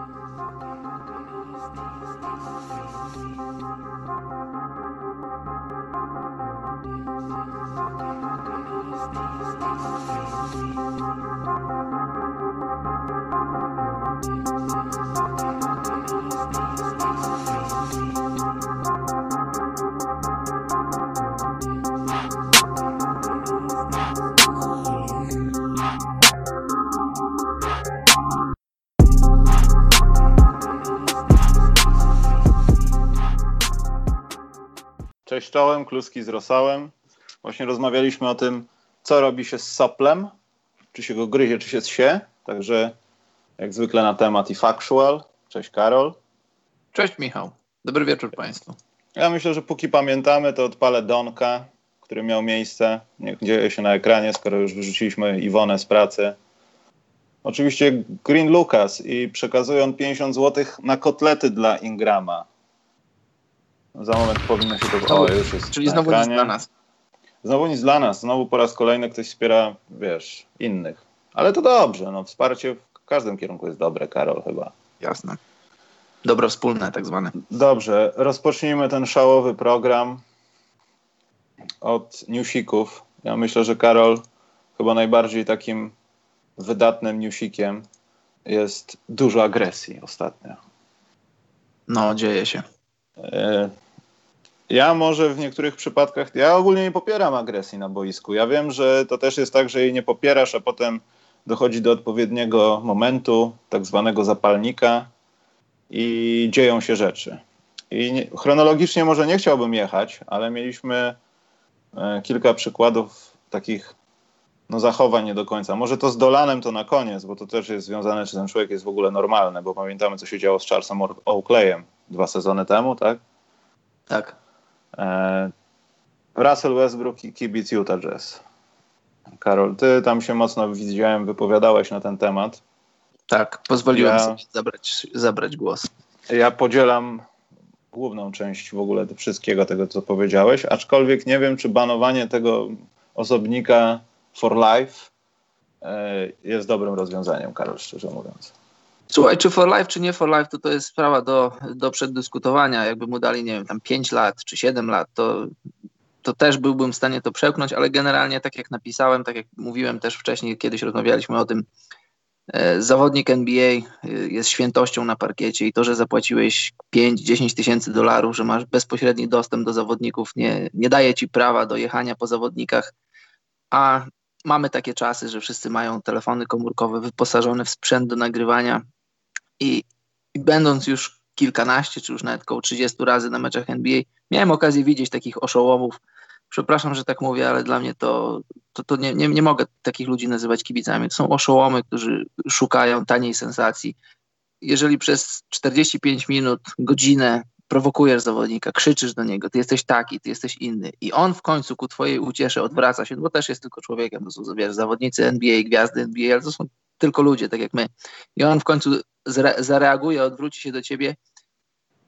Cześć czołem, kluski z rosałem. Właśnie rozmawialiśmy o tym, co robi się z soplem, czy się go gryzie, czy się zsie. Także jak zwykle na temat i factual. Cześć Karol. Cześć Michał. Dobry wieczór Państwu. Ja myślę, że póki pamiętamy, to odpalę Donka, który miał miejsce. Niech dzieje się na ekranie, skoro już wyrzuciliśmy Iwonę z pracy. Oczywiście Green Lucas i przekazuje on 50 zł na kotlety dla Ingrama. Za moment powinno się to... O, już jest Czyli znowu nic dla nas. Znowu nic dla nas. Znowu po raz kolejny ktoś wspiera, wiesz, innych. Ale to dobrze. No, wsparcie w każdym kierunku jest dobre, Karol, chyba. Jasne. Dobro wspólne, tak zwane. Dobrze. Rozpocznijmy ten szałowy program od newsików. Ja myślę, że Karol chyba najbardziej takim wydatnym newsikiem jest dużo agresji ostatnio. No, dzieje się. E, ja może w niektórych przypadkach, ja ogólnie nie popieram agresji na boisku. Ja wiem, że to też jest tak, że jej nie popierasz, a potem dochodzi do odpowiedniego momentu, tak zwanego zapalnika i dzieją się rzeczy. I nie, chronologicznie może nie chciałbym jechać, ale mieliśmy e, kilka przykładów takich no, zachowań nie do końca. Może to z Dolanem to na koniec, bo to też jest związane, czy ten człowiek jest w ogóle normalny, bo pamiętamy, co się działo z Charlesem Oakleyem dwa sezony temu, tak? Tak. E, Russell Westbrook i kibic Utah Jazz. Karol, ty tam się mocno widziałem, wypowiadałeś na ten temat. Tak, pozwoliłem ja, sobie zabrać, zabrać głos. Ja podzielam główną część w ogóle wszystkiego tego, co powiedziałeś, aczkolwiek nie wiem, czy banowanie tego osobnika for life e, jest dobrym rozwiązaniem, Karol, szczerze mówiąc. Słuchaj, czy for life, czy nie for life, to to jest sprawa do, do przedyskutowania. Jakby mu dali, nie wiem, tam 5 lat czy 7 lat, to, to też byłbym w stanie to przełknąć, ale generalnie tak jak napisałem, tak jak mówiłem też wcześniej, kiedyś rozmawialiśmy o tym, e, zawodnik NBA e, jest świętością na parkiecie i to, że zapłaciłeś 5-10 tysięcy dolarów, że masz bezpośredni dostęp do zawodników, nie, nie daje ci prawa do jechania po zawodnikach, a mamy takie czasy, że wszyscy mają telefony komórkowe wyposażone w sprzęt do nagrywania i, i będąc już kilkanaście, czy już nawet około 30 razy na meczach NBA, miałem okazję widzieć takich oszołomów. Przepraszam, że tak mówię, ale dla mnie to, to, to nie, nie, nie mogę takich ludzi nazywać kibicami. To są oszołomy, którzy szukają taniej sensacji. Jeżeli przez 45 minut, godzinę prowokujesz zawodnika, krzyczysz do niego, ty jesteś taki, ty jesteś inny i on w końcu ku twojej uciesze odwraca się, no bo też jest tylko człowiekiem, to są wiesz, zawodnicy NBA, gwiazdy NBA, ale to są tylko ludzie, tak jak my. I on w końcu zareaguje, odwróci się do ciebie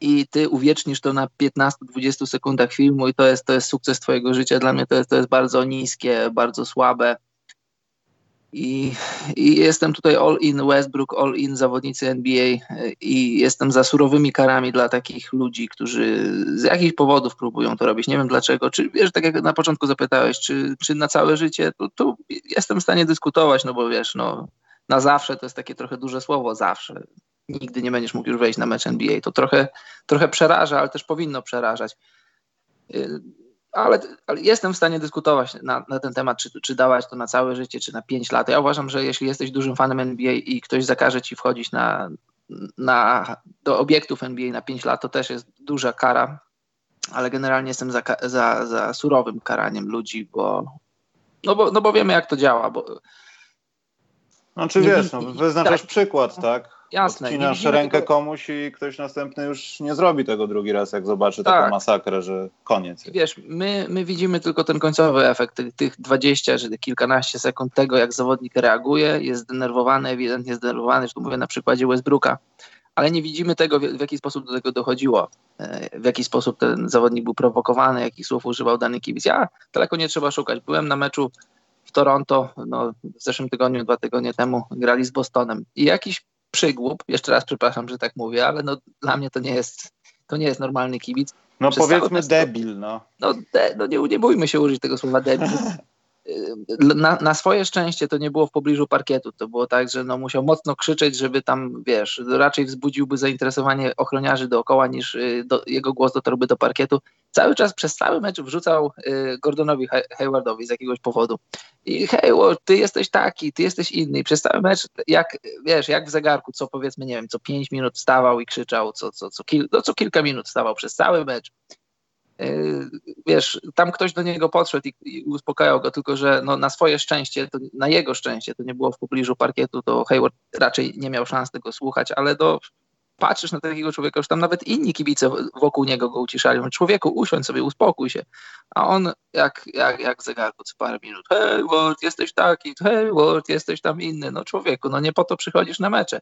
i ty uwiecznisz to na 15-20 sekundach filmu i to jest, to jest sukces twojego życia. Dla mnie to jest, to jest bardzo niskie, bardzo słabe. I, I jestem tutaj all in Westbrook, all in zawodnicy NBA i jestem za surowymi karami dla takich ludzi, którzy z jakichś powodów próbują to robić. Nie wiem dlaczego. Czy wiesz, tak jak na początku zapytałeś, czy, czy na całe życie, to, to jestem w stanie dyskutować, no bo wiesz, no na zawsze to jest takie trochę duże słowo, zawsze. Nigdy nie będziesz mógł już wejść na mecz NBA. To trochę, trochę przeraża, ale też powinno przerażać. Ale, ale jestem w stanie dyskutować na, na ten temat, czy, czy dawać to na całe życie, czy na 5 lat. Ja uważam, że jeśli jesteś dużym fanem NBA i ktoś zakaże ci wchodzić na, na, do obiektów NBA na 5 lat, to też jest duża kara, ale generalnie jestem za, za, za surowym karaniem ludzi, bo no, bo no bo wiemy, jak to działa. Bo no czy wiesz, no, wyznaczasz tak. przykład, tak? Jasne. Odcinasz rękę tego... komuś i ktoś następny już nie zrobi tego drugi raz, jak zobaczy tak. taką masakrę, że koniec. Jest. Wiesz, my, my widzimy tylko ten końcowy efekt, tych, tych 20 czy kilkanaście sekund tego, jak zawodnik reaguje, jest zdenerwowany, ewidentnie zdenerwowany, że tu mówię na przykładzie Westbrooka, ale nie widzimy tego, w, jaki sposób do tego dochodziło, e, w jaki sposób ten zawodnik był prowokowany, jakich słów używał dany kibic. Ja daleko nie trzeba szukać. Byłem na meczu w Toronto, no, w zeszłym tygodniu, dwa tygodnie temu grali z Bostonem i jakiś przygłup. Jeszcze raz przepraszam, że tak mówię, ale no, dla mnie to nie jest, to nie jest normalny kibic. No Przez powiedzmy debil, no. No, de, no nie, nie bójmy się użyć tego słowa debil. na, na, swoje szczęście to nie było w pobliżu parkietu. To było tak, że no musiał mocno krzyczeć, żeby tam, wiesz, raczej wzbudziłby zainteresowanie ochroniarzy dookoła niż y, do, jego głos dotarłby do parkietu. Cały czas przez cały mecz wrzucał y, Gordonowi Haywardowi z jakiegoś powodu. I Hayward, ty jesteś taki, ty jesteś inny. I przez cały mecz, jak, wiesz, jak w zegarku, co powiedzmy, nie wiem, co pięć minut wstawał i krzyczał, co, co, co, kil, no, co kilka minut wstawał przez cały mecz wiesz, tam ktoś do niego podszedł i, i uspokajał go, tylko że no, na swoje szczęście, to, na jego szczęście, to nie było w pobliżu parkietu, to Hayward raczej nie miał szans tego słuchać, ale do, patrzysz na takiego człowieka, że tam nawet inni kibice wokół niego go uciszali. Mówię, człowieku, usiądź sobie, uspokój się. A on jak, jak, jak zegarku co parę minut, Hayward, jesteś taki, Hayward, jesteś tam inny. No człowieku, no nie po to przychodzisz na mecze.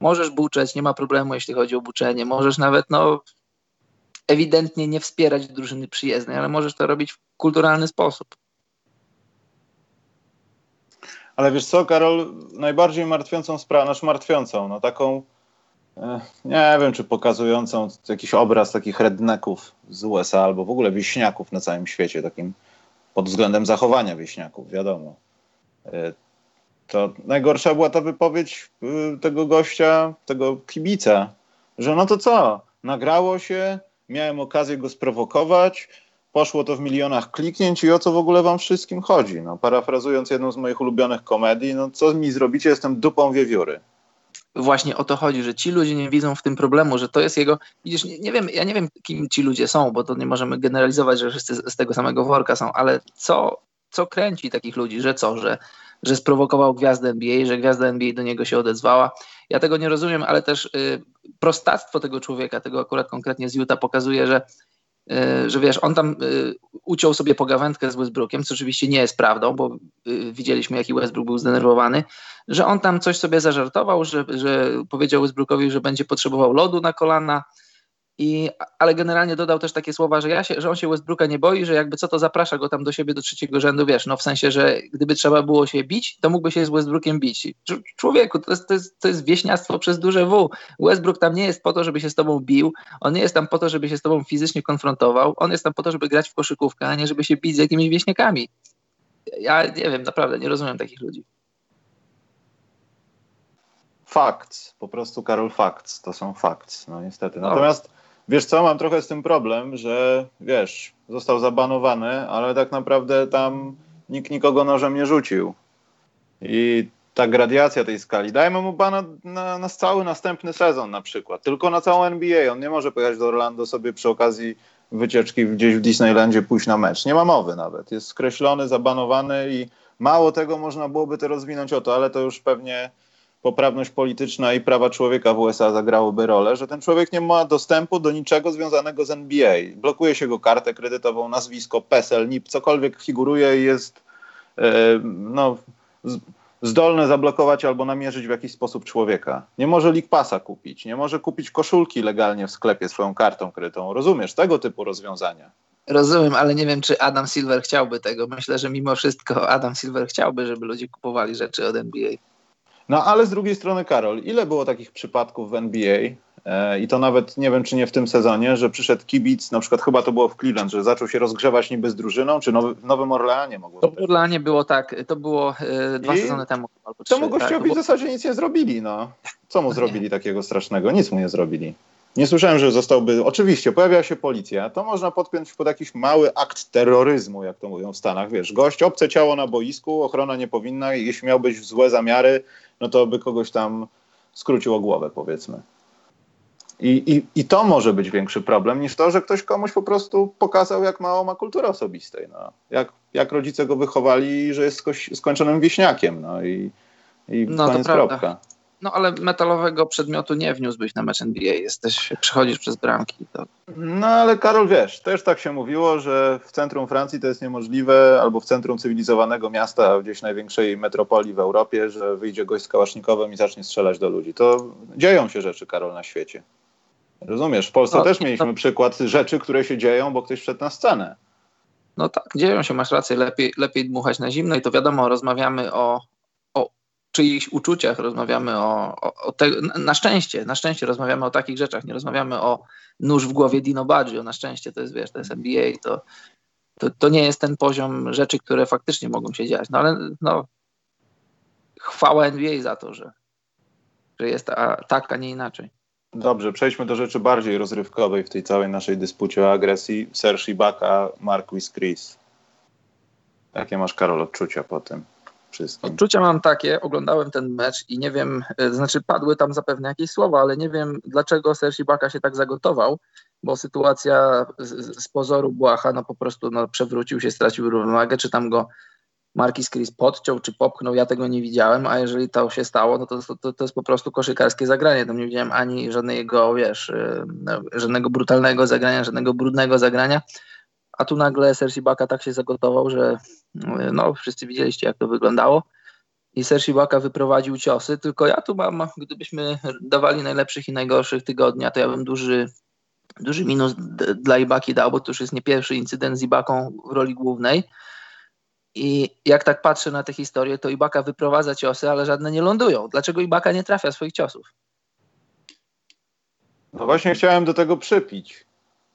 Możesz buczeć, nie ma problemu, jeśli chodzi o buczenie. Możesz nawet, no ewidentnie nie wspierać drużyny przyjezdnej, ale możesz to robić w kulturalny sposób. Ale wiesz co, Karol, najbardziej martwiącą sprawą, znaczy martwiącą, no taką, e, nie wiem, czy pokazującą jakiś obraz takich redneków z USA albo w ogóle wieśniaków na całym świecie, takim pod względem zachowania wieśniaków, wiadomo. E, to najgorsza była ta wypowiedź e, tego gościa, tego kibica, że no to co, nagrało się, miałem okazję go sprowokować, poszło to w milionach kliknięć i o co w ogóle wam wszystkim chodzi? No, parafrazując jedną z moich ulubionych komedii, no co mi zrobicie, jestem dupą wiewióry. Właśnie o to chodzi, że ci ludzie nie widzą w tym problemu, że to jest jego. Widzisz, nie, nie wiem, ja nie wiem, kim ci ludzie są, bo to nie możemy generalizować, że wszyscy z tego samego worka są, ale co, co kręci takich ludzi, że co, że, że sprowokował gwiazdę NBA, że gwiazda NBA do niego się odezwała. Ja tego nie rozumiem, ale też y, prostactwo tego człowieka, tego akurat konkretnie z Utah pokazuje, że, y, że wiesz, on tam y, uciął sobie pogawędkę z Westbrookiem, co oczywiście nie jest prawdą, bo widzieliśmy, jaki Westbrook był zdenerwowany, że on tam coś sobie zażartował, że, że powiedział Westbrookowi, że będzie potrzebował lodu na kolana, i, ale generalnie dodał też takie słowa, że, ja się, że on się Westbrooka nie boi, że jakby co to zaprasza go tam do siebie do trzeciego rzędu, wiesz, no w sensie, że gdyby trzeba było się bić, to mógłby się z Westbrookiem bić. Człowieku, to jest, to jest, to jest wieśniactwo przez duże W. Westbrook tam nie jest po to, żeby się z tobą bił, on nie jest tam po to, żeby się z tobą fizycznie konfrontował, on jest tam po to, żeby grać w koszykówkę, a nie żeby się bić z jakimiś wieśniakami. Ja nie wiem, naprawdę nie rozumiem takich ludzi. Facts, po prostu Karol facts, to są facts, no niestety. Natomiast Wiesz co, mam trochę z tym problem, że wiesz, został zabanowany, ale tak naprawdę tam nikt nikogo nożem nie rzucił. I ta gradiacja tej skali, dajmy mu bana na, na cały następny sezon na przykład, tylko na całą NBA. On nie może pojechać do Orlando sobie przy okazji wycieczki gdzieś w Disneylandzie pójść na mecz. Nie ma mowy nawet. Jest skreślony, zabanowany i mało tego można byłoby to rozwinąć o to, ale to już pewnie poprawność polityczna i prawa człowieka w USA zagrałyby rolę, że ten człowiek nie ma dostępu do niczego związanego z NBA. Blokuje się go kartę kredytową, nazwisko, PESEL, NIP, cokolwiek figuruje i jest e, no, zdolny zablokować albo namierzyć w jakiś sposób człowieka. Nie może League Passa kupić, nie może kupić koszulki legalnie w sklepie swoją kartą kredytową. Rozumiesz? Tego typu rozwiązania. Rozumiem, ale nie wiem, czy Adam Silver chciałby tego. Myślę, że mimo wszystko Adam Silver chciałby, żeby ludzie kupowali rzeczy od NBA. No ale z drugiej strony, Karol, ile było takich przypadków w NBA, e, i to nawet nie wiem, czy nie w tym sezonie, że przyszedł kibic, na przykład chyba to było w Cleveland, że zaczął się rozgrzewać niby z drużyną, czy nowy, w Nowym Orleanie mogło To w Orleanie było tak, to było e, dwa I sezony temu. Albo trzy, temu gościowi tak, było... w zasadzie nic nie zrobili, no. Co mu zrobili takiego strasznego? Nic mu nie zrobili. Nie słyszałem, że zostałby. Oczywiście, pojawia się policja. To można podpiąć pod jakiś mały akt terroryzmu, jak to mówią w Stanach. Wiesz, gość, obce ciało na boisku, ochrona nie powinna, jeśli miałbyś złe zamiary, no to by kogoś tam skróciło głowę, powiedzmy. I, i, I to może być większy problem niż to, że ktoś komuś po prostu pokazał, jak mało ma kultury osobistej. No. Jak, jak rodzice go wychowali, że jest skończonym wieśniakiem. No i, i no, koniec kropka. No ale metalowego przedmiotu nie wniósłbyś na mecz NBA. Jesteś, przechodzisz przez bramki. To... No ale Karol, wiesz, też tak się mówiło, że w centrum Francji to jest niemożliwe, albo w centrum cywilizowanego miasta, gdzieś największej metropolii w Europie, że wyjdzie gość z kałasznikowym i zacznie strzelać do ludzi. To dzieją się rzeczy, Karol, na świecie. Rozumiesz, w Polsce no, też mieliśmy to... przykład rzeczy, które się dzieją, bo ktoś wszedł na scenę. No tak, dzieją się, masz rację, lepiej, lepiej dmuchać na zimno i to wiadomo, rozmawiamy o czyichś uczuciach, rozmawiamy o, o, o te, na szczęście, na szczęście rozmawiamy o takich rzeczach, nie rozmawiamy o nóż w głowie Dino Baggio, na szczęście to jest, wiesz, to jest NBA, to, to, to nie jest ten poziom rzeczy, które faktycznie mogą się dziać, no ale no, chwała NBA za to, że, że jest a, tak, a nie inaczej. Dobrze, przejdźmy do rzeczy bardziej rozrywkowej w tej całej naszej dyspucie o agresji. Serge Ibaka, Marquis Chris. Jakie masz, Karol, odczucia po tym wszystkim? Odczucia mam takie, oglądałem ten mecz i nie wiem, e, znaczy padły tam zapewne jakieś słowa, ale nie wiem, dlaczego Serge Ibaka się tak zagotował, bo sytuacja z, z pozoru błaha, no po prostu no, przewrócił się, stracił równowagę, czy tam go Marquis Chris podciął czy popchnął, ja tego nie widziałem, a jeżeli to się stało, no to, to, to jest po prostu koszykarskie zagranie. Tam nie widziałem ani żadnego, wiesz, y, no, żadnego brutalnego zagrania, żadnego brudnego zagrania. A tu nagle Serge Ibaka tak się zagotował, że no, wszyscy widzieliście, jak to wyglądało. I Serge Ibaka wyprowadził ciosy, tylko ja tu mam, gdybyśmy dawali najlepszych i najgorszych tygodnia, to ja bym duży, duży minus dla Ibaki dał, bo to już jest nie pierwszy incydent z Ibaką w roli głównej. I jak tak patrzę na tę historię, to Ibaka wyprowadza ciosy, ale żadne nie lądują. Dlaczego Ibaka nie trafia swoich ciosów? No właśnie chciałem do tego przypić,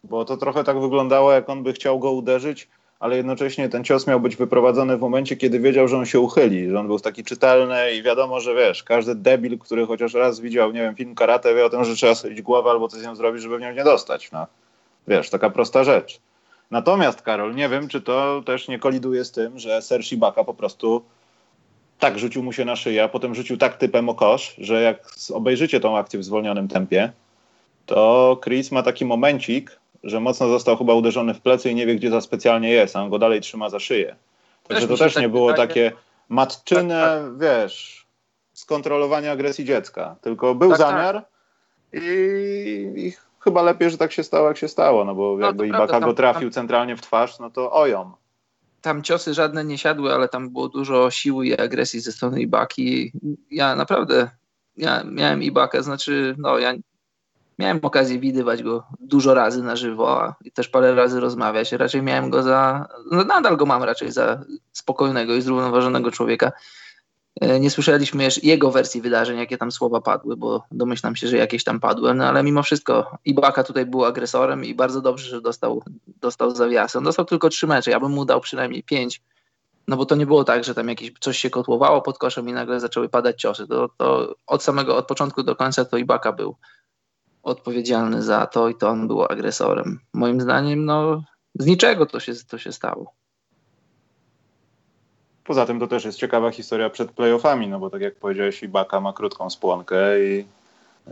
bo to trochę tak wyglądało, jak on by chciał go uderzyć, ale jednocześnie ten cios miał być wyprowadzony w momencie, kiedy wiedział, że on się uchyli, że on był taki czytelny i wiadomo, że wiesz, każdy debil, który chociaż raz widział, nie wiem, film karate, wie o tym, że trzeba sobie głowę albo coś z nią zrobić, żeby w nią nie dostać. No. Wiesz, taka prosta rzecz. Natomiast, Karol, nie wiem, czy to też nie koliduje z tym, że Serge Ibaka po prostu tak rzucił mu się na szyję, a potem rzucił tak typem o kosz, że jak obejrzycie tą akcję w zwolnionym tempie, to Chris ma taki momencik, że mocno został chyba uderzony w plecy i nie wie, gdzie za specjalnie jest, a on go dalej trzyma za szyję. Także to też tak nie było takie matczyne, tak, tak. wiesz, skontrolowanie agresji dziecka, tylko był tak, tak. zamiar i, i chyba lepiej, że tak się stało, jak się stało, no bo no, jakby Ibaka prawda, go trafił tam, centralnie w twarz, no to ojom. Tam ciosy żadne nie siadły, ale tam było dużo siły i agresji ze strony Ibaki. Ja naprawdę, ja miałem Ibakę, znaczy, no ja miałem okazję widywać go dużo razy na żywo i też parę razy rozmawiać. Raczej miałem go za, no nadal go mam raczej za spokojnego i zrównoważonego człowieka. E, nie słyszeliśmy jego wersji wydarzeń, jakie tam słowa padły, bo domyślam się, że jakieś tam padły, no ale mimo wszystko Ibaka tutaj był agresorem i bardzo dobrze, że dostał, dostał zawiasy. On dostał tylko trzy mecze, ja bym mu dał przynajmniej pięć, no bo to nie było tak, że tam jakieś coś się kotłowało pod koszem i nagle zaczęły padać ciosy. To, to od samego, od początku do końca to Ibaka był odpowiedzialny za to i to on był agresorem. Moim zdaniem, no z niczego to się, to się stało. Poza tym to też jest ciekawa historia przed playoffami, no bo tak jak powiedziałeś, Ibaka ma krótką spłonkę i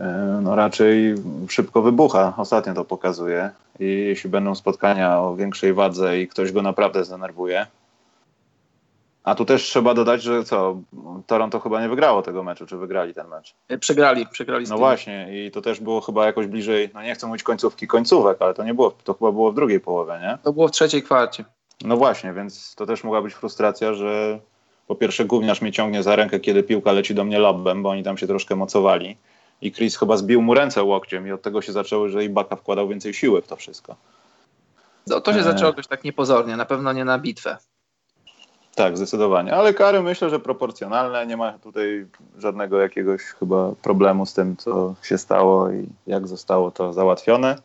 e, no raczej szybko wybucha. Ostatnio to pokazuje. I jeśli będą spotkania o większej wadze i ktoś go naprawdę zdenerwuje. A tu też trzeba dodać, że co, Toronto chyba nie wygrało tego meczu, czy wygrali ten mecz? E, przegrali, przegrali. No właśnie, i to też było chyba jakoś bliżej, no nie chcę mówić końcówki końcówek, ale to nie było, to chyba było w drugiej połowie, nie? To było w trzeciej kwarcie. No właśnie, więc to też mogła być frustracja, że po pierwsze gówniarz mnie ciągnie za rękę, kiedy piłka leci do mnie lobem, bo oni tam się troszkę mocowali. I Chris chyba zbił mu ręce łokciem i od tego się zaczęło, że Ibaka wkładał więcej siły w to wszystko. No, to się e... zaczęło jakoś tak niepozornie, na pewno nie na bitwę. Tak, zdecydowanie. Ale kary myślę, że proporcjonalne. Nie ma tutaj żadnego jakiegoś chyba problemu z tym, co się stało i jak zostało to załatwione.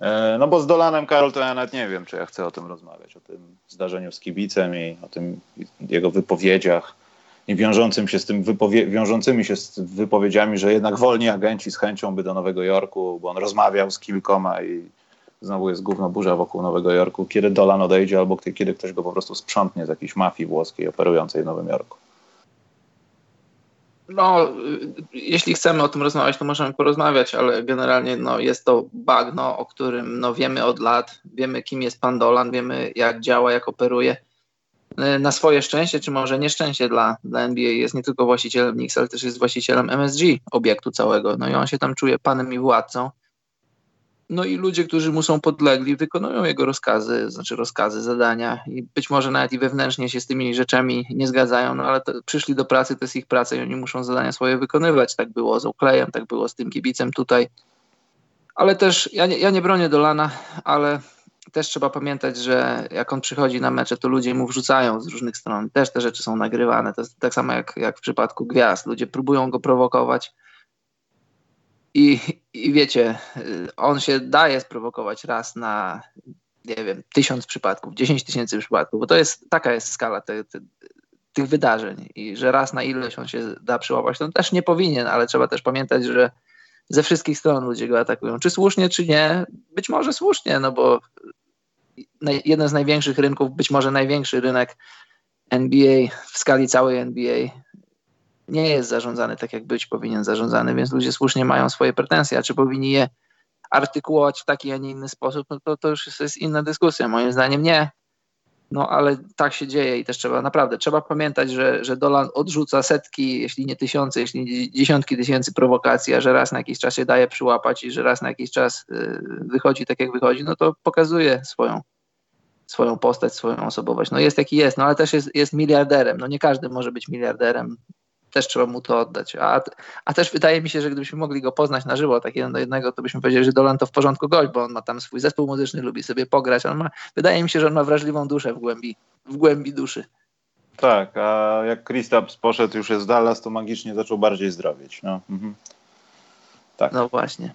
E, no bo z Dolanem, Karol, to ja nawet nie wiem, czy ja chcę o tym rozmawiać, o tym zdarzeniu z kibicem i o tym jego wypowiedziach i wiążącym się z tym wypowie- wiążącymi się z wypowiedziami, że jednak wolni agenci z chęcią by do Nowego Jorku, bo on rozmawiał z kilkoma i znowu jest gówno burza wokół Nowego Jorku, kiedy Dolan odejdzie albo kiedy ktoś go po prostu sprzątnie z jakiejś mafii włoskiej operującej w Nowym Jorku. No, jeśli chcemy o tym rozmawiać, to możemy porozmawiać, ale generalnie no, jest to bagno, o którym no, wiemy od lat, wiemy kim jest pan Dolan, wiemy jak działa, jak operuje. Na swoje szczęście, czy może nieszczęście dla, dla NBA jest nie tylko właścicielem Knicks, ale też jest właścicielem MSG, obiektu całego. No i on się tam czuje panem i władcą. No i ludzie, którzy mu są podlegli, wykonują jego rozkazy, znaczy rozkazy, zadania i być może nawet i wewnętrznie się z tymi rzeczami nie zgadzają, no ale to, przyszli do pracy, to jest ich praca i oni muszą zadania swoje wykonywać. Tak było z Oklejem, tak było z tym kibicem tutaj. Ale też, ja nie, ja nie bronię Dolana, ale też trzeba pamiętać, że jak on przychodzi na mecze, to ludzie mu wrzucają z różnych stron. Też te rzeczy są nagrywane. To jest tak samo jak, jak w przypadku gwiazd. Ludzie próbują go prowokować. I, I wiecie, on się daje sprowokować raz na, nie wiem, tysiąc przypadków, dziesięć tysięcy przypadków, bo to jest, taka jest skala te, te, tych wydarzeń i że raz na ileś on się da przyłapać, to też nie powinien, ale trzeba też pamiętać, że ze wszystkich stron ludzie go atakują. Czy słusznie, czy nie? Być może słusznie, no bo jeden z największych rynków, być może największy rynek NBA w skali całej NBA nie jest zarządzany tak, jak być powinien zarządzany, więc ludzie słusznie mają swoje pretensje, a czy powinni je artykułować w taki, a nie inny sposób, no to, to już jest inna dyskusja. Moim zdaniem nie. No ale tak się dzieje i też trzeba naprawdę, trzeba pamiętać, że, że Dolan odrzuca setki, jeśli nie tysiące, jeśli nie dziesiątki tysięcy prowokacji, a że raz na jakiś czas się daje przyłapać i że raz na jakiś czas y, wychodzi tak jak wychodzi, no to pokazuje swoją, swoją postać, swoją osobowość. No jest jaki jest, no ale też jest, jest miliarderem. No nie każdy może być miliarderem też trzeba mu to oddać. A, a też wydaje mi się, że gdybyśmy mogli go poznać na żywo, tak jeden do jednego, to byśmy powiedzieli, że Dolan to w porządku gość, bo on ma tam swój zespół muzyczny, lubi sobie pograć. On ma, wydaje mi się, że on ma wrażliwą duszę w głębi, w głębi duszy. Tak, a jak Kristaps poszedł już jest Dallas, to magicznie zaczął bardziej zdrowieć. No, mhm. tak. no właśnie.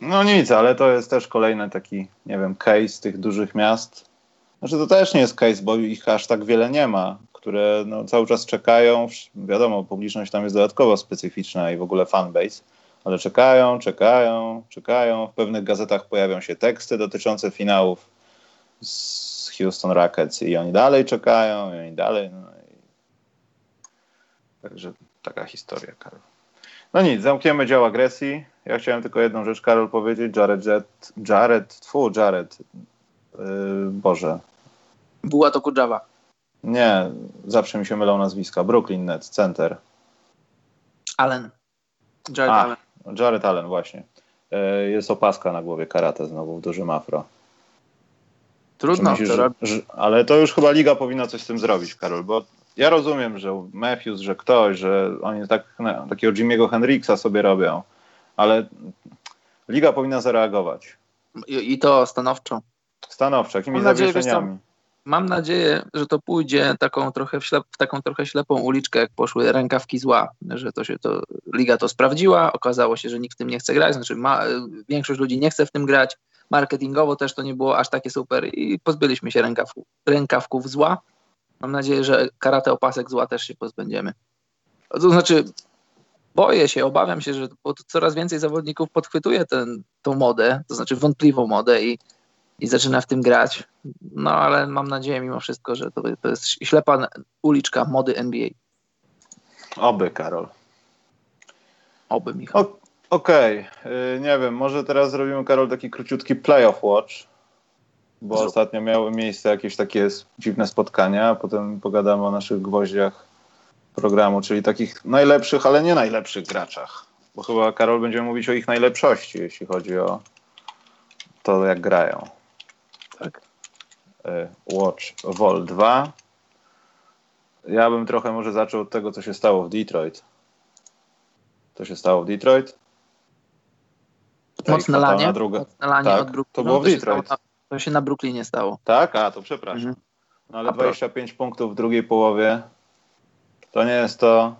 No nic, ale to jest też kolejny taki, nie wiem, case tych dużych miast. Znaczy to też nie jest case, bo ich aż tak wiele nie ma które no, cały czas czekają. Wiadomo, publiczność tam jest dodatkowo specyficzna i w ogóle fanbase, ale czekają, czekają, czekają. W pewnych gazetach pojawią się teksty dotyczące finałów z Houston Rockets i oni dalej czekają, i oni dalej. No i... Także taka historia, Karol. No nic, zamkniemy dział agresji. Ja chciałem tylko jedną rzecz, Karol, powiedzieć. Jared Jet, Jared, tfu, Jared, yy, Boże. Była to Kudżawa. Nie, zawsze mi się mylą nazwiska. Brooklyn Nets, center. Allen. Jared A, Allen. Jared Allen, właśnie. E, jest opaska na głowie karate znowu w dużym afro. Trudno myślisz, że, że, Ale to już chyba liga powinna coś z tym zrobić, Karol, bo ja rozumiem, że Matthews, że ktoś, że oni tak, no, takiego Jimmy'ego Hendrixa sobie robią, ale liga powinna zareagować. I, i to stanowczo. Stanowczo, jakimi zawieszeniami? Mam nadzieję, że to pójdzie taką trochę w, ślep, w, taką trochę ślepą uliczkę, jak poszły rękawki zła, że to się to, liga to sprawdziła, okazało się, że nikt w tym nie chce grać, znaczy ma, większość ludzi nie chce w tym grać, marketingowo też to nie było aż takie super i pozbyliśmy się rękawków, rękawków zła. Mam nadzieję, że karate opasek zła też się pozbędziemy. To znaczy, boję się, obawiam się, że coraz więcej zawodników podchwytuje tą modę, to znaczy wątpliwą modę i i zaczyna w tym grać. No ale mam nadzieję mimo wszystko, że to, to jest ślepa uliczka mody NBA. Oby, Karol. Oby, Michał. Okej, okay. nie wiem, może teraz zrobimy, Karol, taki króciutki playoff watch, bo Zrób. ostatnio miały miejsce jakieś takie dziwne spotkania, a potem pogadamy o naszych gwoździach programu, czyli takich najlepszych, ale nie najlepszych graczach. Bo chyba, Karol, będziemy mówić o ich najlepszości, jeśli chodzi o to, jak grają tak? E, Watch Vol 2. Ja bym trochę może zaczął od tego, co się stało w Detroit. To się stało w Detroit? Mocne lanie. Druga... Mocne lanie tak, od Brooklynu. To było w Detroit. To się, to się na Brooklynie stało. Tak? A, to przepraszam. Mhm. No ale A 25 proszę. punktów w drugiej połowie to nie jest to,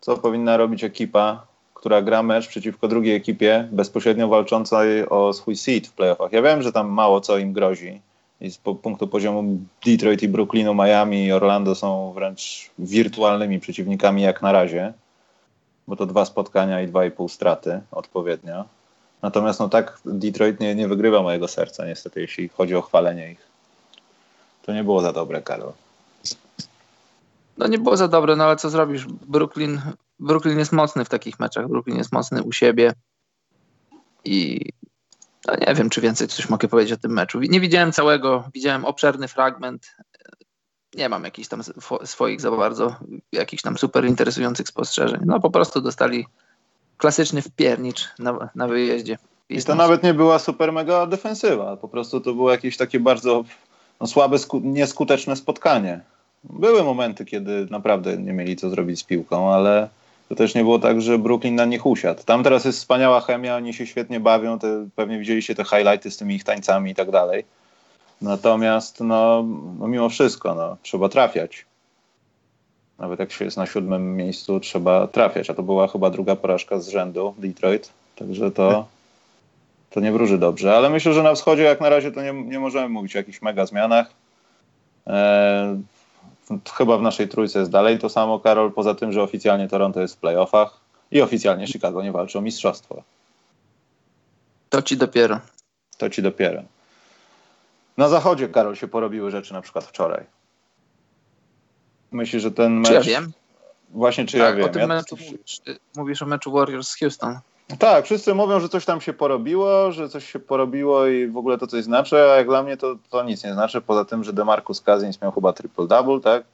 co powinna robić ekipa, która gra mecz przeciwko drugiej ekipie, bezpośrednio walczącej o swój seed w playoffach. Ja wiem, że tam mało co im grozi. I z punktu poziomu Detroit i Brooklynu, Miami i Orlando są wręcz wirtualnymi przeciwnikami jak na razie, bo to dwa spotkania i dwa i pół straty odpowiednio. Natomiast no tak Detroit nie, nie wygrywa mojego serca niestety, jeśli chodzi o chwalenie ich. To nie było za dobre, Karol. No nie było za dobre, no ale co zrobisz? Brooklyn Brooklyn jest mocny w takich meczach. Brooklyn jest mocny u siebie. I no nie wiem, czy więcej coś mogę powiedzieć o tym meczu. Nie widziałem całego, widziałem obszerny fragment. Nie mam jakichś tam swoich za bardzo, jakichś tam super interesujących spostrzeżeń. No po prostu dostali klasyczny wpiernicz na, na wyjeździe. I to nawet nie była super mega defensywa. Po prostu to było jakieś takie bardzo no, słabe, nieskuteczne spotkanie. Były momenty, kiedy naprawdę nie mieli co zrobić z piłką, ale to też nie było tak, że Brooklyn na nich usiadł. Tam teraz jest wspaniała chemia, oni się świetnie bawią, te, pewnie widzieliście te highlighty z tymi ich tańcami i tak dalej. Natomiast no, no mimo wszystko no, trzeba trafiać. Nawet jak się jest na siódmym miejscu, trzeba trafiać. A to była chyba druga porażka z rzędu Detroit. Także to, to nie wróży dobrze. Ale myślę, że na wschodzie jak na razie to nie, nie możemy mówić o jakichś mega zmianach. Eee, chyba w naszej trójce jest dalej to samo, Karol, poza tym, że oficjalnie Toronto jest w playoffach i oficjalnie Chicago nie walczy o mistrzostwo. To ci dopiero. To ci dopiero. Na zachodzie, Karol, się porobiły rzeczy na przykład wczoraj. Myślisz, że ten mecz... Czy ja wiem? Właśnie, czy tak, ja wiem. O tym ja... meczu mówisz, mówisz o meczu Warriors z Houston. Tak, wszyscy mówią, że coś tam się porobiło, że coś się porobiło i w ogóle to coś znaczy, a jak dla mnie to, to nic nie znaczy, poza tym, że DeMarcus Cousins miał chyba triple-double, tak?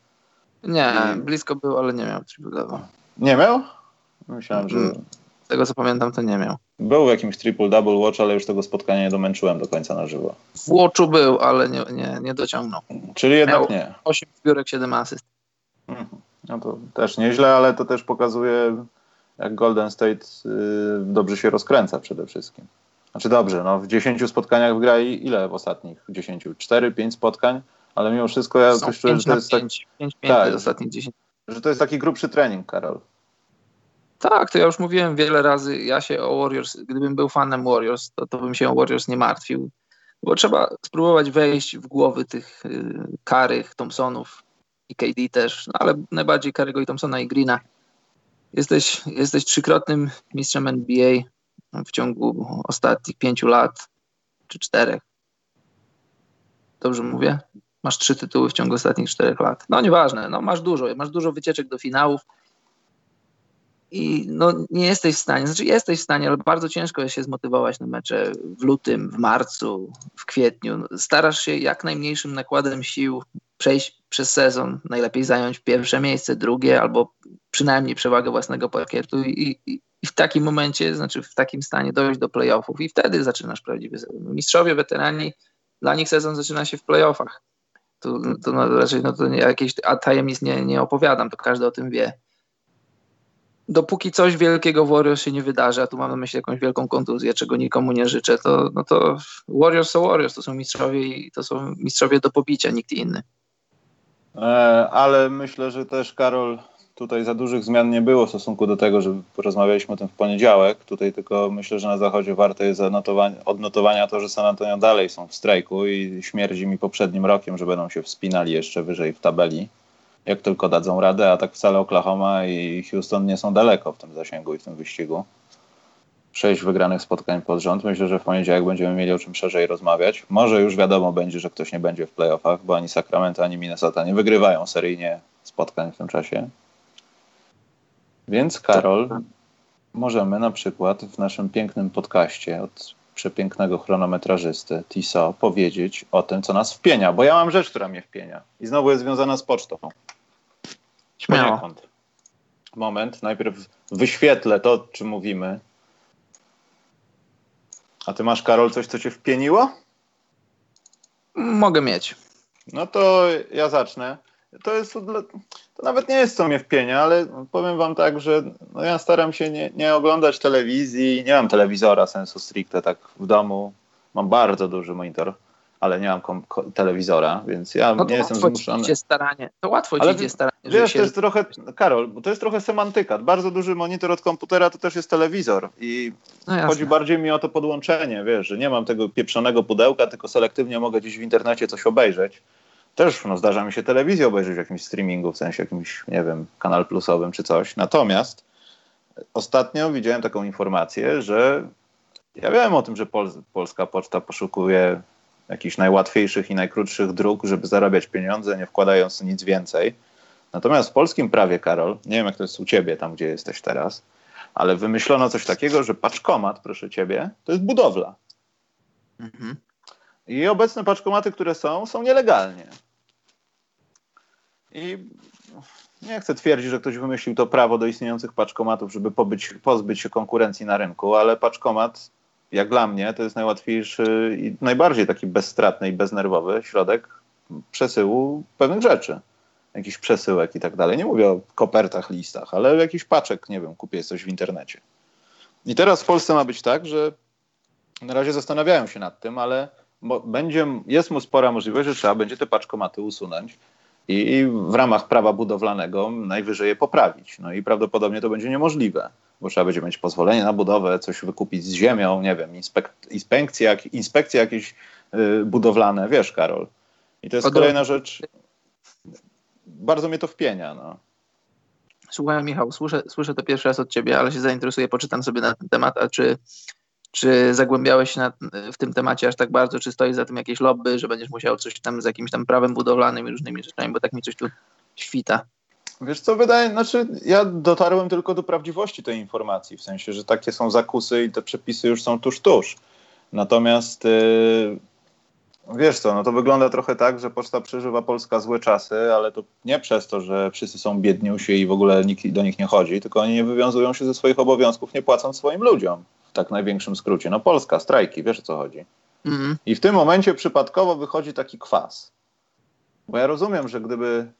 Nie, I... blisko był, ale nie miał triple-double. Nie miał? Myślałem, że... Mm, z tego co pamiętam, to nie miał. Był w jakimś triple-double watch, ale już tego spotkania nie domęczyłem do końca na żywo. W watchu był, ale nie, nie, nie dociągnął. Czyli jednak miał nie. 8 zbiórek, 7 asyst. Mhm. No to też nieźle, ale to też pokazuje jak Golden State y, dobrze się rozkręca przede wszystkim. Znaczy dobrze, no w 10 spotkaniach wygrali ile w ostatnich 10? 4, 5 spotkań, ale mimo wszystko ja coś czuję, że to jest 5, tak, 5, 5 tak, ostatnich 10. Że to jest taki grubszy trening, Karol. Tak, to ja już mówiłem wiele razy, ja się o Warriors, gdybym był fanem Warriors, to, to bym się o Warriors nie martwił, bo trzeba spróbować wejść w głowy tych y, Karych, Thompsonów i KD też, no ale najbardziej Karego i Thompsona i Greena Jesteś, jesteś trzykrotnym mistrzem NBA w ciągu ostatnich pięciu lat, czy czterech. Dobrze mówię? Masz trzy tytuły w ciągu ostatnich czterech lat. No nieważne, no masz dużo, masz dużo wycieczek do finałów i no nie jesteś w stanie, znaczy jesteś w stanie, ale bardzo ciężko jest się zmotywować na mecze w lutym, w marcu, w kwietniu. Starasz się jak najmniejszym nakładem sił przejść przez sezon, najlepiej zająć pierwsze miejsce, drugie albo przynajmniej przewagę własnego parkietu i, i, i, w takim momencie, znaczy w takim stanie dojść do playoffów i wtedy zaczynasz prawdziwy sezon. Mistrzowie, weterani, dla nich sezon zaczyna się w playoffach. To, to no, raczej no, to nie, jakieś a tajemnic nie, nie opowiadam, to każdy o tym wie. Dopóki coś wielkiego w Warriors się nie wydarzy, a tu mam na myśli jakąś wielką kontuzję, czego nikomu nie życzę, to, no to Warriors są Warriors, to są mistrzowie i to są mistrzowie do pobicia, nikt inny. E, ale myślę, że też Karol tutaj za dużych zmian nie było w stosunku do tego, że porozmawialiśmy o tym w poniedziałek. Tutaj tylko myślę, że na zachodzie warto jest odnotowania to, że San Antonio dalej są w strajku i śmierdzi mi poprzednim rokiem, że będą się wspinali jeszcze wyżej w tabeli, jak tylko dadzą radę, a tak wcale Oklahoma i Houston nie są daleko w tym zasięgu i w tym wyścigu. Sześć wygranych spotkań pod rząd. Myślę, że w poniedziałek będziemy mieli o czym szerzej rozmawiać. Może już wiadomo będzie, że ktoś nie będzie w playoffach, bo ani Sacramento, ani Minnesota nie wygrywają seryjnie spotkań w tym czasie. Więc Karol, możemy na przykład w naszym pięknym podcaście od przepięknego chronometrażysty Tiso powiedzieć o tym, co nas wpienia, bo ja mam rzecz, która mnie wpienia i znowu jest związana z pocztą. Śmiało. Moment, najpierw wyświetlę to, o czym mówimy. A ty masz, Karol, coś, co cię wpieniło? Mogę mieć. No to ja zacznę to jest, to nawet nie jest co mnie wpienia, ale powiem wam tak, że no ja staram się nie, nie oglądać telewizji, nie mam telewizora sensu stricte tak w domu, mam bardzo duży monitor, ale nie mam telewizora, więc ja no nie jestem zmuszony. Ci staranie. To łatwo ale ci idzie staranie. Wiesz, się... to jest trochę, Karol, to jest trochę semantyka. Bardzo duży monitor od komputera to też jest telewizor i no chodzi bardziej mi o to podłączenie, wiesz, że nie mam tego pieprzonego pudełka, tylko selektywnie mogę gdzieś w internecie coś obejrzeć też no, zdarza mi się telewizję obejrzeć w jakimś streamingu, w sensie jakimś, nie wiem, kanal plusowym czy coś. Natomiast ostatnio widziałem taką informację, że ja wiem o tym, że Pol Polska Poczta poszukuje jakichś najłatwiejszych i najkrótszych dróg, żeby zarabiać pieniądze, nie wkładając nic więcej. Natomiast w polskim prawie, Karol, nie wiem jak to jest u ciebie, tam gdzie jesteś teraz, ale wymyślono coś takiego, że paczkomat, proszę ciebie, to jest budowla. Mhm. I obecne paczkomaty, które są, są nielegalnie. I nie chcę twierdzić, że ktoś wymyślił to prawo do istniejących paczkomatów, żeby pobyć, pozbyć się konkurencji na rynku, ale paczkomat, jak dla mnie, to jest najłatwiejszy i najbardziej taki bezstratny i beznerwowy środek przesyłu pewnych rzeczy. Jakiś przesyłek i tak dalej. Nie mówię o kopertach, listach, ale jakiś paczek, nie wiem, kupię coś w internecie. I teraz w Polsce ma być tak, że na razie zastanawiają się nad tym, ale będzie, jest mu spora możliwość, że trzeba będzie te paczkomaty usunąć i w ramach prawa budowlanego najwyżej je poprawić. No i prawdopodobnie to będzie niemożliwe, bo trzeba będzie mieć pozwolenie na budowę, coś wykupić z ziemią, nie wiem, inspek inspekcje, inspekcje jakieś y, budowlane, wiesz, Karol. I to jest kolejna rzecz. Bardzo mnie to wpienia. No. Słuchaj, Michał, słyszę, słyszę to pierwszy raz od ciebie, ale się zainteresuję, poczytam sobie na ten temat. A czy, czy zagłębiałeś się na, w tym temacie aż tak bardzo? Czy stoi za tym jakieś lobby, że będziesz musiał coś tam z jakimś tam prawem budowlanym i różnymi rzeczami, bo tak mi coś tu świta. Wiesz co, wydaje, znaczy ja dotarłem tylko do prawdziwości tej informacji, w sensie, że takie są zakusy i te przepisy już są tuż, tuż. Natomiast yy, Wiesz co, no to wygląda trochę tak, że poczta przeżywa Polska złe czasy, ale to nie przez to, że wszyscy są biedniusi i w ogóle nikt do nich nie chodzi, tylko oni nie wywiązują się ze swoich obowiązków, nie płacąc swoim ludziom. W tak największym skrócie. No Polska, strajki, wiesz o co chodzi. Mhm. I w tym momencie przypadkowo wychodzi taki kwas. Bo ja rozumiem, że gdyby,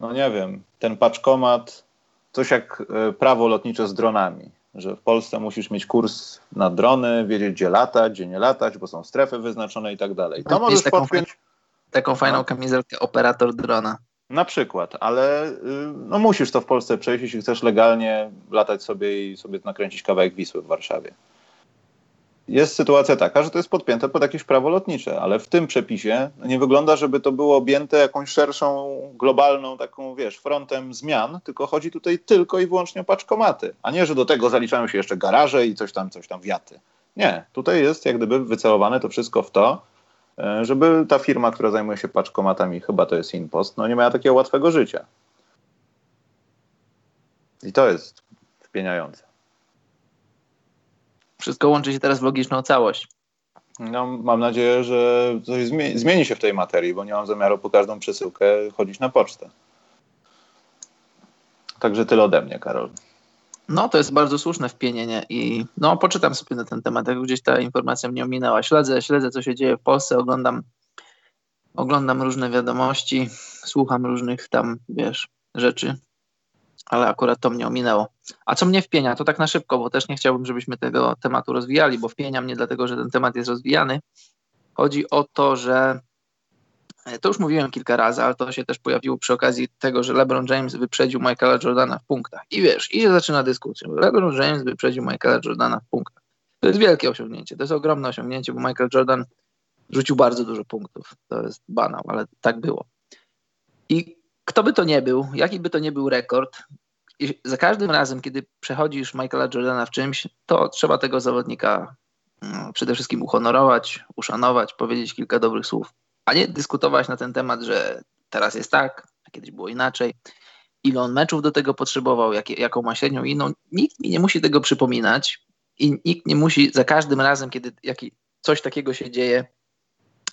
no nie wiem, ten paczkomat, coś jak e, prawo lotnicze z dronami, że w Polsce musisz mieć kurs na drony, wiedzieć gdzie latać, gdzie nie latać, bo są strefy wyznaczone i tak dalej. To możesz taką podpiąć... Fajną, taką fajną no. kamizelkę operator drona. Na przykład, ale y, no musisz to w Polsce przejść, jeśli chcesz legalnie latać sobie i sobie nakręcić kawałek Wisły w Warszawie jest sytuacja taka, że to jest podpięte pod jakieś prawo lotnicze, ale w tym przepisie nie wygląda, żeby to było objęte jakąś szerszą, globalną, taką, wiesz, frontem zmian, tylko chodzi tutaj tylko i wyłącznie o paczkomaty, a nie, że do tego zaliczają się jeszcze garaże i coś tam, coś tam, wiaty. Nie, tutaj jest jak gdyby wycelowane to wszystko w to, e, żeby ta firma, która zajmuje się paczkomatami, chyba to jest Inpost, no nie miała takiego łatwego życia. I to jest wpieniające wszystko łączy się teraz w logiczną całość. No, mam nadzieję, że coś zmieni się w tej materii, bo nie mam zamiaru po każdą przesyłkę chodzić na pocztę. Także tyle ode mnie, Karol. No, to jest bardzo słuszne wpienienie i no, poczytam sobie na ten temat, jak gdzieś ta informacja mnie ominęła. Śledzę, śledzę, co się dzieje w Polsce, oglądam, oglądam różne wiadomości, słucham różnych tam, wiesz, rzeczy ale akurat to mnie ominęło. A co mnie wpienia, to tak na szybko, bo też nie chciałbym, żebyśmy tego tematu rozwijali, bo wpienia mnie dlatego, że ten temat jest rozwijany. Chodzi o to, że e, to już mówiłem kilka razy, ale to się też pojawiło przy okazji tego, że LeBron James wyprzedził Michaela Jordana w punktach. I wiesz, i się zaczyna dyskusja. LeBron James wyprzedził Michaela Jordana w punktach. To jest wielkie osiągnięcie, to jest ogromne osiągnięcie, bo Michael Jordan rzucił bardzo dużo punktów. To jest banał, ale tak było. I kto by to nie był, jaki by to nie był rekord, za każdym razem, kiedy przechodzisz Michaela Jordana w czymś, to trzeba tego zawodnika no, przede wszystkim uhonorować, uszanować, powiedzieć kilka dobrych słów, a nie dyskutować na ten temat, że teraz jest tak, a kiedyś było inaczej. Ile on meczów do tego potrzebował, jak, jaką ma średnią inną. Nikt mi nie musi tego przypominać i nikt nie musi za każdym razem, kiedy coś takiego się dzieje,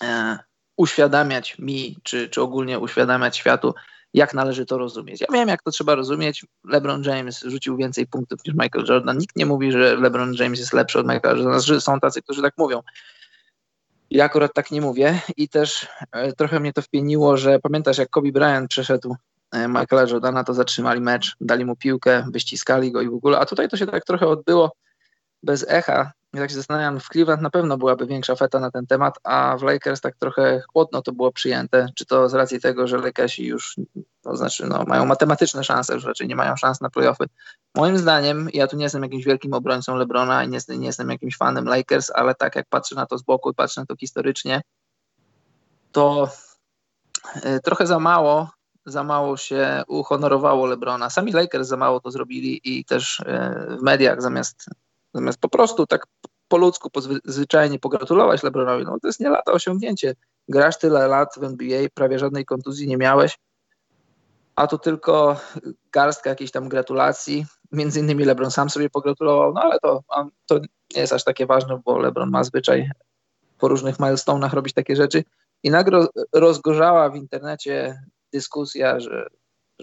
e, uświadamiać mi, czy, czy ogólnie uświadamiać światu, jak należy to rozumieć. Ja wiem, jak to trzeba rozumieć. LeBron James rzucił więcej punktów niż Michael Jordan. Nikt nie mówi, że LeBron James jest lepszy od Michaela Jordana. Że są tacy, którzy tak mówią. Ja akurat tak nie mówię i też e, trochę mnie to wpieniło, że pamiętasz, jak Kobe Bryant przeszedł e, Michaela Jordana, to zatrzymali mecz, dali mu piłkę, wyściskali go i w ogóle. A tutaj to się tak trochę odbyło bez echa, i tak się zastanawiam, w Cleveland na pewno byłaby większa feta na ten temat, a w Lakers tak trochę chłodno to było przyjęte. Czy to z racji tego, że Lakersi już, to znaczy, no, mają matematyczne szanse, już raczej nie mają szans na playoffy. Moim zdaniem, ja tu nie jestem jakimś wielkim obrońcą LeBrona i nie, nie jestem jakimś fanem Lakers, ale tak jak patrzę na to z boku patrzę na to historycznie, to e, trochę za mało za mało się uhonorowało LeBrona. Sami Lakers za mało to zrobili i też e, w mediach zamiast Zamiast po prostu tak po ludzku, po zwyczajnie pogratulować LeBronowi, no to jest nie lata osiągnięcie. Grasz tyle lat w NBA, prawie żadnej kontuzji nie miałeś, a tu tylko garstka jakiejś tam gratulacji. Między innymi LeBron sam sobie pogratulował, no ale to, to nie jest aż takie ważne, bo LeBron ma zwyczaj po różnych milestone'ach robić takie rzeczy. I nagle rozgorzała w internecie dyskusja, że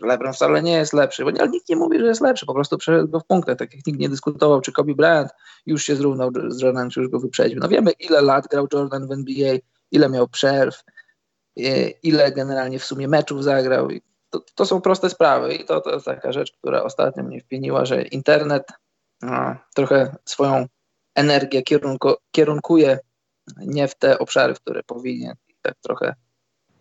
LeBron wcale nie jest lepszy, bo nikt nie mówi, że jest lepszy, po prostu przeszedł go w punktach, tak jak nikt nie dyskutował, czy Kobe Bryant już się zrównał z Jordanem, czy już go wyprzedził. No wiemy, ile lat grał Jordan w NBA, ile miał przerw, ile generalnie w sumie meczów zagrał. To, to są proste sprawy i to, to jest taka rzecz, która ostatnio mnie wpieniła, że internet no, trochę swoją energię kierunku, kierunkuje nie w te obszary, w które powinien. Tak trochę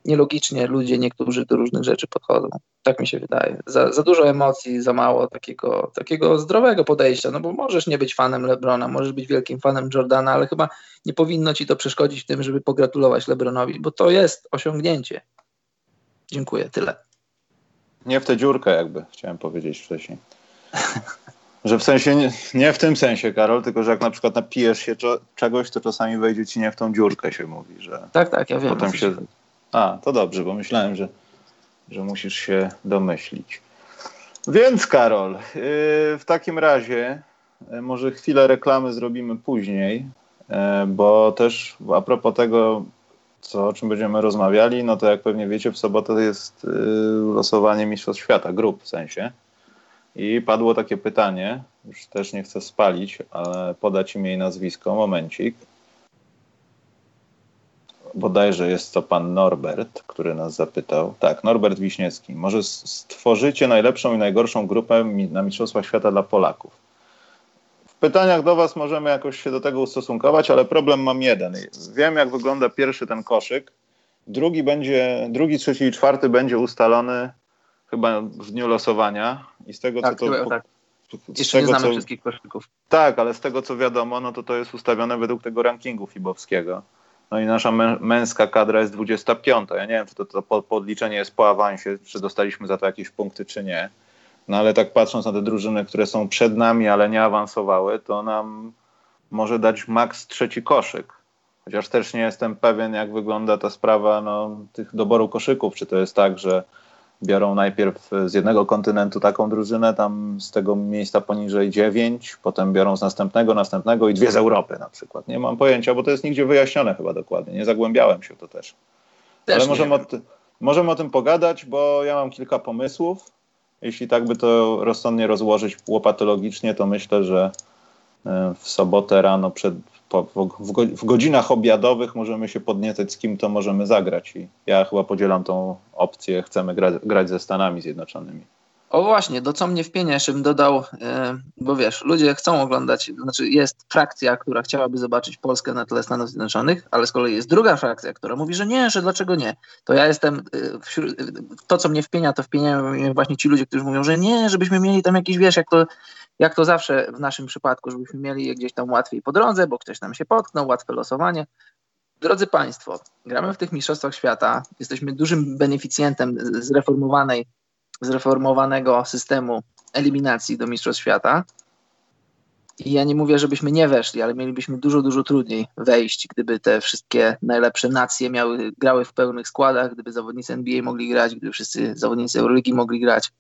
nielogicznie ludzie niektórzy do różnych rzeczy podchodzą. Tak mi się wydaje. Za, za dużo emocji, za mało takiego, takiego zdrowego podejścia, no bo możesz nie być fanem Lebrona, możesz być wielkim fanem Jordana, ale chyba nie powinno ci to przeszkodzić w tym, żeby pogratulować Lebronowi, bo to jest osiągnięcie. Dziękuję, tyle. Nie w tę dziurkę jakby, chciałem powiedzieć wcześniej. Że w sensie, nie, nie, w tym sensie, Karol, tylko że jak na przykład napijesz się czegoś, to czasami wejdzie ci nie w tą dziurkę, się mówi, że. Tak, tak, ja wiem. Potem się. A, to dobrze, bo myślałem, że, że musisz się domyślić. Więc, Karol, yy, w takim razie yy, może chwilę reklamy zrobimy później, yy, bo też a propos tego, co, o czym będziemy rozmawiali, no to jak pewnie wiecie, w sobotę jest yy, losowanie Mistrzostw Świata, grup w sensie. I padło takie pytanie, już też nie chcę spalić, ale podać imię i nazwisko, momencik. Bodajże jest to pan Norbert, który nas zapytał. Tak, Norbert Wiśniewski. Może stworzycie najlepszą i najgorszą grupę na Mistrzostwach Świata dla Polaków? W pytaniach do Was możemy jakoś się do tego ustosunkować, ale problem mam jeden. Wiem, jak wygląda pierwszy ten koszyk. Drugi będzie, drugi, trzeci i czwarty będzie ustalony chyba w dniu losowania i z tego tak, co to... tak. Jeszcze tego, nie znamy co, wszystkich koszyków. Tak, ale z tego co wiadomo, no to to jest ustawione według tego rankingu fibowskiego. No i nasza męska kadra jest 25. Ja nie wiem, czy to, to podliczenie jest po awansie, czy dostaliśmy za to jakieś punkty, czy nie. No ale tak patrząc na te drużyny, które są przed nami, ale nie awansowały, to nam może dać maks trzeci koszyk. Chociaż też nie jestem pewien, jak wygląda ta sprawa no, tych doboru koszyków. Czy to jest tak, że biorą najpierw z jednego kontynentu taką drużynę, tam z tego miejsca poniżej dziewięć, potem biorą z następnego, następnego i dwie z Europy na przykład. Nie mam pojęcia, bo to jest nigdzie wyjaśnione chyba dokładnie. Nie zagłębiałem się w to też. też Ale możemy o, możemy o tym pogadać, bo ja mam kilka pomysłów. Jeśli tak by to rozsądnie rozłożyć łopatologicznie, to myślę, że e, w sobotę rano przed po, w, godzinach obiadowych możemy się podniecać, z kim to możemy zagrać. I ja chyba podzielam tą opcję, chcemy grać, grać ze Stanami Zjednoczonymi. O właśnie, do co mnie wpienia, bym dodał, e, bo wiesz, ludzie chcą oglądać, znaczy jest frakcja, która chciałaby zobaczyć Polskę na tle Stanów Zjednoczonych, ale z kolei jest druga frakcja, która mówi, że nie, że dlaczego nie. To ja jestem, e, wśród, to co mnie wpienia, to wpieniają właśnie ci ludzie, którzy mówią, że nie, żebyśmy mieli tam jakiś, wiesz, jak to, jak to zawsze w naszym przypadku, żebyśmy mieli je gdzieś tam łatwiej po drodze, bo ktoś nam się potknął, łatwe losowanie. Drodzy Państwo, gramy w tych Mistrzostwach Świata, jesteśmy dużym beneficjentem zreformowanej zreformowanego systemu eliminacji do Mistrzostw Świata. I ja nie mówię, żebyśmy nie weszli, ale mielibyśmy dużo, dużo trudniej wejść, gdyby te wszystkie najlepsze nacje miały, grały w pełnych składach, gdyby zawodnicy NBA mogli grać, gdyby wszyscy zawodnicy Euroligi mogli grać.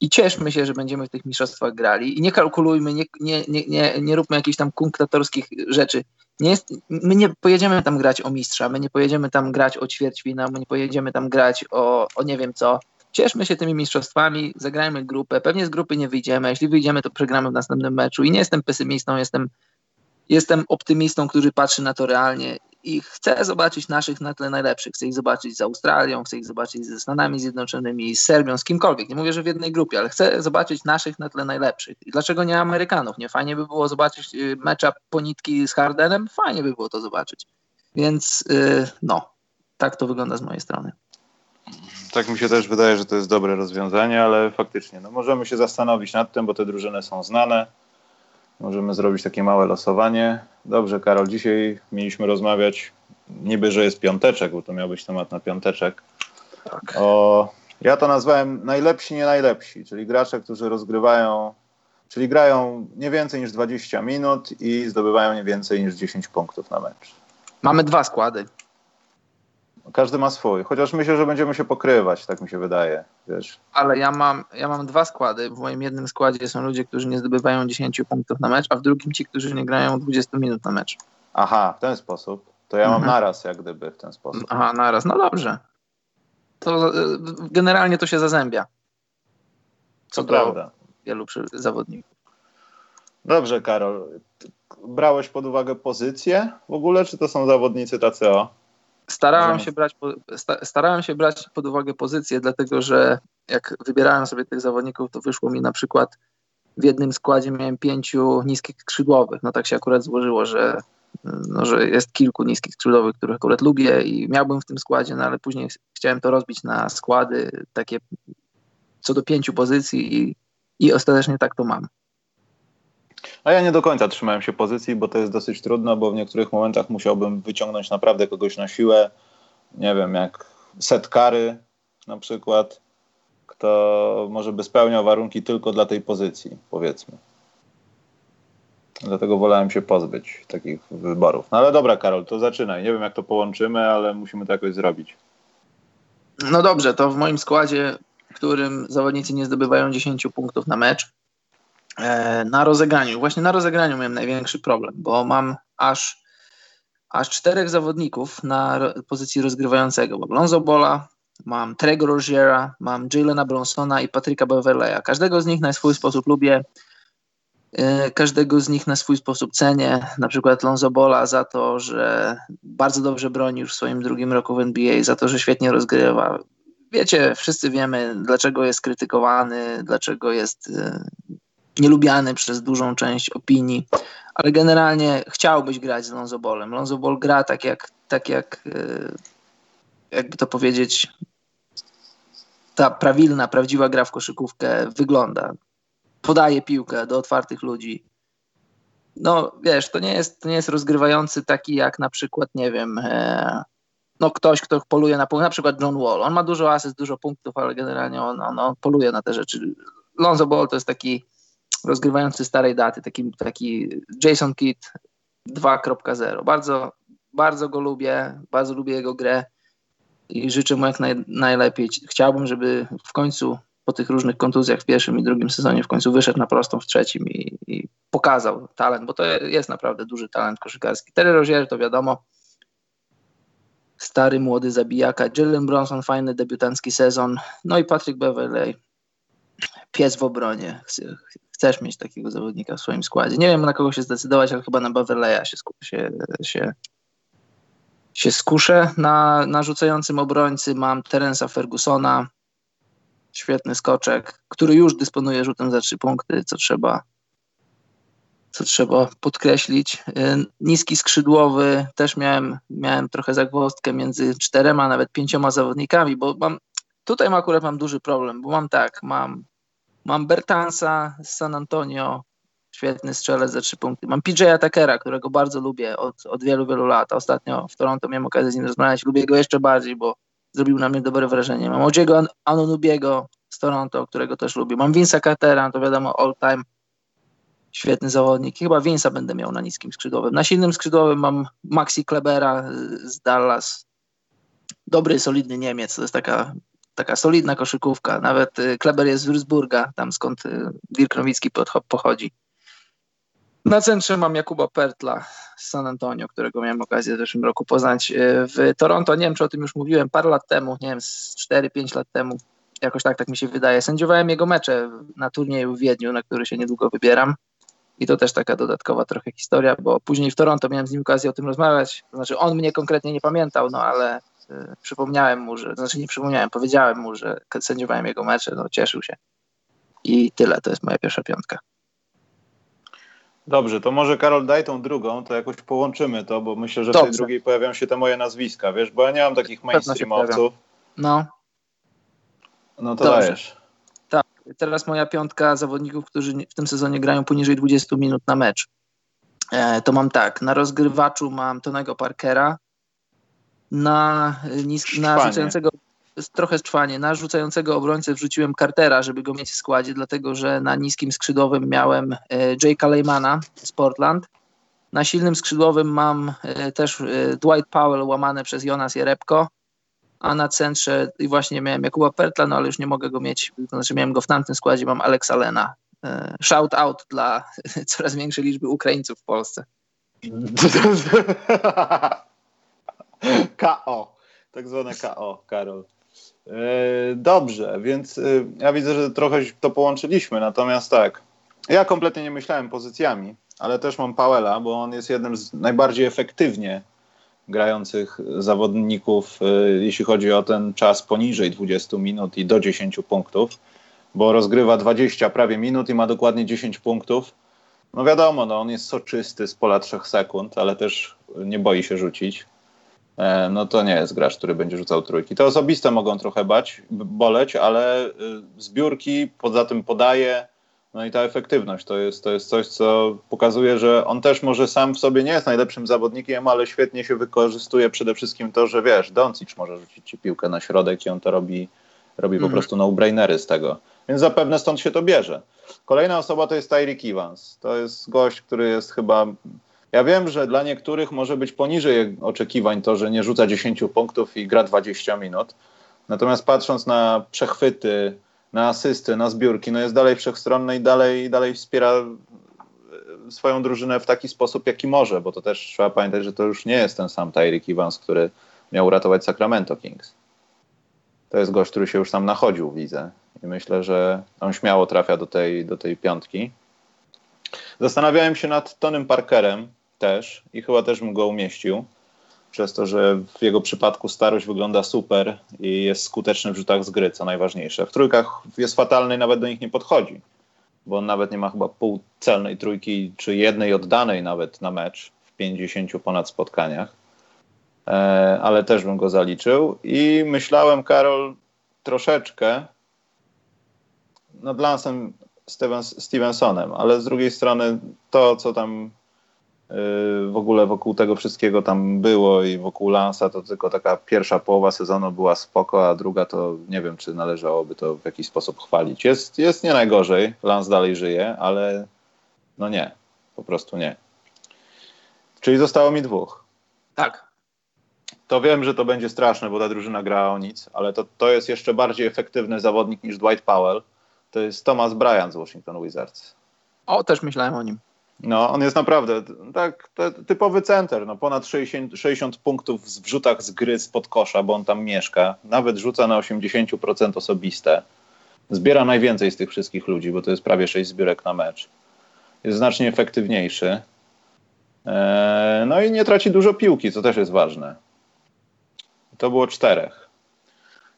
I cieszmy się, że będziemy w tych mistrzostwach grali. I nie kalkulujmy, nie, nie, nie, nie, róbmy jakichś tam kunktatorskich rzeczy. Nie jest, my nie pojedziemy tam grać o mistrza, my nie pojedziemy tam grać o ćwierćwina, my nie pojedziemy tam grać o, o nie wiem co. Cieszmy się tymi mistrzostwami, zagrajmy grupę, pewnie z grupy nie wyjdziemy, jeśli wyjdziemy, to przegramy w następnym meczu. I nie jestem pesymistą, jestem, jestem optymistą, który patrzy na to realnie i chcę zobaczyć naszych na tle najlepszych, chcę ich zobaczyć z Australią, chcę ich zobaczyć ze Stanami Zjednoczonymi, z Serbią, z kimkolwiek, nie mówię, że w jednej grupie, ale chcę zobaczyć naszych na tle najlepszych. I dlaczego nie Amerykanów? Nie fajnie by było zobaczyć y, mecza ponitki z Hardenem? Fajnie by było to zobaczyć. Więc yy, no, tak to wygląda z mojej strony tak mi się też wydaje, że to jest dobre rozwiązanie, ale faktycznie no, możemy się zastanowić nad tym, bo te drużyny są znane. Możemy zrobić takie małe losowanie. Dobrze, Karol, dzisiaj mieliśmy rozmawiać, niby, że jest piąteczek, bo to miał być temat na piąteczek. Tak. O, ja to nazwałem najlepsi, nie najlepsi, czyli gracze, którzy rozgrywają, czyli grają nie więcej niż 20 minut i zdobywają nie więcej niż 10 punktów na mecz. Mamy dwa składy. Każdy ma swój. Chociaż myślę, że będziemy się pokrywać, tak mi się wydaje. Wiesz. Ale ja mam, ja mam dwa składy. W moim jednym składzie są ludzie, którzy nie zdobywają 10 punktów na mecz, a w drugim ci, którzy nie grają 20 minut na mecz. Aha, w ten sposób. To ja mhm. mam naraz jak gdyby w ten sposób. Aha, naraz. No dobrze. To e, generalnie to się zazębia. Co to prawda. wielu zawodników. Dobrze, Karol. Brałeś pod uwagę pozycję w ogóle, czy to są zawodnicy tacy o? Starałem się, brać, starałem się brać pod uwagę pozycję, dlatego że jak wybierałem sobie tych zawodników, to wyszło mi na przykład w jednym składzie miałem pięciu niskich skrzydłowych. No tak się akurat złożyło, że no, że jest kilku niskich skrzydłowych, których akurat lubię i miałbym w tym składzie, no ale później chciałem to rozbić na składy takie co do pięciu pozycji i, i ostatecznie tak to mam. A ja nie do końca trzymałem się pozycji, bo to jest dosyć trudno, bo w niektórych momentach musiałbym wyciągnąć naprawdę kogoś na siłę. Nie wiem, jak set kary na przykład, kto może by spełniał warunki tylko dla tej pozycji, powiedzmy. Dlatego wolałem się pozbyć takich wyborów. No ale dobra, Karol, to zaczynaj. Nie wiem, jak to połączymy, ale musimy to jakoś zrobić. No dobrze, to w moim składzie, w którym zawodnicy nie zdobywają 10 punktów na mecz, na rozegraniu, właśnie na rozegraniu miałem największy problem, bo mam aż, aż czterech zawodników na pozycji rozgrywającego. Mam Lonzo Bola, mam Trego Roziera, mam Jalena Bronsona i Patryka Beverleya. Każdego z nich na swój sposób lubię. E, każdego z nich na swój sposób cenię. Na przykład Lonzo Bola za to, że bardzo dobrze broni już w swoim drugim roku w NBA, za to, że świetnie rozgrywa. Wiecie, wszyscy wiemy, dlaczego jest krytykowany, dlaczego jest e, nielubiany przez dużą część opinii, ale generalnie chciałbyś grać z Lonzo Bolem. Lonzo Ball gra tak jak, tak jak e, jakby to powiedzieć, ta prawilna, prawdziwa gra w koszykówkę wygląda podaje piłkę do otwartych ludzi. No wiesz, to nie jest, to nie jest rozgrywający taki jak na przykład, nie wiem, e, no ktoś, kto poluje na punkt, na przykład John Wall. On ma dużo asyst, dużo punktów, ale generalnie on, on, on poluje na te rzeczy. Lonzo Ball to jest taki rozgrywający starej daty, taki, taki Jason Kidd 2.0. Bardzo, bardzo go lubię, bardzo lubię jego grę i życzę mu jak naj, najlepiej. Chciałbym, żeby w końcu po tych różnych kontuzjach w pierwszym i drugim sezonie w końcu wyszedł na prostą w trzecim i, i pokazał talent, bo to jest naprawdę duży talent koszykarski. Terry Rozier to wiadomo, stary, młody zabijaka, Jalen Bronson, fajny debiutancki sezon, no i Patrick Beverley, pies w obronie. Chcesz mieć takiego zawodnika w swoim składzie. Nie wiem na kogo się zdecydować, ale chyba na Beverleya się, się, się, się skuszę. Na, na rzucającym obrońcy mam Terensa Fergusona, świetny skoczek, który już dysponuje rzutem za trzy punkty, co trzeba, co trzeba podkreślić. Y, niski skrzydłowy, też miałem, miałem trochę zagwozdkę między czterema, nawet pięcioma zawodnikami, bo mam, tutaj akurat mam duży problem, bo mam tak, mam, mam Bertansa z San Antonio, świetny strzelec za trzy punkty. Mam PJ'a Tuckera, którego bardzo lubię od, od wielu, wielu lat. Ostatnio w Toronto miałem okazję z nim rozmawiać. Lubię go jeszcze bardziej, bo zrobił na mnie dobre wrażenie. Mam Odziego Anunubiego z Toronto, którego też lubię. Mam Vince'a Cartera, to wiadomo, all time świetny zawodnik. Chyba Vince'a będę miał na niskim skrzydłowym. Na silnym skrzydłowym mam Maxi Klebera z Dallas. Dobry, solidny Niemiec. To jest taka, taka solidna koszykówka. Nawet y, Kleber jest z Würzburga, tam skąd y, Dirk Nowicki pochodzi. Na centrze mam Jakuba Pertla z San Antonio, którego miałem okazję w zeszłym roku poznać e, w Toronto. Nie wiem, czy o tym już mówiłem, parę lat temu, nie wiem, 4-5 lat temu. Jakoś tak, tak mi się wydaje. Sędziowałem jego mecze na turnieju w Wiedniu, na który się niedługo wybieram. I to też taka dodatkowa trochę historia, bo później w Toronto miałem z nim okazję o tym rozmawiać. Znaczy, on mnie konkretnie nie pamiętał, no ale y, przypomniałem mu, że, znaczy nie przypomniałem, powiedziałem mu, że sędziowałem jego mecze, no cieszył się. I tyle, to jest moja pierwsza piątka. Dobrze, to może Karol daj tą drugą, to jakoś połączymy to, bo myślę, że Dobrze. w tej drugiej pojawią się te moje nazwiska, wiesz, bo ja nie mam takich mainstreamowców. No. No to Dobrze. dajesz. Tak, teraz moja piątka zawodników, którzy w tym sezonie grają poniżej 20 minut na mecz. E, to mam tak, na rozgrywaczu mam Tonego Parkera, na, nisk, na rzucającego trochę strwanie. Na rzucającego obrońcę wrzuciłem Cartera, żeby go mieć w składzie, dlatego że na niskim skrzydłowym miałem e, Jake'a Leymana z Portland. Na silnym skrzydłowym mam e, też e, Dwight Powell łamane przez Jonas Jerebko, a na centrze i właśnie miałem Jakuba Pertla, no ale już nie mogę go mieć, to znaczy miałem go w tamtym składzie, mam Alexa Lena. Shout out dla coraz większej liczby Ukraińców w Polsce. KO, tak zwane KO, Karol. E, dobrze, więc e, ja widzę, że trochę to połączyliśmy, natomiast tak, ja kompletnie nie myślałem pozycjami, ale też mam Pawela, bo on jest jednym z najbardziej efektywnie grających zawodników, e, jeśli chodzi o ten czas poniżej 20 minut i do 10 punktów, bo rozgrywa 20 prawie minut i ma dokładnie 10 punktów. no wiadomo, no on jest soczysty z pola trzech sekund, ale też nie boi się rzucić. E, no to nie jest gracz, który będzie rzucał trójki. Te osobiste mogą trochę bać, boleć, ale y, zbiórki, poza tym podaje, no i ta efektywność to jest, to jest coś, co pokazuje, że on też może sam w sobie nie jest najlepszym zawodnikiem, ale świetnie się wykorzystuje przede wszystkim to, że wiesz, Doncic może rzucić ci piłkę na środek i on to robi, robi po mhm. prostu no-brainery z tego. Więc zapewne stąd się to bierze. Kolejna osoba to jest Tyreek Evans. To jest gość, który jest chyba ja wiem, że dla niektórych może być poniżej oczekiwań to, że nie rzuca 10 punktów i gra 20 minut. Natomiast patrząc na przechwyty, na asysty, na zbiórki, no jest dalej wszechstronny i dalej, dalej wspiera e, swoją drużynę w taki sposób, jaki może, bo to też trzeba pamiętać, że to już nie jest ten sam Tyreek Evans, który miał uratować Sacramento Kings. To jest gość, który się już tam nachodził, widzę. I myślę, że on śmiało trafia do tej, do tej piątki. Zastanawiałem się nad Tonym Parkerem, też i chyba też bym go umieścił. Przez to, że w jego przypadku starość wygląda super i jest skuteczny w rzutach z gry, co najważniejsze. W trójkach jest fatalny i nawet do nich nie podchodzi, bo on nawet nie ma chyba półcelnej trójki, czy jednej oddanej nawet na mecz w 50 ponad spotkaniach. E, ale też bym go zaliczył. I myślałem, Karol, troszeczkę nad Lansem Stevens, Stevensonem, ale z drugiej strony to, co tam w ogóle wokół tego wszystkiego tam było i wokół Lansa to tylko taka pierwsza połowa sezonu była spoko, a druga to nie wiem, czy należałoby to w jakiś sposób chwalić. Jest, jest nie najgorzej, Lans dalej żyje, ale no nie, po prostu nie. Czyli zostało mi dwóch. Tak. To wiem, że to będzie straszne, bo ta drużyna gra o nic, ale to, to jest jeszcze bardziej efektywny zawodnik niż Dwight Powell. To jest Thomas Bryant z Washington Wizards. O, też myślałem o nim. No, on jest naprawdę tak typowy center, no, ponad 60, 60 punktów w wrzutach z gry spod kosza, bo on tam mieszka. Nawet rzuca na 80% osobiste. Zbiera najwięcej z tych wszystkich ludzi, bo to jest prawie 6 zbiórek na mecz. Jest znacznie efektywniejszy. Eee, no i nie traci dużo piłki, co też jest ważne. To było czterech.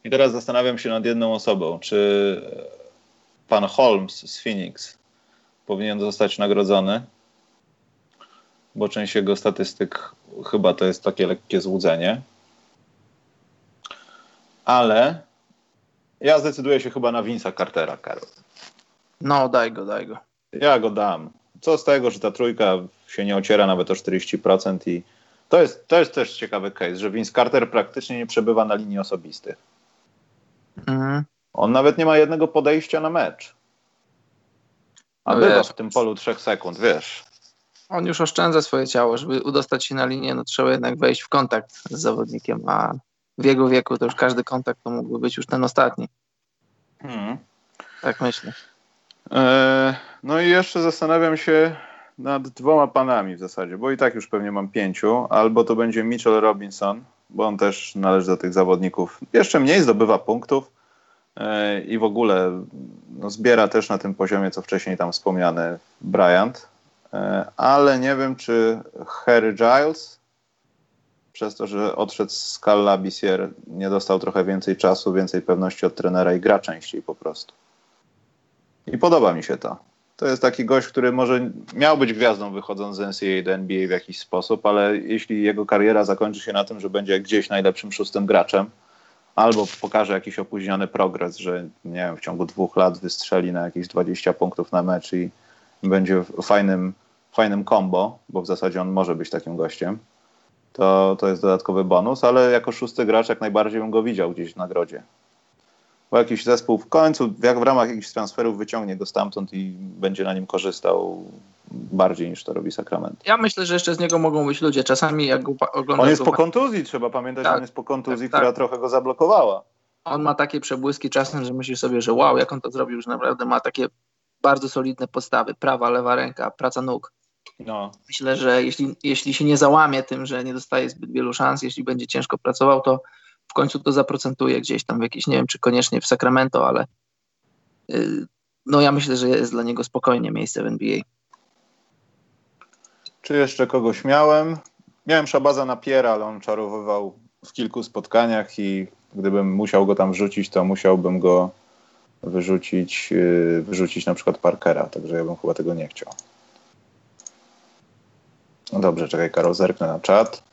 I teraz zastanawiam się nad jedną osobą. Czy pan Holmes z Phoenix powinien zostać nagrodzony, bo część jego statystyk chyba to jest takie lekkie złudzenie. Ale ja zdecyduję się chyba na Vince'a Cartera, Karol. No, daj go, daj go. Ja go dam. Co z tego, że ta trójka się nie ociera nawet o 40% i to jest, to jest też ciekawy case, że Vince Carter praktycznie nie przebywa na linii osobistych. Mhm. On nawet nie ma jednego podejścia na mecz. A no bywa wiesz, w tym polu trzech sekund, wiesz. On już oszczędza swoje ciało, żeby udostać się na linię, no trzeba jednak wejść w kontakt z zawodnikiem, a w jego wieku to już każdy kontakt to mógłby być już ten ostatni. Hmm. Tak myślę. E, no i jeszcze zastanawiam się nad dwoma panami w zasadzie, bo i tak już pewnie mam pięciu. Albo to będzie Mitchell Robinson, bo on też należy do tych zawodników. Jeszcze mniej zdobywa punktów, i w ogóle no, zbiera też na tym poziomie, co wcześniej tam wspomniany Bryant, e, ale nie wiem, czy Harry Giles przez to, że odszedł z Kalla Bisier, nie dostał trochę więcej czasu, więcej pewności od trenera i gra częściej po prostu. I podoba mi się to. To jest taki gość, który może miał być gwiazdą wychodząc z NCAA do NBA w jakiś sposób, ale jeśli jego kariera zakończy się na tym, że będzie gdzieś najlepszym szóstym graczem, albo pokaże jakiś opóźniony progres, że nie wiem, w ciągu dwóch lat wystrzeli na jakieś 20 punktów na mecz i będzie fajnym, fajnym combo, bo w zasadzie on może być takim gościem, to, to jest dodatkowy bonus, ale jako szósty gracz jak najbardziej bym go widział gdzieś w nagrodzie. Bo jakiś zespół w końcu, jak w ramach jakichś transferów wyciągnie go stamtąd i będzie na nim korzystał bardziej niż to robi Sakrament. Ja myślę, że jeszcze z niego mogą być ludzie. Czasami jak go oglądam... On jest po kontuzji, trzeba pamiętać, tak, on jest po kontuzji, tak, która tak. trochę go zablokowała. On ma takie przebłyski czasem, że myślisz sobie, że wow, jak on to zrobił, że naprawdę ma takie bardzo solidne postawy. Prawa, lewa ręka, praca nóg. No. Myślę, że jeśli, jeśli się nie załamie tym, że nie dostaje zbyt wielu szans, jeśli będzie ciężko pracował, to w końcu to zaprocentuje gdzieś tam w jakiś, nie wiem, czy koniecznie w Sacramento, ale yy, no ja myślę, że jest dla niego spokojnie miejsce w NBA. Czy jeszcze kogoś miałem? Miałem Szabaza na Piera, ale on czarowywał w kilku spotkaniach i gdybym musiał go tam wrzucić, to musiałbym go wyrzucić, yy, wyrzucić na przykład Parkera, także ja bym chyba tego nie chciał. No dobrze, czekaj, Karol, zerknę na czat.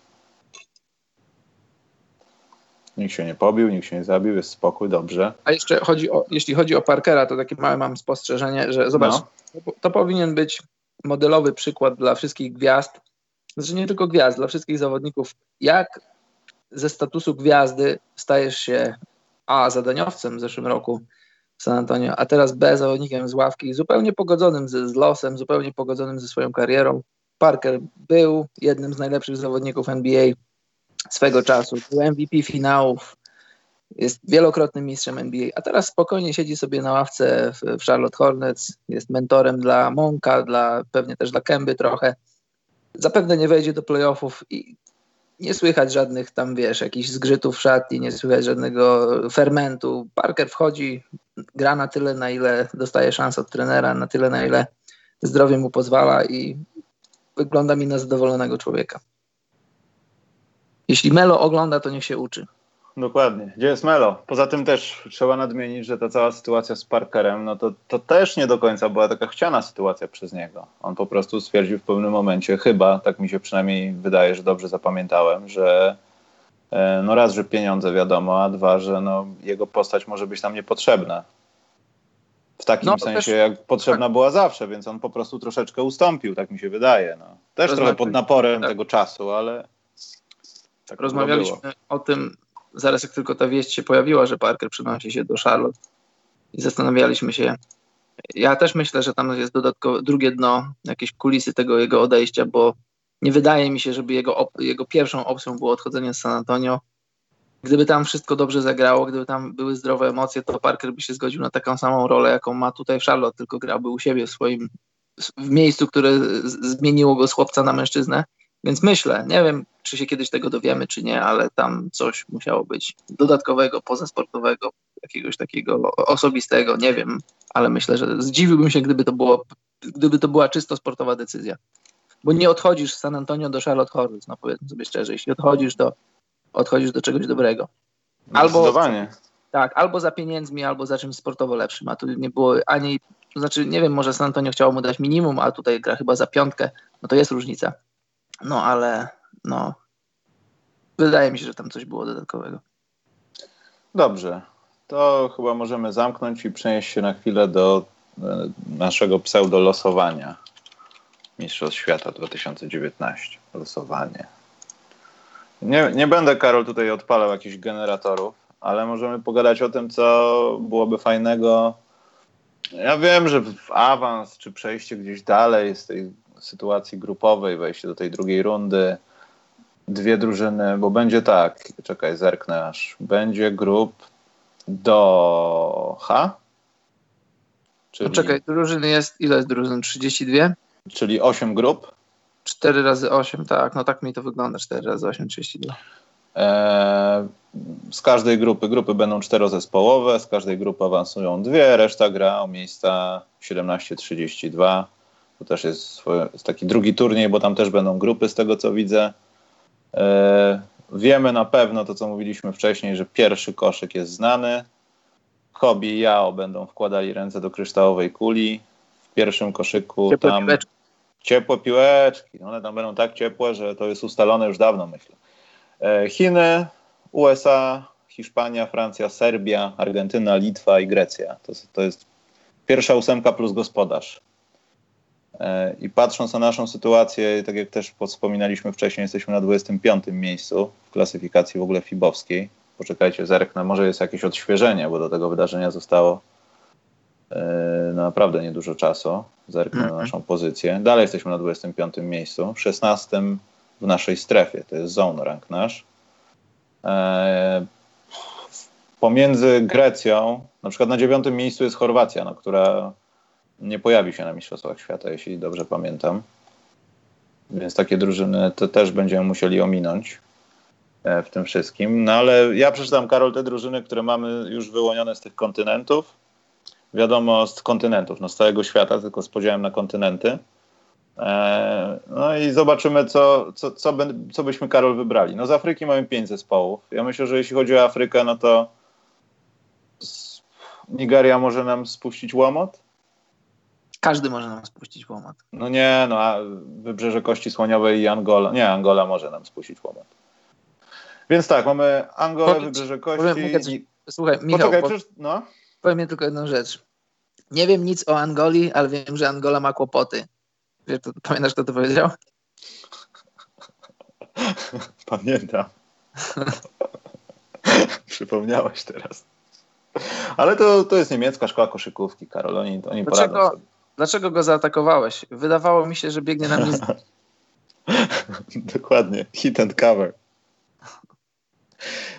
Nikt się nie pobił, nikt się nie zabił, jest spokój, dobrze. A jeszcze chodzi o, jeśli chodzi o Parkera, to takie małe mam spostrzeżenie, że zobacz, no. to powinien być modelowy przykład dla wszystkich gwiazd, znaczy nie tylko gwiazd, dla wszystkich zawodników, jak ze statusu gwiazdy stajesz się A zadaniowcem w zeszłym roku w San Antonio, a teraz B zawodnikiem z ławki, zupełnie pogodzonym z, z losem, zupełnie pogodzonym ze swoją karierą. Parker był jednym z najlepszych zawodników NBA swego czasu, był MVP finałów, jest wielokrotnym mistrzem NBA, a teraz spokojnie siedzi sobie na ławce w, w Charlotte Hornets, jest mentorem dla Monka, dla, pewnie też dla Kemby trochę. Zapewne nie wejdzie do playoffów i nie słychać żadnych tam, wiesz, jakichś zgrzytów w szatni, nie słychać żadnego fermentu. Parker wchodzi, gra na tyle, na ile dostaje szansę od trenera, na tyle, na ile zdrowie mu pozwala i wygląda mi na zadowolonego człowieka. Jeśli Melo ogląda, to niech się uczy. Dokładnie. Gdzie jest Melo? Poza tym też trzeba nadmienić, że ta cała sytuacja z Parkerem, no to, to też nie do końca była taka chciana sytuacja przez niego. On po prostu stwierdził w pewnym momencie, chyba, tak mi się przynajmniej wydaje, że dobrze zapamiętałem, że e, no raz, że pieniądze wiadomo, a dwa, że no jego postać może być tam niepotrzebna. W takim no, sensie, też, jak potrzebna tak. była zawsze, więc on po prostu troszeczkę ustąpił, tak mi się wydaje. No. Też to trochę znaczy, pod naporem tak. tego czasu, ale tak Rozmawialiśmy o tym zaraz jak tylko ta wieść się pojawiła, że Parker przenosi się do Charlotte i zastanawialiśmy się. Ja też myślę, że tam jest dodatkowe drugie dno, jakieś kulisy tego jego odejścia, bo nie wydaje mi się, żeby jego, jego pierwszą opcją było odchodzenie z San Antonio. Gdyby tam wszystko dobrze zagrało, gdyby tam były zdrowe emocje, to Parker by się zgodził na taką samą rolę, jaką ma tutaj w Charlotte, tylko grałby u siebie w swoim w miejscu, które zmieniło go z chłopca na mężczyznę. Więc myślę, nie wiem, czy się kiedyś tego dowiemy, czy nie, ale tam coś musiało być dodatkowego, pozasportowego, jakiegoś takiego osobistego, nie wiem, ale myślę, że zdziwiłbym się, gdyby to, było, gdyby to była czysto sportowa decyzja. Bo nie odchodzisz z San Antonio do Charlotte Hornets, no powiedzmy sobie szczerze, jeśli odchodzisz, to odchodzisz do czegoś dobrego. Albo, tak, albo za pieniędzmi, albo za czymś sportowo lepszym, a tu nie było ani, to znaczy nie wiem, może San Antonio chciało mu dać minimum, a tutaj gra chyba za piątkę, no to jest różnica. No ale no, wydaje mi się, że tam coś było dodatkowego. Dobrze. To chyba możemy zamknąć i przenieść się na chwilę do e, naszego pseudolosowania Mistrzostw Świata 2019. Losowanie. Nie, nie będę, Karol, tutaj odpalał jakichś generatorów, ale możemy pogadać o tym, co byłoby fajnego. Ja wiem, że w awans czy przejście gdzieś dalej z tej sytuacji grupowej, wejście do tej drugiej rundy, dwie drużyny, bo będzie tak, czekaj, zerknę aż, będzie grup do H. Czyli, czekaj, drużyny jest, ile jest drużyn? 32? Czyli 8 grup. 4 razy 8, tak, no tak mi to wygląda, 4 razy 8, 32. Eee, z każdej grupy, grupy będą czterozespołowe, z każdej grupy awansują dwie, reszta gra o miejsca 17-32. To też jest, swoje, jest taki drugi turniej, bo tam też będą grupy z tego co widzę. E, wiemy na pewno to, co mówiliśmy wcześniej, że pierwszy koszyk jest znany. Kobi i Jao będą wkładali ręce do kryształowej kuli. W pierwszym koszyku ciepłe tam piłeczki. ciepłe piłeczki. One tam będą tak ciepłe, że to jest ustalone już dawno, myślę. E, Chiny, USA, Hiszpania, Francja, Serbia, Argentyna, Litwa i Grecja. To, to jest pierwsza ósemka plus gospodarz. E, I patrząc na naszą sytuację, tak jak też wspominaliśmy wcześniej, jesteśmy na 25 miejscu w klasyfikacji w ogóle fibowskiej. Poczekajcie, zerknę, może jest jakieś odświeżenie, bo do tego wydarzenia zostało e, naprawdę niedużo czasu. Zerknę mm -hmm. na mhm. naszą pozycję. Dalej jesteśmy na 25 miejscu, 16 w naszej strefie, to jest zone rank nasz. E, pomiędzy Grecją, na przykład na dziewiątym miejscu jest Chorwacja, no, która nie pojawi się na Mistrzostwach Świata, jeśli dobrze pamiętam. Więc takie drużyny to też będziemy musieli ominąć e, w tym wszystkim. No ale ja przeczytam, Karol, te drużyny, które mamy już wyłonione z tych kontynentów. Wiadomo, z kontynentów, no z całego świata, tylko z podziałem na kontynenty. E, no i zobaczymy, co, co, co, by, co byśmy, Karol, wybrali. No z Afryki mamy pięć zespołów. Ja myślę, że jeśli chodzi o Afrykę, no to Nigeria może nam spuścić łomot. Każdy może nam spuścić łomat. No nie, no a Wybrzeże Kości Słoniowej i Angola. Nie, Angola może nam spuścić łomat. Więc tak, mamy Angolę, Powiedz, Wybrzeże Kości. Powiem, słuchaj, Michał, Poczekaj, po, przecież, no. powiem mi tylko jedną rzecz. Nie wiem nic o Angolii, ale wiem, że Angola ma kłopoty. Wiesz, to, pamiętasz, kto to powiedział? Pamiętam. Przypomniałeś teraz. Ale to, to jest niemiecka szkoła koszykówki, Karol. Oni, oni dlaczego, sobie. Dlaczego go zaatakowałeś? Wydawało mi się, że biegnie na mnie. Dokładnie. Hit and cover.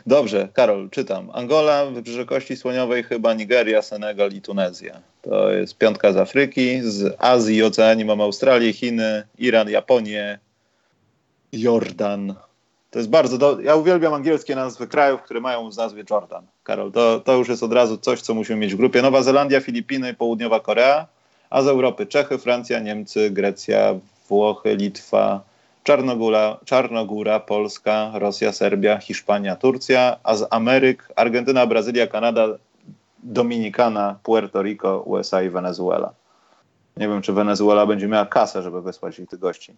Dobrze, Karol, czytam. Angola, Wybrzeże Kości Słoniowej, chyba Nigeria, Senegal i Tunezja. To jest piątka z Afryki. Z Azji i Oceanii mamy Australię, Chiny, Iran, Japonię, Jordan. To jest bardzo. Do... Ja uwielbiam angielskie nazwy krajów, które mają w nazwie Jordan. Karol, to, to już jest od razu coś, co musimy mieć w grupie. Nowa Zelandia, Filipiny, Południowa Korea, a z Europy Czechy, Francja, Niemcy, Grecja, Włochy, Litwa, Czarnogóra, Czarnogóra, Polska, Rosja, Serbia, Hiszpania, Turcja, a z Ameryk Argentyna, Brazylia, Kanada, Dominikana, Puerto Rico, USA i Wenezuela. Nie wiem, czy Wenezuela będzie miała kasę, żeby wysłać ich tych gości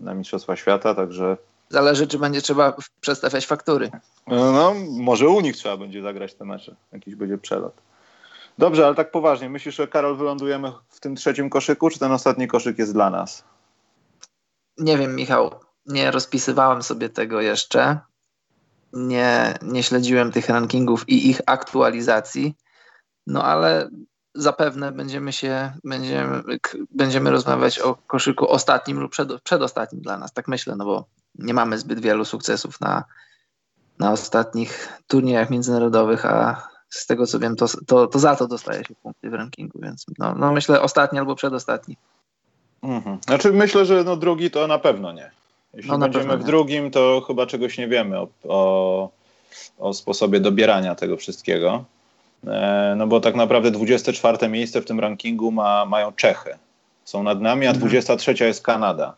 na Mistrzostwa Świata, także... Zależy, czy będzie trzeba przestawiać faktury. No, może u nich trzeba będzie zagrać te mecze. Jakiś będzie przelot. Dobrze, ale tak poważnie. Myślisz, że Karol wylądujemy w tym trzecim koszyku, czy ten ostatni koszyk jest dla nas? Nie wiem, Michał. Nie rozpisywałem sobie tego jeszcze. Nie, nie śledziłem tych rankingów i ich aktualizacji. No ale zapewne będziemy się, będziemy, będziemy rozmawiać o koszyku ostatnim lub przed, przedostatnim dla nas, tak myślę, no bo nie mamy zbyt wielu sukcesów na, na ostatnich turniejach międzynarodowych, a z tego co wiem, to, to, to za to dostaje się punkty w rankingu, więc no, no myślę ostatni albo przedostatni. Mhm. Znaczy myślę, że no drugi to na pewno nie. Jeśli no, będziemy w drugim, to chyba czegoś nie wiemy o, o, o sposobie dobierania tego wszystkiego. E, no bo tak naprawdę 24 miejsce w tym rankingu ma, mają Czechy. Są nad nami, a 23 mhm. jest Kanada.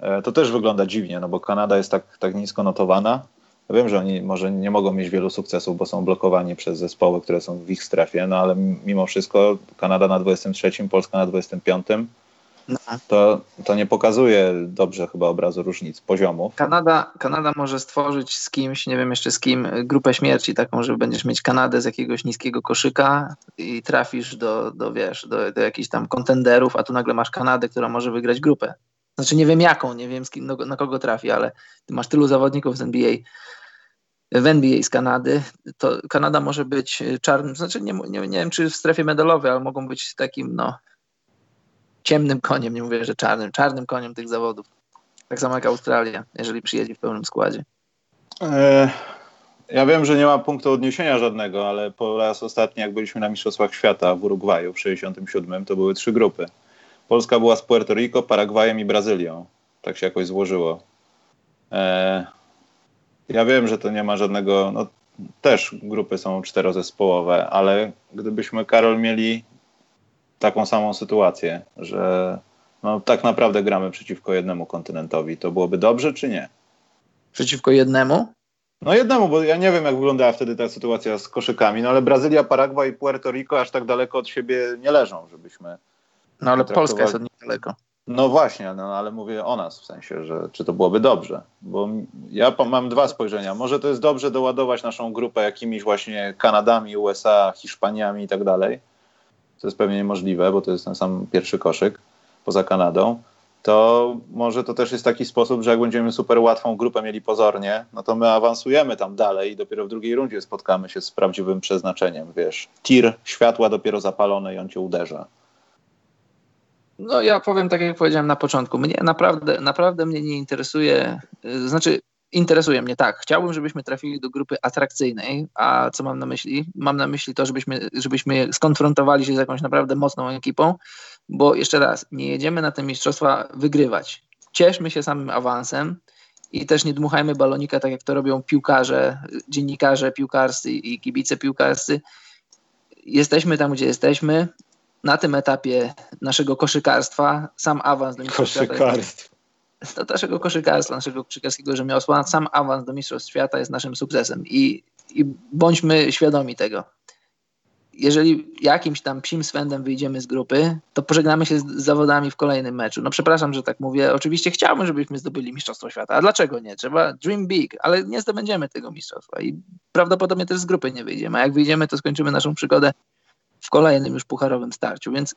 E, to też wygląda dziwnie, no bo Kanada jest tak, tak nisko notowana. Ja wiem, że oni może nie mogą mieć wielu sukcesów, bo są blokowani przez zespoły, które są w ich strefie, no ale mimo wszystko Kanada na 23, Polska na 25 no. to, to nie pokazuje dobrze chyba obrazu różnic poziomów. Kanada, Kanada może stworzyć z kimś, nie wiem jeszcze z kim, grupę śmierci taką, że będziesz mieć Kanadę z jakiegoś niskiego koszyka i trafisz do, do wiesz, do, do jakichś tam kontenderów, a tu nagle masz Kanadę, która może wygrać grupę. Znaczy nie wiem jaką, nie wiem kim, no, na kogo trafi, ale ty masz tylu zawodników z NBA, w NBA z Kanady, to Kanada może być czarnym, znaczy nie, nie, nie wiem czy w strefie medalowej, ale mogą być takim no, ciemnym koniem, nie mówię, że czarnym, czarnym koniem tych zawodów. Tak samo jak Australia, jeżeli przyjedzie w pełnym składzie. E, ja wiem, że nie ma punktu odniesienia żadnego, ale po raz ostatni, jak byliśmy na Mistrzostwach Świata w Urugwaju w 67, to były trzy grupy. Polska była z Puerto Rico, Paragwajem i Brazylią. Tak się jakoś złożyło. Ja wiem, że to nie ma żadnego, no też grupy są czterozespołowe, ale gdybyśmy, Karol, mieli taką samą sytuację, że no, tak naprawdę gramy przeciwko jednemu kontynentowi. To byłoby dobrze, czy nie? Przeciwko jednemu? No jednemu, bo ja nie wiem, jak wyglądała wtedy ta sytuacja z koszykami, no ale Brazylia, Paragwaj i Puerto Rico aż tak daleko od siebie nie leżą, żebyśmy... No ale Polska jest od nich daleko. No właśnie, no, ale mówię o nas w sensie, że czy to byłoby dobrze, bo ja mam dwa spojrzenia. Może to jest dobrze doładować naszą grupę jakimiś właśnie Kanadami, USA, Hiszpaniami i tak dalej, co jest pewnie niemożliwe, bo to jest ten sam pierwszy koszyk poza Kanadą, to może to też jest taki sposób, że jak będziemy super łatwą grupę mieli pozornie, no to my awansujemy tam dalej i dopiero w drugiej rundzie spotkamy się z prawdziwym przeznaczeniem, wiesz. Tir światła dopiero zapalone i on cię uderza. No ja powiem tak, jak powiedziałem na początku. Mnie naprawdę, naprawdę mnie nie interesuje, y, znaczy interesuje mnie, tak. Chciałbym, żebyśmy trafili do grupy atrakcyjnej, a co mam na myśli? Mam na myśli to, żebyśmy, żebyśmy skonfrontowali się z jakąś naprawdę mocną ekipą, bo jeszcze raz, nie jedziemy na te mistrzostwa wygrywać. Cieszmy się samym awansem i też nie dmuchajmy balonika, tak jak to robią piłkarze, dziennikarze piłkarscy i kibice piłkarscy. Jesteśmy tam, gdzie jesteśmy. Na tym etapie naszego koszykarstwa sam awans do mistrzostwa do naszego koszykarstwa, naszego koszykarskiego rzemiosła, sam awans do Mistrzostw Świata jest naszym sukcesem i, i bądźmy świadomi tego. jeżeli jakimś tam psim swędem wyjdziemy z grupy, to pożegnamy się z zawodami w kolejnym meczu. No przepraszam, że tak mówię. Oczywiście chciałbym, żebyśmy zdobyli Mistrzostwo Świata. A dlaczego nie? Trzeba dream big, ale nie zdobędziemy tego mistrzostwa i prawdopodobnie też z grupy nie wyjdziemy. A jak wyjdziemy, to skończymy naszą przygodę w kolejnym już pucharowym starciu. Więc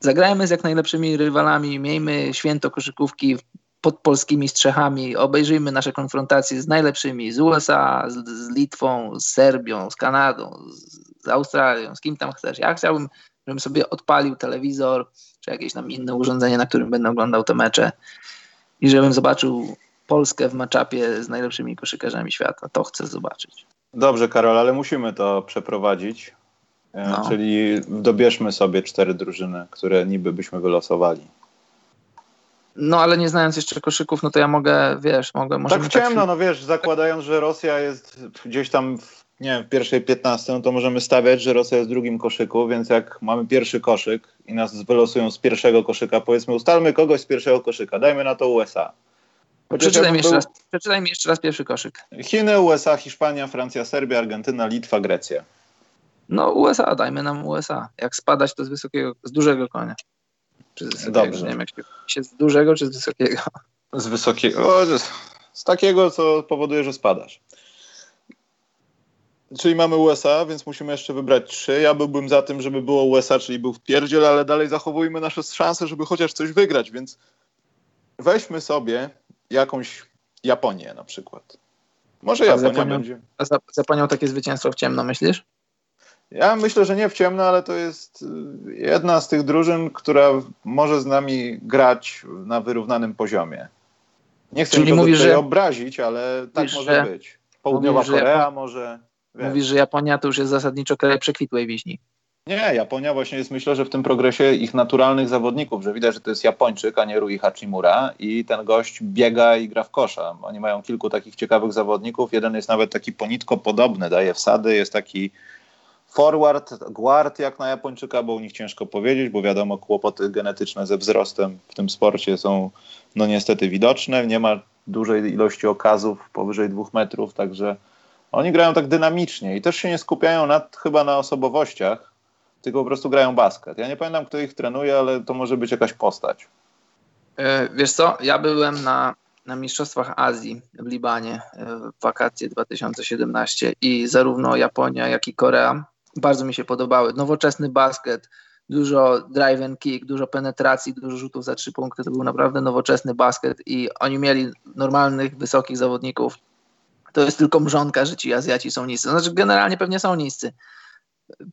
zagrajmy z jak najlepszymi rywalami, miejmy święto koszykówki pod polskimi strzechami, obejrzyjmy nasze konfrontacje z najlepszymi, z USA, z, z Litwą, z Serbią, z Kanadą, z, z Australią, z kim tam chcesz. Ja chciałbym, żebym sobie odpalił telewizor, czy jakieś tam inne urządzenie, na którym będę oglądał te mecze i żebym zobaczył Polskę w maczapie z najlepszymi koszykarzami świata. To chcę zobaczyć. Dobrze, Karol, ale musimy to przeprowadzić. E, no. Czyli dobierzmy sobie cztery drużyny, które niby byśmy wylosowali. No ale nie znając jeszcze koszyków, no to ja mogę, wiesz, mogę... Może tak w ciemno, tak... no wiesz, zakładając, że Rosja jest gdzieś tam w, nie wiem, w pierwszej 15, no to możemy stawiać, że Rosja jest w drugim koszyku, więc jak mamy pierwszy koszyk i nas wylosują z pierwszego koszyka, powiedzmy, ustalmy kogoś z pierwszego koszyka, dajmy na to USA. Przeczytaj mi, jeszcze raz, przeczytaj mi jeszcze raz pierwszy koszyk. Chiny, USA, Hiszpania, Francja, Serbia, Argentyna, Litwa, Grecja. No USA, dajmy nam USA. Jak spadać, to z wysokiego, z dużego konia. Czy z wysokiego, Dobrze. nie wiem, jak się z dużego, czy z wysokiego? Z wysokiego, z takiego, co powoduje, że spadasz. Czyli mamy USA, więc musimy jeszcze wybrać trzy. Ja byłbym za tym, żeby było USA, czyli był w pierdziel, ale dalej zachowujmy nasze szanse, żeby chociaż coś wygrać, więc weźmy sobie jakąś Japonię na przykład. Może Japonia Japonią, będzie. A za, za Japonią takie zwycięstwo w ciemno, myślisz? Ja myślę, że nie w ciemno, ale to jest y, jedna z tych drużyn, która może z nami grać na wyrównanym poziomie. Nie chcę Czyli mówisz, że obrazić, ale tak mówisz, może być. Południowa mówisz, Korea Japo... może. Wiesz. Mówisz, że Japonia to już jest zasadniczo kraj przekwitłej wiśni. Nie, Japonia właśnie jest myślę, że w tym progresie ich naturalnych zawodników, że widać, że to jest Japończyk, a nie Rui Hachimura i ten gość biega i gra w kosza. Oni mają kilku takich ciekawych zawodników. Jeden jest nawet taki ponitko podobny, daje wsady, jest taki Forward, guard jak na Japończyka, bo u nich ciężko powiedzieć, bo wiadomo, kłopoty genetyczne ze wzrostem w tym sporcie są no niestety widoczne. Nie ma dużej ilości okazów powyżej dwóch metrów, także oni grają tak dynamicznie i też się nie skupiają nad, chyba na osobowościach, tylko po prostu grają basket. Ja nie pamiętam, kto ich trenuje, ale to może być jakaś postać. E, wiesz co, ja byłem na, na Mistrzostwach Azji w Libanie e, w wakacje 2017 i zarówno Japonia, jak i Korea bardzo mi się podobały. Nowoczesny basket, dużo drive and kick, dużo penetracji, dużo rzutów za trzy punkty. To był naprawdę nowoczesny basket i oni mieli normalnych, wysokich zawodników. To jest tylko mrzonka, że ci Azjaci są niscy. Znaczy generalnie pewnie są niscy,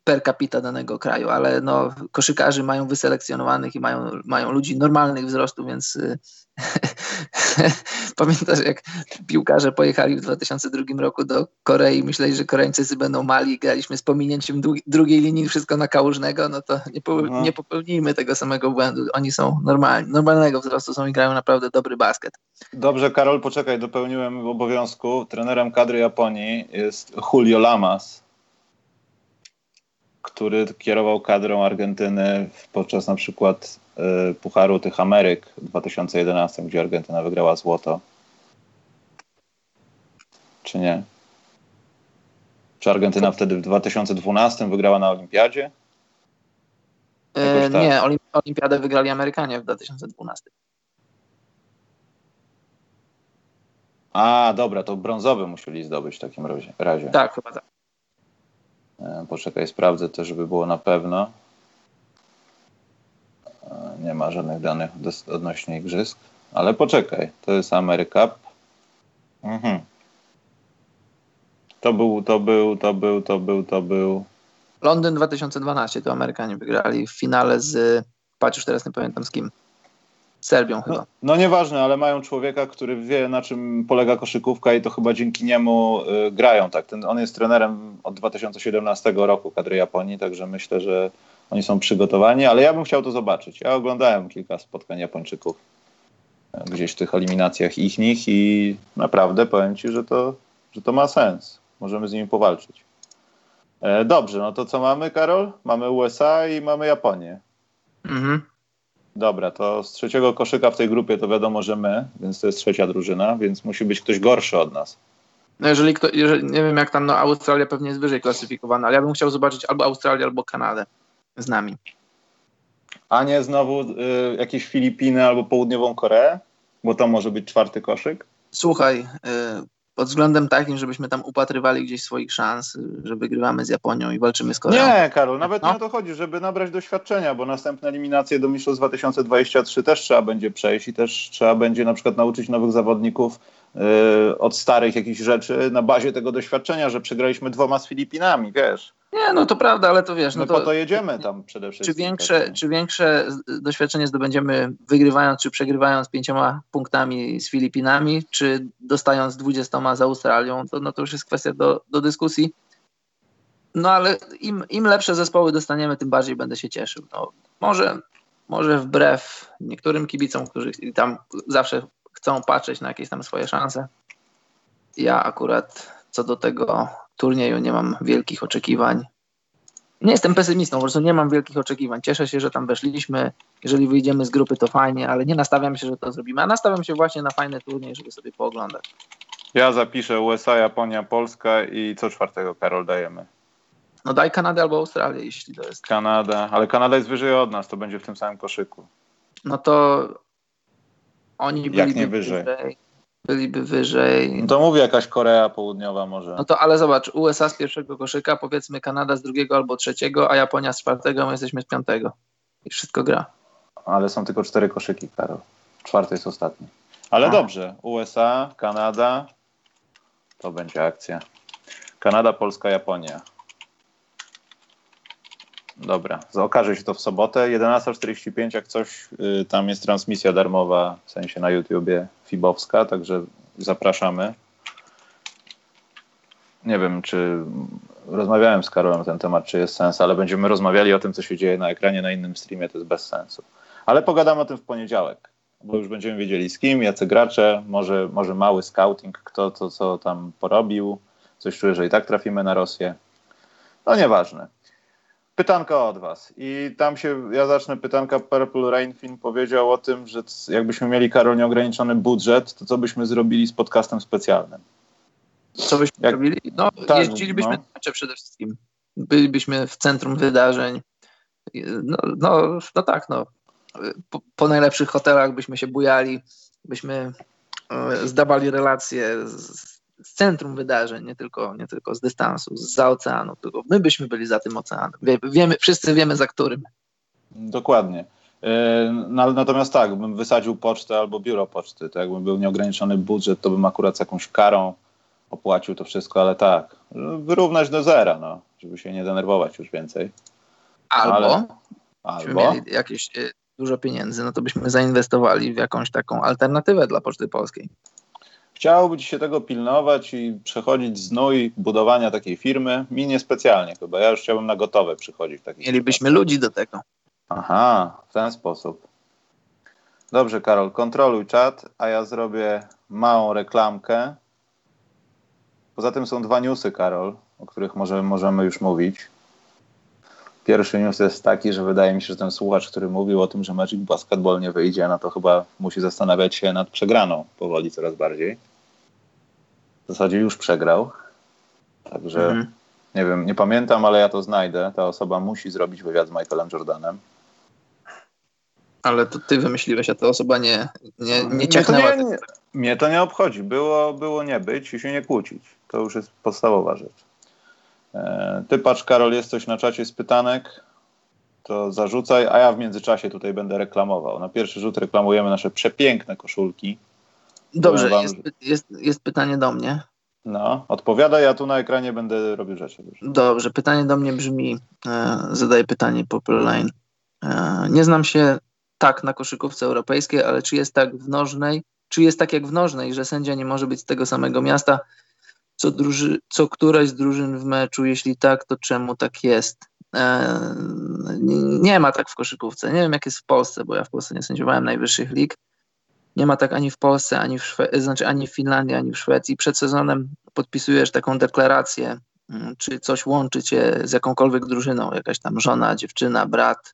per capita danego kraju, ale no, koszykarzy mają wyselekcjonowanych i mają, mają ludzi normalnych wzrostu, więc y, pamiętasz jak piłkarze pojechali w 2002 roku do Korei, myśleli, że Koreańczycy będą mali, graliśmy z pominięciem drugiej linii wszystko na kałużnego, no to nie, po, no. nie popełnijmy tego samego błędu. Oni są normalni, normalnego wzrostu są i grają naprawdę dobry basket. Dobrze, Karol, poczekaj, dopełniłem obowiązku. Trenerem kadry Japonii jest Julio Lamas który kierował kadrą Argentyny podczas na przykład y, Pucharu tych Ameryk w 2011, gdzie Argentyna wygrała złoto. Czy nie? Czy Argentyna wtedy w 2012 wygrała na Olimpiadzie? E, tak. Nie, Olimpiadę wygrali Amerykanie w 2012. A, dobra, to brązowy musieli zdobyć w takim razie. Tak, chyba tak. E, poczekaj, sprawdzę to, żeby było na pewno. E, nie ma żadnych danych odnośnie igrzysk, ale poczekaj, to jest Ameryka. Mhm. To był, to był, to był, to był, to był. Londyn 2012 to Amerykanie wygrali w finale z, patrz już teraz nie pamiętam z kim. Serbią chyba. No, no nieważne, ale mają człowieka, który wie na czym polega koszykówka i to chyba dzięki niemu y, grają. Tak. Ten, on jest trenerem od 2017 roku kadry Japonii, także myślę, że oni są przygotowani, ale ja bym chciał to zobaczyć. Ja oglądałem kilka spotkań Japończyków e, gdzieś w tych eliminacjach ich nich i naprawdę powiem Ci, że to, że to ma sens. Możemy z nimi powalczyć. E, dobrze, no to co mamy, Karol? Mamy USA i mamy Japonię. Mhm. Dobra, to z trzeciego koszyka w tej grupie to wiadomo, że my, więc to jest trzecia drużyna, więc musi być ktoś gorszy od nas. No jeżeli, kto, jeżeli nie wiem jak tam, no Australia pewnie jest wyżej klasyfikowana, ale ja bym chciał zobaczyć albo Australię, albo Kanadę z nami. A nie znowu y, jakieś Filipiny albo Południową Koreę? Bo to może być czwarty koszyk? Słuchaj, y, pod względem takim, żebyśmy tam upatrywali gdzieś swoich szans, że wygrywamy z Japonią i walczymy z Koreą. Nie, Karol, nawet no? nie o to chodzi, żeby nabrać doświadczenia, bo następne eliminacje do Mistrzostw 2023 też trzeba będzie przejść i też trzeba będzie na przykład nauczyć nowych zawodników od starych jakichś rzeczy na bazie tego doświadczenia, że przegraliśmy dwoma z Filipinami, wiesz. Nie, no to prawda, ale to wiesz. No to, po to jedziemy tam przede wszystkim. Czy większe, czy większe doświadczenie zdobędziemy wygrywając czy przegrywając pięcioma punktami z Filipinami, czy dostając dwudziestoma z Australią, to, no to już jest kwestia do, do dyskusji. No ale im, im lepsze zespoły dostaniemy, tym bardziej będę się cieszył. No, może, może wbrew niektórym kibicom, którzy tam zawsze chcą patrzeć na jakieś tam swoje szanse. Ja akurat co do tego turnieju nie mam wielkich oczekiwań. Nie jestem pesymistą, po prostu nie mam wielkich oczekiwań. Cieszę się, że tam weszliśmy. Jeżeli wyjdziemy z grupy, to fajnie, ale nie nastawiam się, że to zrobimy. A nastawiam się właśnie na fajny turniej, żeby sobie pooglądać. Ja zapiszę USA, Japonia, Polska i co czwartego, Karol, dajemy. No daj Kanadę albo Australię, jeśli to jest. Kanada, ale Kanada jest wyżej od nas, to będzie w tym samym koszyku. No to oni byliby Jak nie wyżej. wyżej byliby wyżej. No to mówię jakaś Korea Południowa może. No to ale zobacz, USA z pierwszego koszyka, powiedzmy Kanada z drugiego albo trzeciego, a Japonia z czwartego, my jesteśmy z piątego. I wszystko gra. Ale są tylko cztery koszyki, Karol. Czwarty jest ostatni. Ale a. dobrze, USA, Kanada, to będzie akcja. Kanada, Polska, Japonia. Dobra, okaże się to w sobotę. 11.45, jak coś, y, tam jest transmisja darmowa, w sensie na YouTubie, Fibowska, także zapraszamy. Nie wiem, czy rozmawiałem z Karolem na ten temat, czy jest sens, ale będziemy rozmawiali o tym, co się dzieje na ekranie, na innym streamie, to jest bez sensu. Ale pogadamy o tym w poniedziałek, bo już będziemy wiedzieli z kim, jacy gracze, może, może mały scouting, kto to, co tam porobił. Coś czuję, że i tak trafimy na Rosję. No nieważne. Pytanka od Was. I tam się, ja zacznę pytanka. Purple Rain Film powiedział o tym, że jakbyśmy mieli, Karol, nieograniczony budżet, to co byśmy zrobili z podcastem specjalnym? Co byśmy Jak... robili? No, tak, jeździlibyśmy no. przede wszystkim. Bylibyśmy w centrum wydarzeń. No, no, no tak, no. Po, po, najlepszych hotelach byśmy się bujali, byśmy e, zdawali relacje z, z centrum wydarzeń, nie tylko, nie tylko z dystansu, z za oceanu, tylko my byśmy byli za tym oceanem. Wie, wiemy, wszyscy wiemy za którym. Dokładnie. E, no, natomiast tak, bym wysadził pocztę albo biuro poczty, to jakbym był nieograniczony budżet, to bym akurat z jakąś karą opłacił to wszystko, ale tak, wyrównać do zera, no, żeby się nie denerwować już więcej. Albo, ale, albo mieli jakieś e, dużo pieniędzy, no to byśmy zainwestowali w jakąś taką alternatywę dla Poczty Polskiej. Chciałoby ci się tego pilnować i przechodzić znój budowania takiej firmy? Mi niespecjalnie chyba. Ja już chciałbym na gotowe przychodzić. Mielibyśmy ludzi do tego. Aha, w ten sposób. Dobrze, Karol, kontroluj czat, a ja zrobię małą reklamkę. Poza tym są dwa newsy, Karol, o których może, możemy już mówić. Pierwszy news jest taki, że wydaje mi się, że ten słuchacz, który mówił o tym, że Magic Basketball nie wyjdzie, no to chyba musi zastanawiać się nad przegraną powoli coraz bardziej. W zasadzie już przegrał. Także mhm. nie wiem, nie pamiętam, ale ja to znajdę. Ta osoba musi zrobić wywiad z Michaelem Jordanem. Ale to ty wymyśliłeś, a ta osoba nie, nie, nie ciachnęła. Mnie to nie, nie, mnie to nie obchodzi. Było, było nie być i się nie kłócić. To już jest podstawowa rzecz. E, ty patrz, Karol, jest coś na czacie z pytanek, to zarzucaj, a ja w międzyczasie tutaj będę reklamował. Na pierwszy rzut reklamujemy nasze przepiękne koszulki. Dobrze, wam, jest, jest, jest pytanie do mnie. No, odpowiadaj, ja tu na ekranie będę robił rzeczy. Dobrze, pytanie do mnie brzmi, e, zadaję pytanie Popperline. E, nie znam się tak na koszykówce europejskiej, ale czy jest tak w nożnej, czy jest tak jak w nożnej, że sędzia nie może być z tego samego miasta, co, druży, co któraś z drużyn w meczu? Jeśli tak, to czemu tak jest? E, nie ma tak w koszykówce. Nie wiem, jak jest w Polsce, bo ja w Polsce nie sędziowałem najwyższych lig. Nie ma tak ani w Polsce, ani w, Szwe- znaczy ani w Finlandii, ani w Szwecji. Przed sezonem podpisujesz taką deklarację, mm, czy coś łączy cię z jakąkolwiek drużyną, jakaś tam żona, dziewczyna, brat,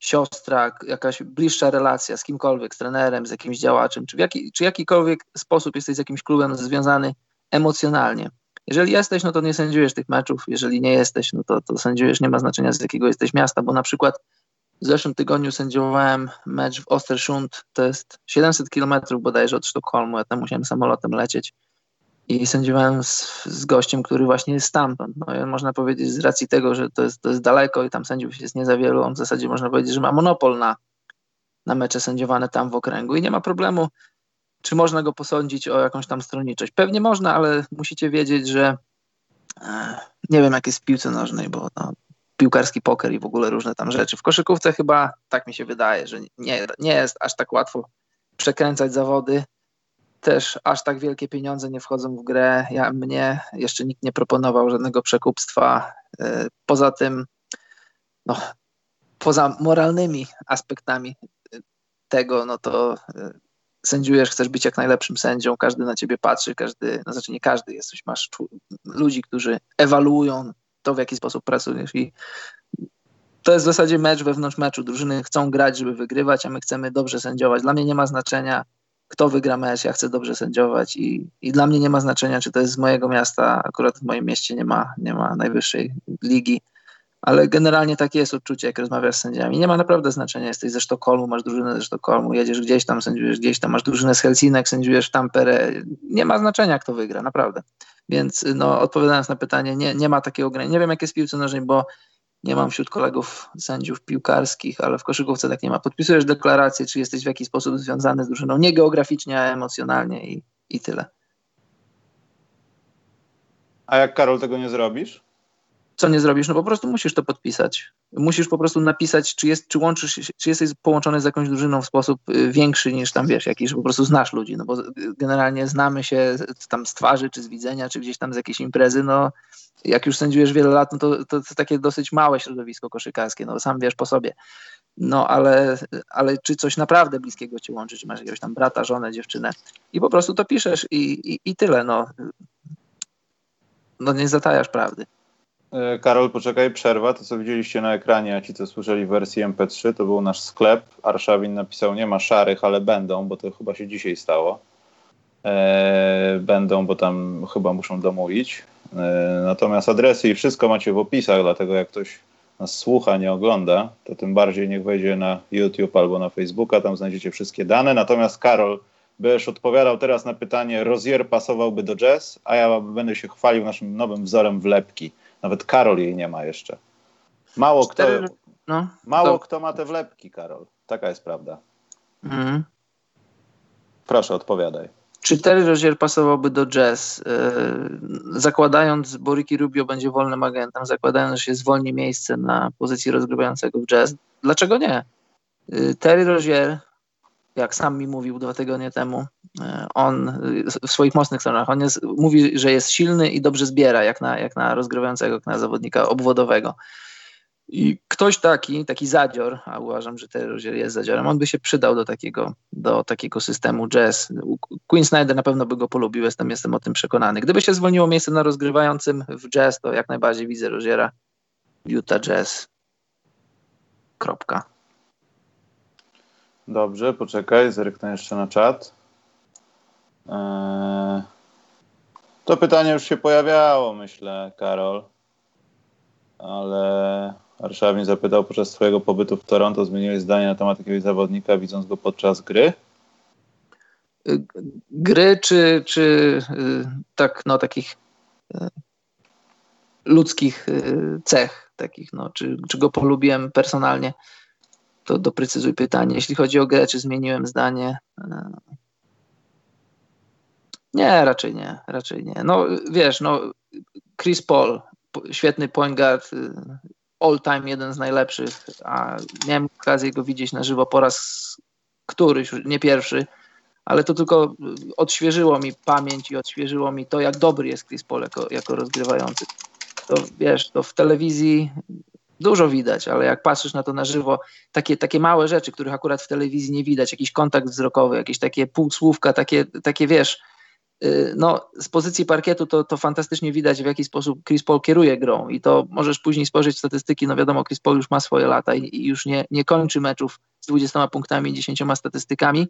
siostra, jakaś bliższa relacja z kimkolwiek, z trenerem, z jakimś działaczem, czy w jaki, czy jakikolwiek sposób jesteś z jakimś klubem związany emocjonalnie. Jeżeli jesteś, no to nie sędziujesz tych meczów, jeżeli nie jesteś, no to, to sędziujesz, nie ma znaczenia z jakiego jesteś miasta, bo na przykład w zeszłym tygodniu sędziowałem mecz w Ostersund, to jest 700 kilometrów bodajże od Sztokholmu, ja tam musiałem samolotem lecieć. I sędziowałem z, z gościem, który właśnie jest stamtąd. No, można powiedzieć z racji tego, że to jest, to jest daleko i tam sędziów jest nie za wielu, on w zasadzie można powiedzieć, że ma monopol na, na mecze sędziowane tam w okręgu i nie ma problemu, czy można go posądzić o jakąś tam stronniczość. Pewnie można, ale musicie wiedzieć, że e, nie wiem jak jest w piłce nożnej, bo no, piłkarski poker i w ogóle różne tam rzeczy. W koszykówce chyba tak mi się wydaje, że nie, nie jest aż tak łatwo przekręcać zawody. Też aż tak wielkie pieniądze nie wchodzą w grę. Ja, mnie jeszcze nikt nie proponował żadnego przekupstwa. E, poza tym, no, poza moralnymi aspektami tego, no to e, sędziujesz, chcesz być jak najlepszym sędzią, każdy na ciebie patrzy, każdy, no znaczy nie każdy, jesteś, masz ludzi, którzy ewaluują to, w jaki sposób pracujesz i to jest w zasadzie mecz wewnątrz meczu. Drużyny chcą grać, żeby wygrywać, a my chcemy dobrze sędziować. Dla mnie nie ma znaczenia, kto wygra mecz, ja chcę dobrze sędziować i, i dla mnie nie ma znaczenia, czy to jest z mojego miasta, akurat w moim mieście nie ma, nie ma najwyższej ligi, ale generalnie takie jest odczucie, jak rozmawiasz z sędziami. Nie ma naprawdę znaczenia, jesteś ze Sztokholmu, masz drużynę ze Sztokholmu, jedziesz gdzieś tam, sędziujesz gdzieś tam, masz drużynę z Helsinek, sędziujesz w Tampere. Nie ma znaczenia, kto wygra, naprawdę. Więc no, odpowiadając na pytanie, nie, nie ma takiego ograniczenia. Nie wiem, jak jest w piłce nożnej, bo nie mam wśród kolegów sędziów piłkarskich, ale w koszykówce tak nie ma. Podpisujesz deklarację, czy jesteś w jakiś sposób związany z drużyną, nie geograficznie, a emocjonalnie i, i tyle. A jak Karol tego nie zrobisz? Co nie zrobisz? No po prostu musisz to podpisać. Musisz po prostu napisać, czy, jest, czy łączysz się, czy jesteś połączony z jakąś drużyną w sposób y, większy niż tam wiesz, jakiś, po prostu znasz ludzi, no bo generalnie znamy się tam z twarzy, czy z widzenia, czy gdzieś tam z jakiejś imprezy, no jak już sędziujesz wiele lat, no to, to, to takie dosyć małe środowisko koszykarskie, no sam wiesz po sobie. No ale, ale czy coś naprawdę bliskiego ci łączy, czy masz jakiegoś tam brata, żonę, dziewczynę i po prostu to piszesz i, i, i tyle, no. No nie zatajasz prawdy. E, Karol, poczekaj, przerwa. To, co widzieliście na ekranie, a ci, co słyszeli w wersji MP3, to był nasz sklep. Arszawin napisał, nie ma szarych, ale będą, bo to chyba się dzisiaj stało. E, będą, bo tam chyba muszą domówić. E, natomiast adresy i wszystko macie w opisach, dlatego jak ktoś nas słucha, nie ogląda, to tym bardziej niech wejdzie na YouTube albo na Facebooka, tam znajdziecie wszystkie dane. Natomiast Karol, będziesz odpowiadał teraz na pytanie, Rozier pasowałby do jazz, a ja będę się chwalił naszym nowym wzorem wlepki. Nawet Karol jej nie ma jeszcze. Mało kto, no, mało to... kto ma te wlepki, Karol. Taka jest prawda. Mhm. Proszę, odpowiadaj. Czy Terry Rozier pasowałby do jazz? Yy, zakładając, bo Ricky Rubio będzie wolnym agentem, zakładając, że się zwolni miejsce na pozycji rozgrywającego w jazz, dlaczego nie? Yy, Terry Rozier, jak sam mi mówił dwa tygodnie temu, on e, w swoich mocnych stronach, on jest, mówi, że jest silny i dobrze zbiera, jak na, jak na rozgrywającego, jak na zawodnika obwodowego. I ktoś taki, taki zadzior, a uważam, że Terror jest zadziorem, on by się przydał do takiego, do takiego systemu jazz. Queen Snyder na pewno by go polubił, jestem, jestem o tym przekonany. Gdyby się zwolniło miejsce na rozgrywającym w jazz, to jak najbardziej widzę Roziera Utah Jazz. Kropka. Dobrze, poczekaj, zerknę jeszcze na czat. Eee, to pytanie już się pojawiało, myślę, Karol. Ale Warszawin zapytał podczas swojego pobytu w Toronto, zmieniłeś zdanie na temat jakiegoś zawodnika, widząc go podczas gry? Y, gry czy, czy y, tak, no, takich ludzkich cech, takich, no, czy, czy go polubiłem personalnie? To doprecyzuj pytanie. Jeśli chodzi o grę, czy zmieniłem zdanie? Nie, raczej nie, raczej nie. No wiesz, no Chris Paul, świetny point guard, y, all time jeden z najlepszych, a miałem okazję go widzieć na żywo po raz któryś, nie pierwszy, ale to tylko odświeżyło mi pamięć i odświeżyło mi to, jak dobry jest Chris Paul jako, jako rozgrywający. To wiesz, to w telewizji dużo widać, ale jak patrzysz na to na żywo, takie, takie małe rzeczy, których akurat w telewizji nie widać, jakiś kontakt wzrokowy, jakieś takie półsłówka, takie, takie wiesz, Y, no, z pozycji parkietu to, to fantastycznie widać, w jaki sposób Chris Paul kieruje grą i to możesz później spojrzeć w statystyki, no wiadomo, Chris Paul już ma swoje lata i, i już nie, nie kończy meczów z 20 punktami i 10 statystykami,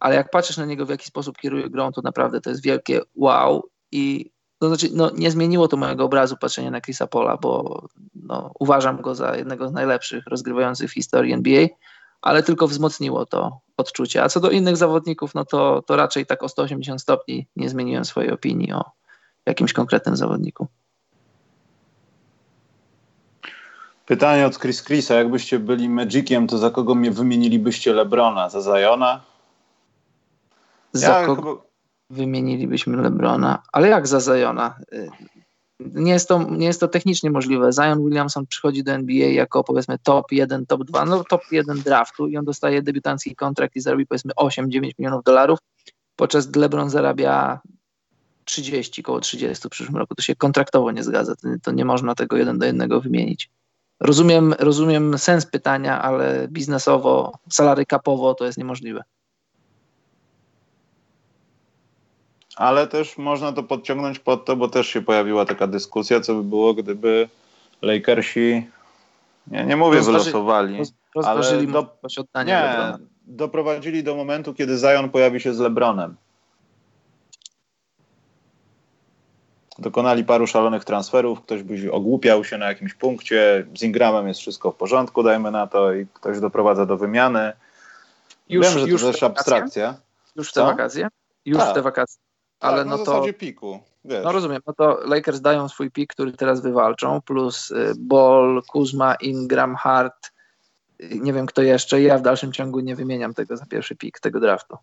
ale jak patrzysz na niego, w jaki sposób kieruje grą, to naprawdę to jest wielkie wow i to znaczy, no, nie zmieniło to mojego obrazu patrzenia na Chrisa Pola, bo no, uważam go za jednego z najlepszych rozgrywających w historii NBA, ale tylko wzmocniło to odczucie. A co do innych zawodników, no to, to raczej tak o 180 stopni nie zmieniłem swojej opinii o jakimś konkretnym zawodniku. Pytanie od Chris Chrisa. Jakbyście byli Magiciem, to za kogo mnie wymienilibyście Lebrona? Za Zajona? Za ja kogo chyba... wymienilibyśmy Lebrona? Ale jak za Zajona? Nie jest, to, nie jest to technicznie możliwe. Zion Williamson przychodzi do NBA jako powiedzmy top 1, top 2, no top 1 draftu i on dostaje debiutancki kontrakt i zarobi powiedzmy 8-9 milionów dolarów, podczas gdy LeBron zarabia 30, koło 30 w przyszłym roku. To się kontraktowo nie zgadza. To, nie można tego jeden do jednego wymienić. Rozumiem, rozumiem sens pytania, ale biznesowo, salary kapowo to jest niemożliwe. Ale też można to podciągnąć pod to, bo też się pojawiła taka dyskusja, co by było, gdyby Lakersi, nie, nie mówię Rozważy, wylosowali, roz, ale do, nie, doprowadzili do momentu, kiedy Zion pojawi się z LeBronem. dokonali paru szalonych transferów, ktoś by ogłupiał się na jakimś punkcie, z Ingramem jest wszystko w porządku, dajmy na to, i ktoś doprowadza do wymiany. Już, Wiem, że już to też abstrakcja. Już w te wakacje? Już tak. w te wakacje. Ale tak, no na to. piku. Wiesz. No rozumiem, no to Lakers dają swój pik, który teraz wywalczą, plus y, Ball, Kuzma, Ingram, Hart, nie wiem kto jeszcze. Ja w dalszym ciągu nie wymieniam tego za pierwszy pik tego draftu.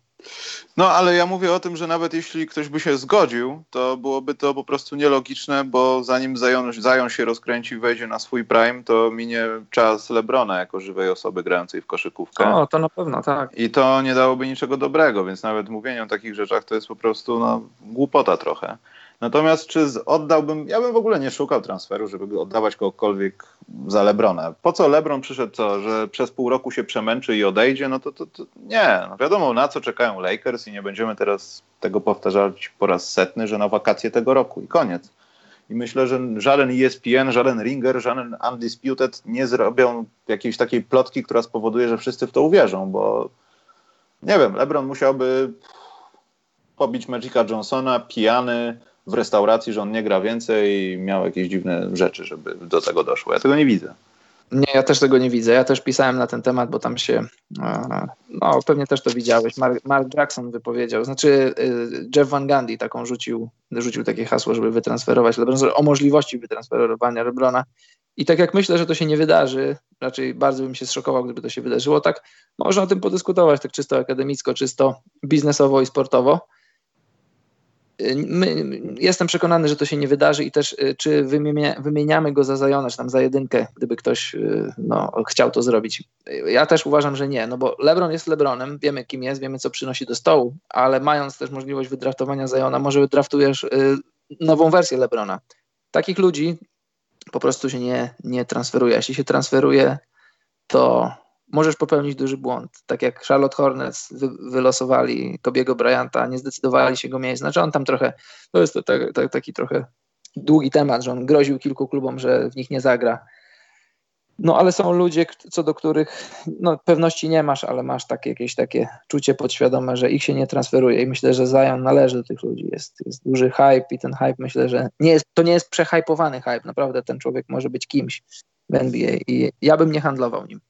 No ale ja mówię o tym, że nawet jeśli ktoś by się zgodził, to byłoby to po prostu nielogiczne, bo zanim Zion, Zion się rozkręci i wejdzie na swój prime, to minie czas Lebrona jako żywej osoby grającej w koszykówkę. O, to na pewno, tak. I to nie dałoby niczego dobrego, więc nawet mówienie o takich rzeczach to jest po prostu no, głupota trochę. Natomiast czy oddałbym, ja bym w ogóle nie szukał transferu, żeby oddawać kogokolwiek za Lebrona. Po co Lebron przyszedł że przez pół roku się przemęczy i odejdzie? No to, to, to nie. No wiadomo na co czekają Lakers i nie będziemy teraz tego powtarzać po raz setny, że na wakacje tego roku i koniec. I myślę, że żaden ESPN, żaden Ringer, żaden Undisputed nie zrobią jakiejś takiej plotki, która spowoduje, że wszyscy w to uwierzą, bo nie wiem, LeBron musiałby pobić Magica Johnsona pijany, w restauracji, że on nie gra więcej i miał jakieś dziwne rzeczy, żeby do tego doszło. Ja tego nie widzę. Nie, ja też tego nie widzę. Ja też pisałem na ten temat, bo tam się, e, no pewnie też to widziałeś, Mark, Mark Jackson wypowiedział, znaczy e, Jeff Van Gundy taką rzucił, rzucił takie hasło, żeby wytransferować LeBron, o możliwości wytransferowania LeBrona. I tak jak myślę, że to się nie wydarzy, raczej bardzo bym się zszokował, gdyby to się wydarzyło, tak można o tym podyskutować, tak czysto akademicko, czysto biznesowo i sportowo. My, jestem przekonany, że to się nie wydarzy i też y, czy wymienia, wymieniamy go za Zajona, czy tam za jedynkę, gdyby ktoś y, no, chciał to zrobić. Ja też uważam, że nie, no bo LeBron jest LeBronem, wiemy kim jest, wiemy co przynosi do stołu, ale mając też możliwość wydraftowania Zajona, może wydraftujesz y, nową wersję LeBrona. Takich ludzi po prostu się nie, nie transferuje. Jeśli się transferuje, to możesz popełnić duży błąd. Tak jak Charlotte Hornets wy, wylosowali Kobiego Bryanta, nie zdecydowali się go mieć. Znaczy on tam trochę, to jest to, tak, tak, taki trochę długi temat, że on groził kilku klubom, że w nich nie zagra. No ale są ludzie, co do których no, pewności nie masz, ale masz takie, jakieś takie czucie podświadome, że ich się nie transferuje i myślę, że Zion należy do tych ludzi. Jest, jest duży hype i ten hype myślę, że nie jest, to nie jest przehypowany hype. Naprawdę ten człowiek może być kimś w NBA i ja bym nie handlował nim.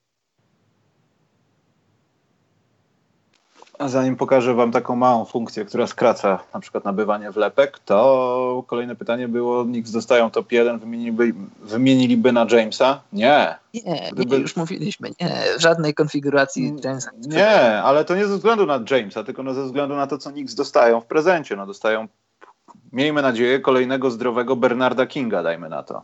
Zanim pokażę Wam taką małą funkcję, która skraca na przykład nabywanie wlepek, to kolejne pytanie było, Knicks dostają top 1, wymieniliby, wymieniliby na Jamesa? Nie. Nie, Gdyby... nie, już mówiliśmy, nie, żadnej konfiguracji Jamesa. Nie, ale to nie ze względu na Jamesa, tylko no ze względu na to, co Knicks dostają w prezencie. No dostają, miejmy nadzieję, kolejnego zdrowego Bernarda Kinga, dajmy na to.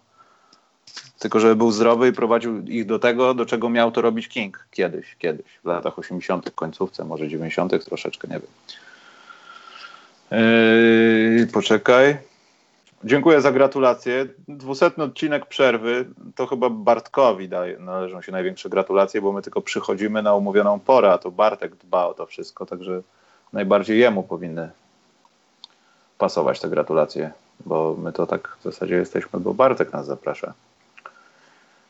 Tylko, żeby był zdrowy i prowadził ich do tego, do czego miał to robić King kiedyś, kiedyś, w latach 80., końcówce, może 90., troszeczkę, nie wiem. Yy, poczekaj. Dziękuję za gratulacje. Dwusetny odcinek przerwy to chyba Bartkowi daje, należą się największe gratulacje, bo my tylko przychodzimy na umówioną porę, a to Bartek dba o to wszystko, także najbardziej jemu powinny pasować te gratulacje, bo my to tak w zasadzie jesteśmy, bo Bartek nas zaprasza.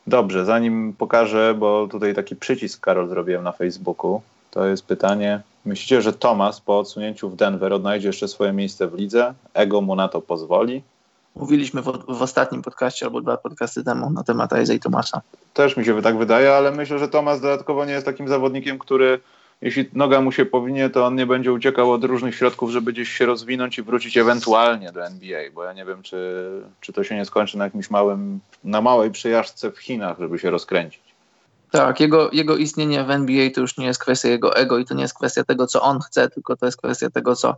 Dobrze, zanim pokażę, bo tutaj taki przycisk, Karol, zrobiłem na Facebooku, to jest pytanie, Myślicie, że Thomas po odsunięciu w Denver odnajdzie jeszcze swoje miejsce w lidze? Ego mu na to pozwoli? Mówiliśmy w, w ostatnim podcaście albo dwa podcasty temu na temat Isaiah Thomasa. Też mi się tak wydaje, ale myślę, że Thomas dodatkowo nie jest takim zawodnikiem, który jeśli noga mu się powinie, to on nie będzie uciekał od różnych środków, żeby gdzieś się rozwinąć i wrócić ewentualnie do NBA, bo ja nie wiem, czy, czy to się nie skończy na jakimś małym, na małej przyjażdżce w Chinach, żeby się rozkręcić. Tak, jego, jego istnienie w NBA to już nie jest kwestia jego ego i to nie jest kwestia tego, co on chce, tylko to jest kwestia tego, co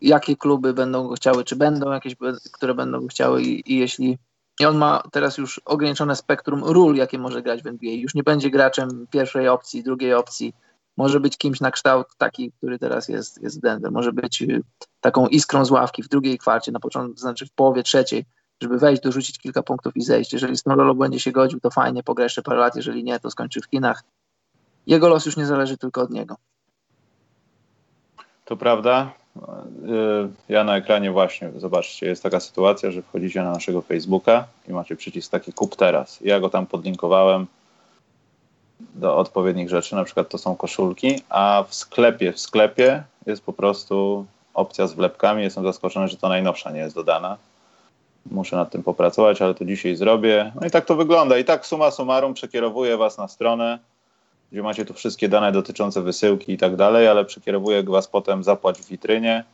jakie kluby będą go chciały, czy będą jakieś, które będą go chciały i, i jeśli i on ma teraz już ograniczone spektrum ról, jakie może grać w NBA. Już nie będzie graczem pierwszej opcji, drugiej opcji. Może być kimś na kształt taki, który teraz jest, jest Denver. Może być y, taką iskrą z ławki w drugiej kwarcie, na początku, znaczy w połowie trzeciej, żeby wejść, dorzucić kilka punktów i zejść. Jeżeli Snololo będzie się godził, to fajnie, pogra jeszcze parę lat. Jeżeli nie, to skończy w Chinach. Jego los już nie zależy tylko od niego. To prawda. Y, ja na ekranie właśnie, zobaczcie, jest taka sytuacja, że wchodzicie na naszego Facebooka i macie przycisk taki kup teraz. Ja go tam podlinkowałem do odpowiednich rzeczy, na przykład to są koszulki, a w sklepie, w sklepie jest po prostu opcja z wlepkami. Jestem zaskoczony, że to najnowsza nie jest dodana. Muszę nad tym popracować, ale to dzisiaj zrobię. No i tak to wygląda. I tak suma summarum przekierowuję Was na stronę gdzie macie tu wszystkie dane dotyczące wysyłki i tak dalej, ale przekierowuję was potem zapłać w witrynie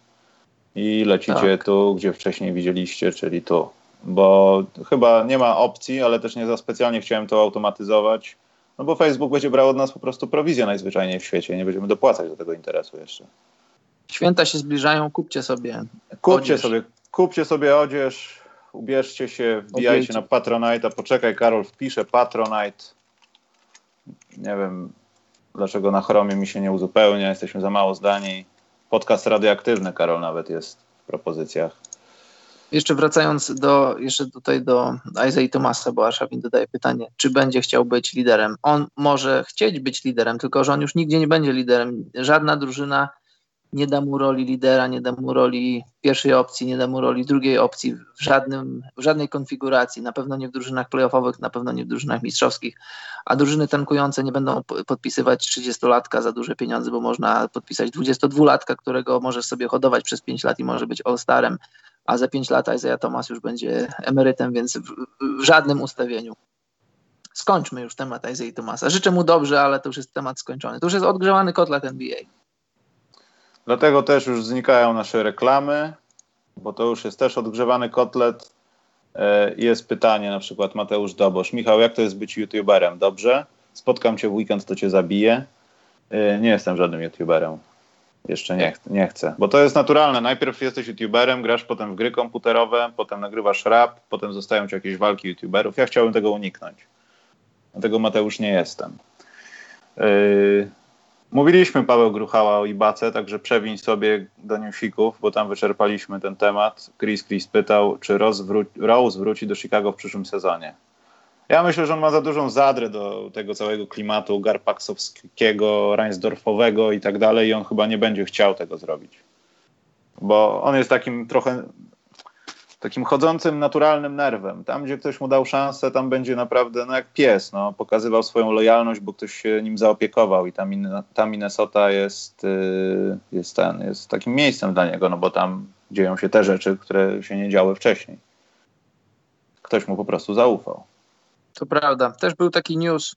i lecicie tak. tu, gdzie wcześniej widzieliście, czyli tu. Bo chyba nie ma opcji, ale też nie za specjalnie chciałem to automatyzować, no bo Facebook będzie brał od nas po prostu prowizję najzwyczajniej w świecie, nie będziemy dopłacać do tego interesu jeszcze. Święta się zbliżają, kupcie sobie Kupcie odzież. sobie, kupcie sobie odzież, ubierzcie się, wbijajcie na Patronite, a poczekaj Karol, wpiszę Patronite nie wiem, dlaczego na Chromie mi się nie uzupełnia, jesteśmy za mało zdani. Podcast radioaktywny, Karol, nawet jest w propozycjach. Jeszcze wracając do, jeszcze tutaj do Isaiah Tomasa, bo Arszawin dodaje pytanie, czy będzie chciał być liderem. On może chcieć być liderem, tylko że on już nigdzie nie będzie liderem. Żadna drużyna nie da mu roli lidera, nie da mu roli pierwszej opcji, nie da mu roli drugiej opcji w, żadnym, w żadnej konfiguracji, na pewno nie w drużynach playoffowych, na pewno nie w drużynach mistrzowskich, a drużyny tankujące nie będą podpisywać 30-latka za duże pieniądze, bo można podpisać 22-latka, którego możesz sobie hodować przez 5 lat i może być all-starem, a za 5 lat Isaiah Thomas już będzie emerytem, więc w, w żadnym ustawieniu skończmy już temat Isaiah Thomasa. Życzę mu dobrze, ale to już jest temat skończony. To już jest odgrzewany kotlet NBA. Dlatego też już znikają nasze reklamy, bo to już jest też odgrzewany kotlet. E, jest pytanie na przykład Mateusz Dobosz. Michał, jak to jest być youtuberem? Dobrze? Spotkam cię w weekend, to cię zabiję. E, nie jestem żadnym youtuberem. Jeszcze nie, nie chcę. Bo to jest naturalne. Najpierw jesteś youtuberem, grasz potem w gry komputerowe, potem nagrywasz rap, potem zostają ci jakieś walki youtuberów. Ja chciałbym tego uniknąć. Dlatego Mateusz nie jestem. Yy, Mówiliśmy Paweł Gruchała o Ibace, także przewiń sobie do newsików, bo tam wyczerpaliśmy ten temat. Chris Chris pytał, czy Rose wróci do Chicago w przyszłym sezonie. Ja myślę, że on ma za dużą zadrę do tego całego klimatu garpaksowskiego, Reinsdorfowego i tak dalej i on chyba nie będzie chciał tego zrobić. Bo on jest takim trochę takim chodzącym, naturalnym nerwem. Tam, gdzie ktoś mu dał szansę, tam będzie naprawdę, no jak pies, no, pokazywał swoją lojalność, bo ktoś się nim zaopiekował i tam, tam Minnesota jest, y, jest, ten, jest takim miejscem dla niego, no bo tam dzieją się te rzeczy, które się nie działy wcześniej. Ktoś mu po prostu zaufał. To prawda. Też był taki news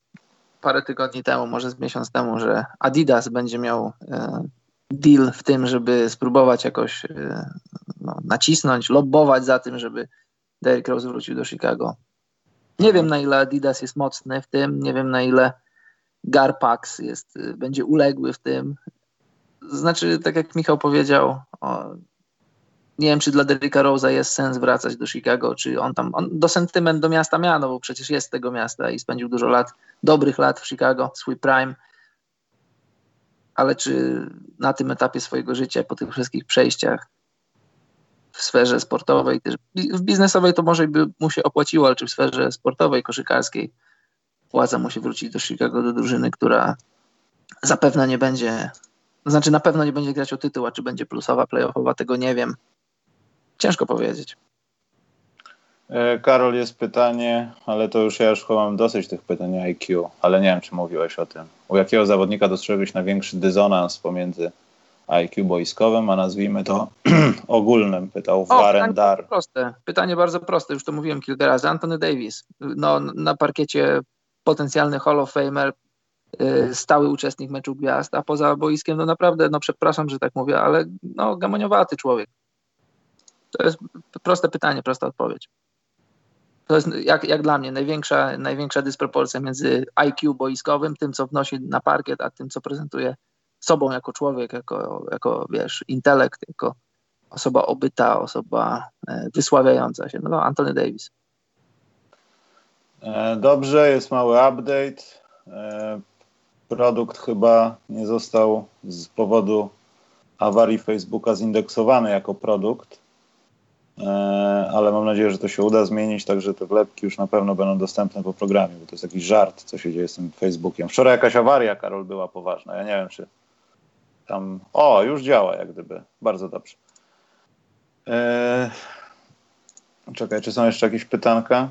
parę tygodni temu, może z miesiąc temu, że Adidas będzie miał e, deal w tym, żeby spróbować jakoś e, no, nacisnąć, lobbować za tym, żeby Derrick Rose wrócił do Chicago. Nie wiem, na ile Adidas jest mocny w tym, nie wiem, na ile Garpax jest, y, będzie uległy w tym. Znaczy, tak jak Michał powiedział, o, nie wiem, czy dla Derricka Rose'a jest sens wracać do Chicago, czy on tam, on do sentyment do miasta ma, no bo przecież jest z tego miasta i spędził dużo lat, dobrych lat w Chicago, swój prime, ale czy na tym etapie swojego życia, po tych wszystkich przejściach, w sferze sportowej, też w biznesowej to może by mu się opłaciło, ale czy w sferze sportowej, koszykarskiej płaca mu się wrócić do Chicago, do drużyny, która zapewne nie będzie, znaczy na pewno nie będzie grać o tytuł, a czy będzie plusowa, playoffowa, tego nie wiem. Ciężko powiedzieć. E, Karol, jest pytanie, ale to już ja już mam dosyć tych pytań IQ, ale nie wiem, czy mówiłeś o tym. U jakiego zawodnika dostrzegłeś największy dysonans pomiędzy IQ boiskowym, a nazwijmy to ogólnym, pytał Warren Dar. Proste. Pytanie bardzo proste, już to mówiłem kilka razy. Anthony Davis, no, na parkiecie potencjalny Hall of Famer, y, stały uczestnik meczu gwiazd, a poza boiskiem, no naprawdę, no przepraszam, że tak mówię, ale no gamoniowaty człowiek. To jest proste pytanie, prosta odpowiedź. To jest jak, jak dla mnie największa, największa dysproporcja między IQ boiskowym, tym co wnosi na parkiet, a tym co prezentuje sobą jako człowiek, jako, jako wiesz, intelekt, jako osoba obyta, osoba e, wysławiająca się. No, Anthony Davis. E, dobrze, jest mały update. E, produkt chyba nie został z powodu awarii Facebooka zindeksowany jako produkt, ale mam nadzieję, że to się uda zmienić, także te wlepki już na pewno będą dostępne po programie, bo to jest jakiś żart, co się dzieje z tym Facebookiem. Wczoraj jakaś awaria, Karol, była poważna. Ja nie wiem, czy tam, o, już działa jak gdyby. Bardzo dobrze. Eee, czekaj, czy są jeszcze jakieś pytanka?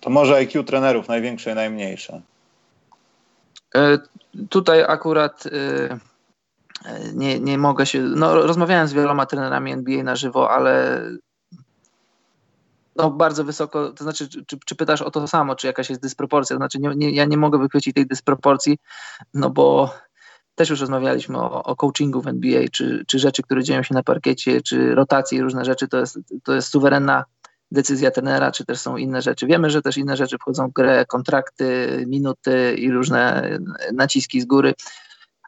To może IQ trenerów, największe i najmniejsze. E, tutaj akurat e, nie, nie mogę się. No, rozmawiałem z wieloma trenerami NBA na żywo, ale no, bardzo wysoko. To znaczy, czy, czy pytasz o to samo, czy jakaś jest dysproporcja? To znaczy, nie, nie, ja nie mogę wychwycić tej dysproporcji, no bo też już rozmawialiśmy o, o coachingu w NBA, czy, czy rzeczy, które dzieją się na parkiecie, czy rotacje różne rzeczy, to jest, to jest suwerenna decyzja trenera, czy też są inne rzeczy. Wiemy, że też inne rzeczy wchodzą w grę, kontrakty, minuty i różne naciski z góry,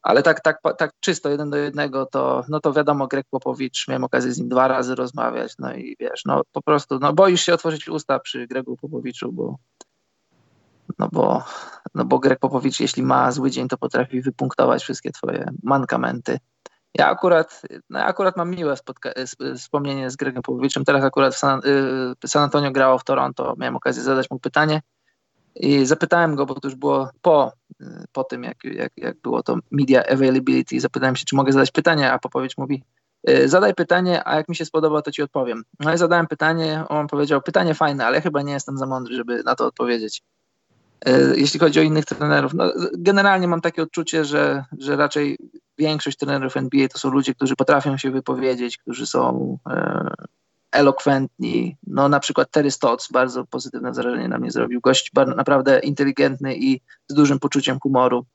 ale tak, tak, tak czysto jeden do jednego, to, no to wiadomo, Greg Popowicz, miałem okazję z nim dwa razy rozmawiać, no i wiesz, no po prostu, no boisz się otworzyć usta przy Gregu Popowiczu, bo no bo, no bo Greg Popowicz, jeśli ma zły dzień, to potrafi wypunktować wszystkie twoje mankamenty. Ja akurat, no akurat mam miłe wspomnienie z Gregem Popowiczem. Teraz akurat w San, y, San Antonio grało w Toronto. Miałem okazję zadać mu pytanie i zapytałem go, bo to już było po, y, po tym, jak, jak, jak było to media availability. Zapytałem się, czy mogę zadać pytanie, a Popowicz mówi, y, zadaj pytanie, a jak mi się spodoba, to ci odpowiem. No i zadałem pytanie, on powiedział, pytanie fajne, ale chyba nie jestem za mądry, żeby na to odpowiedzieć. E, jeśli chodzi o innych trenerów, no, generalnie mam takie odczucie, że, że raczej większość trenerów NBA to są ludzie, którzy potrafią się wypowiedzieć, którzy są elokwentni. No, na przykład Terry Stotts bardzo pozytywne wrażenie na mnie zrobił. Gość naprawdę inteligentny i z dużym poczuciem humoru.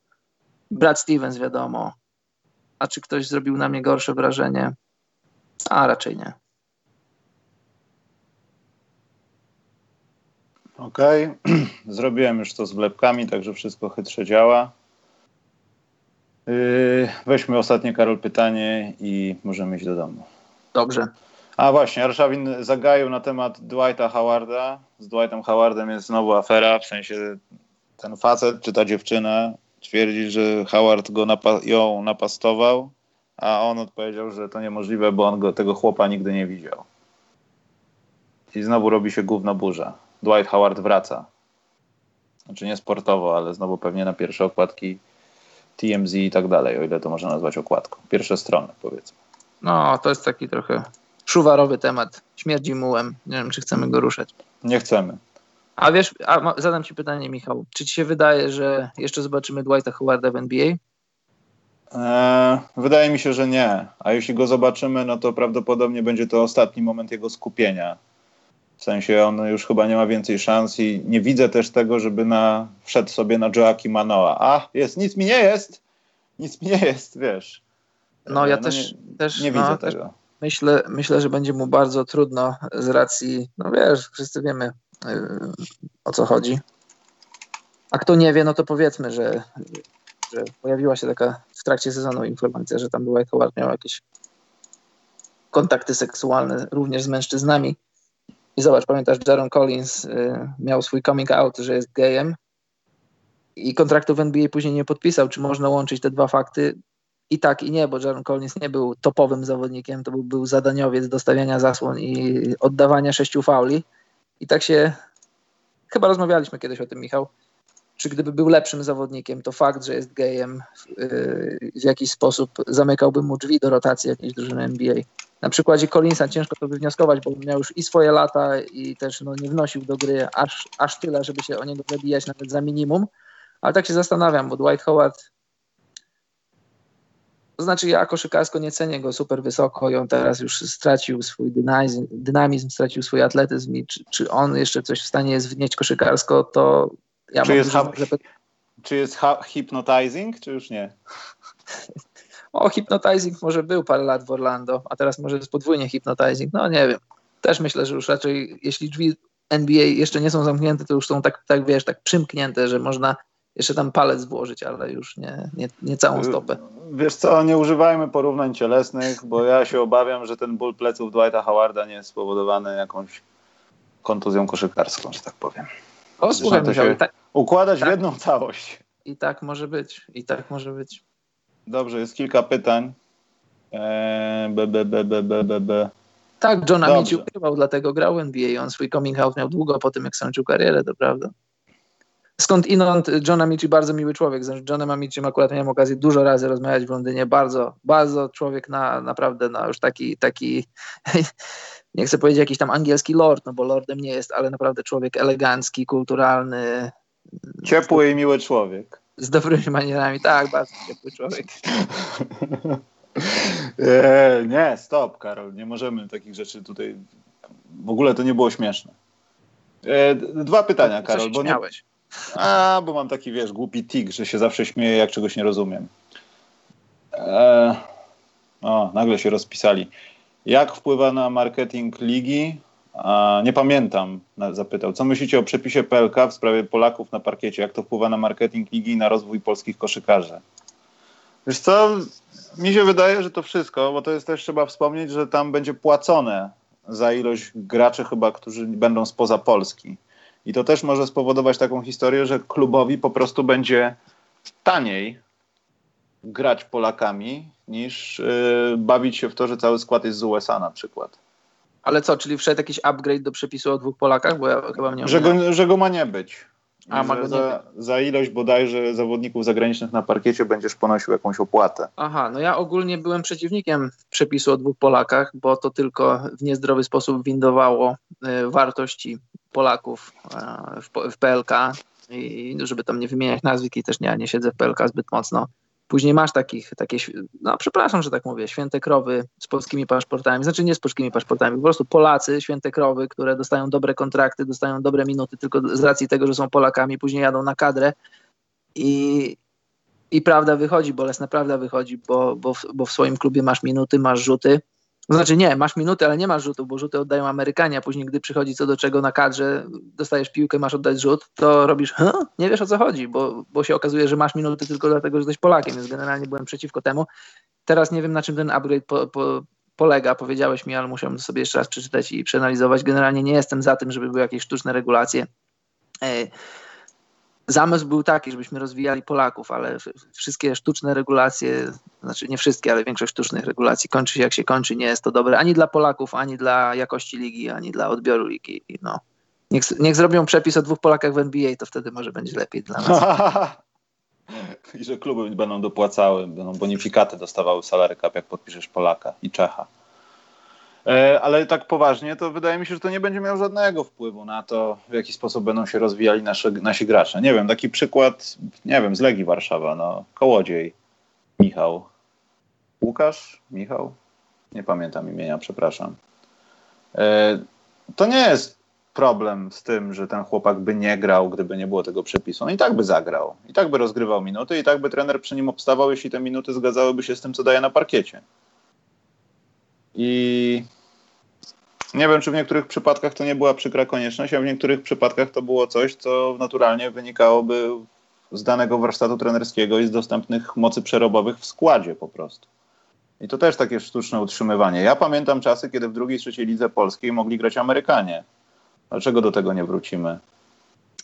Brad Stevens, wiadomo. A czy ktoś zrobił na mnie gorsze wrażenie? A raczej nie. Ok, zrobiłem już to z wlepkami, także wszystko chytrze działa. Yy, weźmy ostatnie, Karol, pytanie i możemy iść do domu. Dobrze. A właśnie, Arszawin zagaił na temat Dwighta Howarda. Z Dwightem Howardem jest znowu afera, w sensie ten facet czy ta dziewczyna twierdzi, że Howard go napa ją napastował, a on odpowiedział, że to niemożliwe, bo on go, tego chłopa nigdy nie widział. I znowu robi się gówno burza. Dwight Howard wraca. Znaczy nie sportowo, ale znowu pewnie na pierwsze okładki TMZ i tak dalej, o ile to można nazwać okładką. Pierwsze strony, powiedzmy. No, to jest taki trochę szuwarowy temat. Śmierdzi mułem. Nie wiem, czy chcemy go ruszać. Nie chcemy. A wiesz, a zadam ci pytanie, Michał. Czy ci się wydaje, że jeszcze zobaczymy Dwighta Howarda w NBA? Eee, wydaje mi się, że nie. A jeśli go zobaczymy, no to prawdopodobnie będzie to ostatni moment jego skupienia w sensie on już chyba nie ma więcej szans i nie widzę też tego, żeby na, wszedł sobie na Joaquim Manoa. A, jest, nic mi nie jest, nic mi nie jest, wiesz. No ja no, też, nie, też nie no, widzę tego. Myślę, myślę, że będzie mu bardzo trudno z racji, no wiesz, wszyscy wiemy yy, o co chodzi. A kto nie wie, no to powiedzmy, że, że pojawiła się taka w trakcie sezonu informacja, że tam była Howard miał jakieś kontakty seksualne również z mężczyznami. I zobacz, pamiętasz, Jaron Collins y, miał swój coming out, że jest gejem i kontraktu w NBA później nie podpisał. Czy można łączyć te dwa fakty? I tak, i nie, bo Jaron Collins nie był topowym zawodnikiem, to był, był zadaniowiec dostawiania zasłon i oddawania sześciu fauli. I tak się, chyba rozmawialiśmy kiedyś o tym, Michał, czy gdyby był lepszym zawodnikiem, to fakt, że jest gejem y, w jakiś sposób zamykałby mu drzwi do rotacji jakiejś drużyny NBA na przykładzie Collinsa ciężko to wywnioskować, bo miał już i swoje lata i też no, nie wnosił do gry aż, aż tyle, żeby się o niego zabijać nawet za minimum, Ale tak się zastanawiam, bo Dwight Howard to znaczy ja koszykarsko nie cenię go super wysoko i on teraz już stracił swój dynamizm, dynamizm stracił swój atletyzm i czy, czy on jeszcze coś w stanie jest wnieść koszykarsko, to ja czy, jest ha- czy jest ha- hypnotizing, czy już nie? O, hypnotizing może był parę lat w Orlando, a teraz może jest podwójnie hypnotizing. No nie wiem. Też myślę, że już raczej, jeśli drzwi NBA jeszcze nie są zamknięte, to już są tak, tak wiesz, tak przymknięte, że można jeszcze tam palec włożyć, ale już nie, nie, nie całą stopę. Wiesz co, nie używajmy porównań cielesnych, bo ja się obawiam, że ten ból pleców Dwighta Howarda nie jest spowodowany jakąś kontuzją koszykarską, że tak powiem. O, słuchaj, to się tak, układać tak, w jedną całość. I tak może być, i tak może być. Dobrze, jest kilka pytań. Eee, b, b, b, b, b, b, b. Tak, John Amici ukrywał, dlatego grał NBA. On swój coming out miał długo po tym, jak skończył karierę, to prawda. Skąd inąd John Amici bardzo miły człowiek. Z Johnem Amicim akurat miałem okazję dużo razy rozmawiać w Londynie. Bardzo, bardzo człowiek na naprawdę na już taki, taki nie chcę powiedzieć jakiś tam angielski lord, no bo lordem nie jest, ale naprawdę człowiek elegancki, kulturalny. Ciepły i miły człowiek. Z dobrymi manierami, tak, bardzo ciepły człowiek. nie, nie, stop, Karol, nie możemy takich rzeczy tutaj. W ogóle to nie było śmieszne. E, dwa pytania, Karol. Bo nie... A, bo mam taki, wiesz, głupi tik, że się zawsze śmieję, jak czegoś nie rozumiem. E... O, nagle się rozpisali. Jak wpływa na marketing ligi? A, nie pamiętam, zapytał. Co myślicie o przepisie PLK w sprawie Polaków na parkiecie? Jak to wpływa na marketing ligi i na rozwój polskich koszykarzy? Wiesz co, mi się wydaje, że to wszystko, bo to jest też trzeba wspomnieć, że tam będzie płacone za ilość graczy chyba, którzy będą spoza Polski. I to też może spowodować taką historię, że klubowi po prostu będzie taniej grać Polakami niż yy, bawić się w to, że cały skład jest z USA na przykład. Ale co, czyli wszedł jakiś upgrade do przepisu o dwóch Polakach? Bo ja chyba nie że go, że go ma nie być. A, ma go za, nie za ilość bodajże zawodników zagranicznych na parkiecie będziesz ponosił jakąś opłatę. Aha, no ja ogólnie byłem przeciwnikiem przepisu o dwóch Polakach, bo to tylko w niezdrowy sposób windowało y, wartości Polaków e, w, PLK i żeby tam nie wymieniać nazwisk też nie, nie siedzę w PLK zbyt mocno. Później masz takich, takie, no przepraszam, że tak mówię, święte krowy z polskimi paszportami, znaczy nie z polskimi paszportami, po prostu Polacy, święte krowy, które dostają dobre kontrakty, dostają dobre minuty tylko z racji tego, że są Polakami, później jadą na kadrę i, i prawda wychodzi, bolesna prawda wychodzi, bo, bo, bo w swoim klubie masz minuty, masz rzuty, znaczy nie, masz minuty, ale nie masz rzutów, bo rzuty oddają Amerykanie, a później gdy przychodzi co do czego na kadrze, dostajesz piłkę, masz oddać rzut, to robisz, hm? nie wiesz o co chodzi, bo, bo się okazuje, że masz minuty tylko dlatego, że jesteś Polakiem, więc generalnie byłem przeciwko temu. Teraz nie wiem na czym ten upgrade po, po, polega, powiedziałeś mi, ale musiałem sobie jeszcze raz przeczytać i przeanalizować. Generalnie nie jestem za tym, żeby były jakieś sztuczne regulacje zamysł był taki, żebyśmy rozwijali Polaków, ale wszystkie sztuczne regulacje, znaczy nie wszystkie, ale większość sztucznych regulacji kończy się jak się kończy. Nie jest to dobre ani dla Polaków, ani dla jakości ligi, ani dla odbioru ligi. No. Niech, niech zrobią przepis o dwóch Polakach w NBA, to wtedy może będzie lepiej dla nas. I że kluby będą dopłacały, będą bonifikaty dostawały salary cap, jak podpiszesz Polaka i Czecha. E, ale tak poważnie, to wydaje mi się, że to nie będzie miało żadnego wpływu na to, w jaki sposób będą się rozwijali nasze, nasi gracze. Nie wiem, taki przykład, nie wiem, z Legii Warszawa, no, Kołodziej, Michał. Łukasz? Michał? Nie pamiętam imienia, przepraszam. E, to nie jest problem z tym, że ten chłopak by nie grał, gdyby nie było tego przepisu. On i tak by zagrał, i tak by rozgrywał minuty, i tak by trener przy nim obstawał, jeśli te minuty zgadzałyby się z tym, co daje na parkiecie. I nie wiem, czy w niektórych przypadkach to nie była przykra konieczność, a w niektórych przypadkach to było coś, co naturalnie wynikałoby z danego warsztatu trenerskiego i z dostępnych mocy przerobowych w składzie po prostu. I to też takie sztuczne utrzymywanie. Ja pamiętam czasy, kiedy w drugiej, trzeciej lidze polskiej mogli grać Amerykanie. Dlaczego do tego nie wrócimy?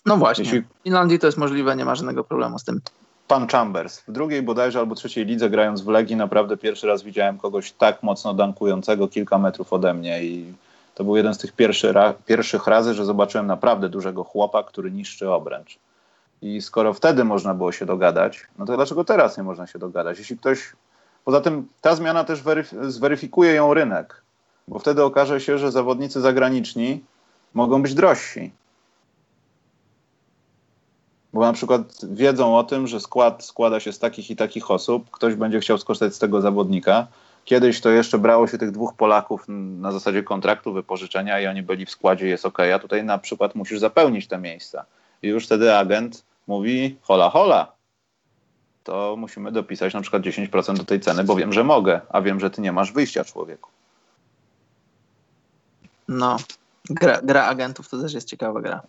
No właśnie. Jeśli... W Finlandii to jest możliwe, nie ma żadnego problemu z tym pan Chambers. W drugiej bodajże albo trzeciej lidze grając w Legii naprawdę pierwszy raz widziałem kogoś tak mocno dankującego kilka metrów ode mnie i to był jeden z tych pierwszy ra pierwszych razy, że zobaczyłem naprawdę dużego chłopa, który niszczy obręcz. I skoro wtedy można było się dogadać, no to dlaczego teraz nie można się dogadać? Jeśli ktoś. Poza tym ta zmiana też zweryfikuje ją rynek, bo wtedy okaże się, że zawodnicy zagraniczni mogą być drożsi. Bo na przykład wiedzą o tym, że skład składa się z takich i takich osób, ktoś będzie chciał skorzystać z tego zawodnika. Kiedyś to jeszcze brało się tych dwóch Polaków na zasadzie kontraktu, wypożyczenia i oni byli w składzie, jest ok, a tutaj na przykład musisz zapełnić te miejsca. I już wtedy agent mówi hola hola, to musimy dopisać na przykład 10% do tej ceny, bo wiem, że mogę, a wiem, że ty nie masz wyjścia człowieku. No, gra, gra agentów to też jest ciekawa gra.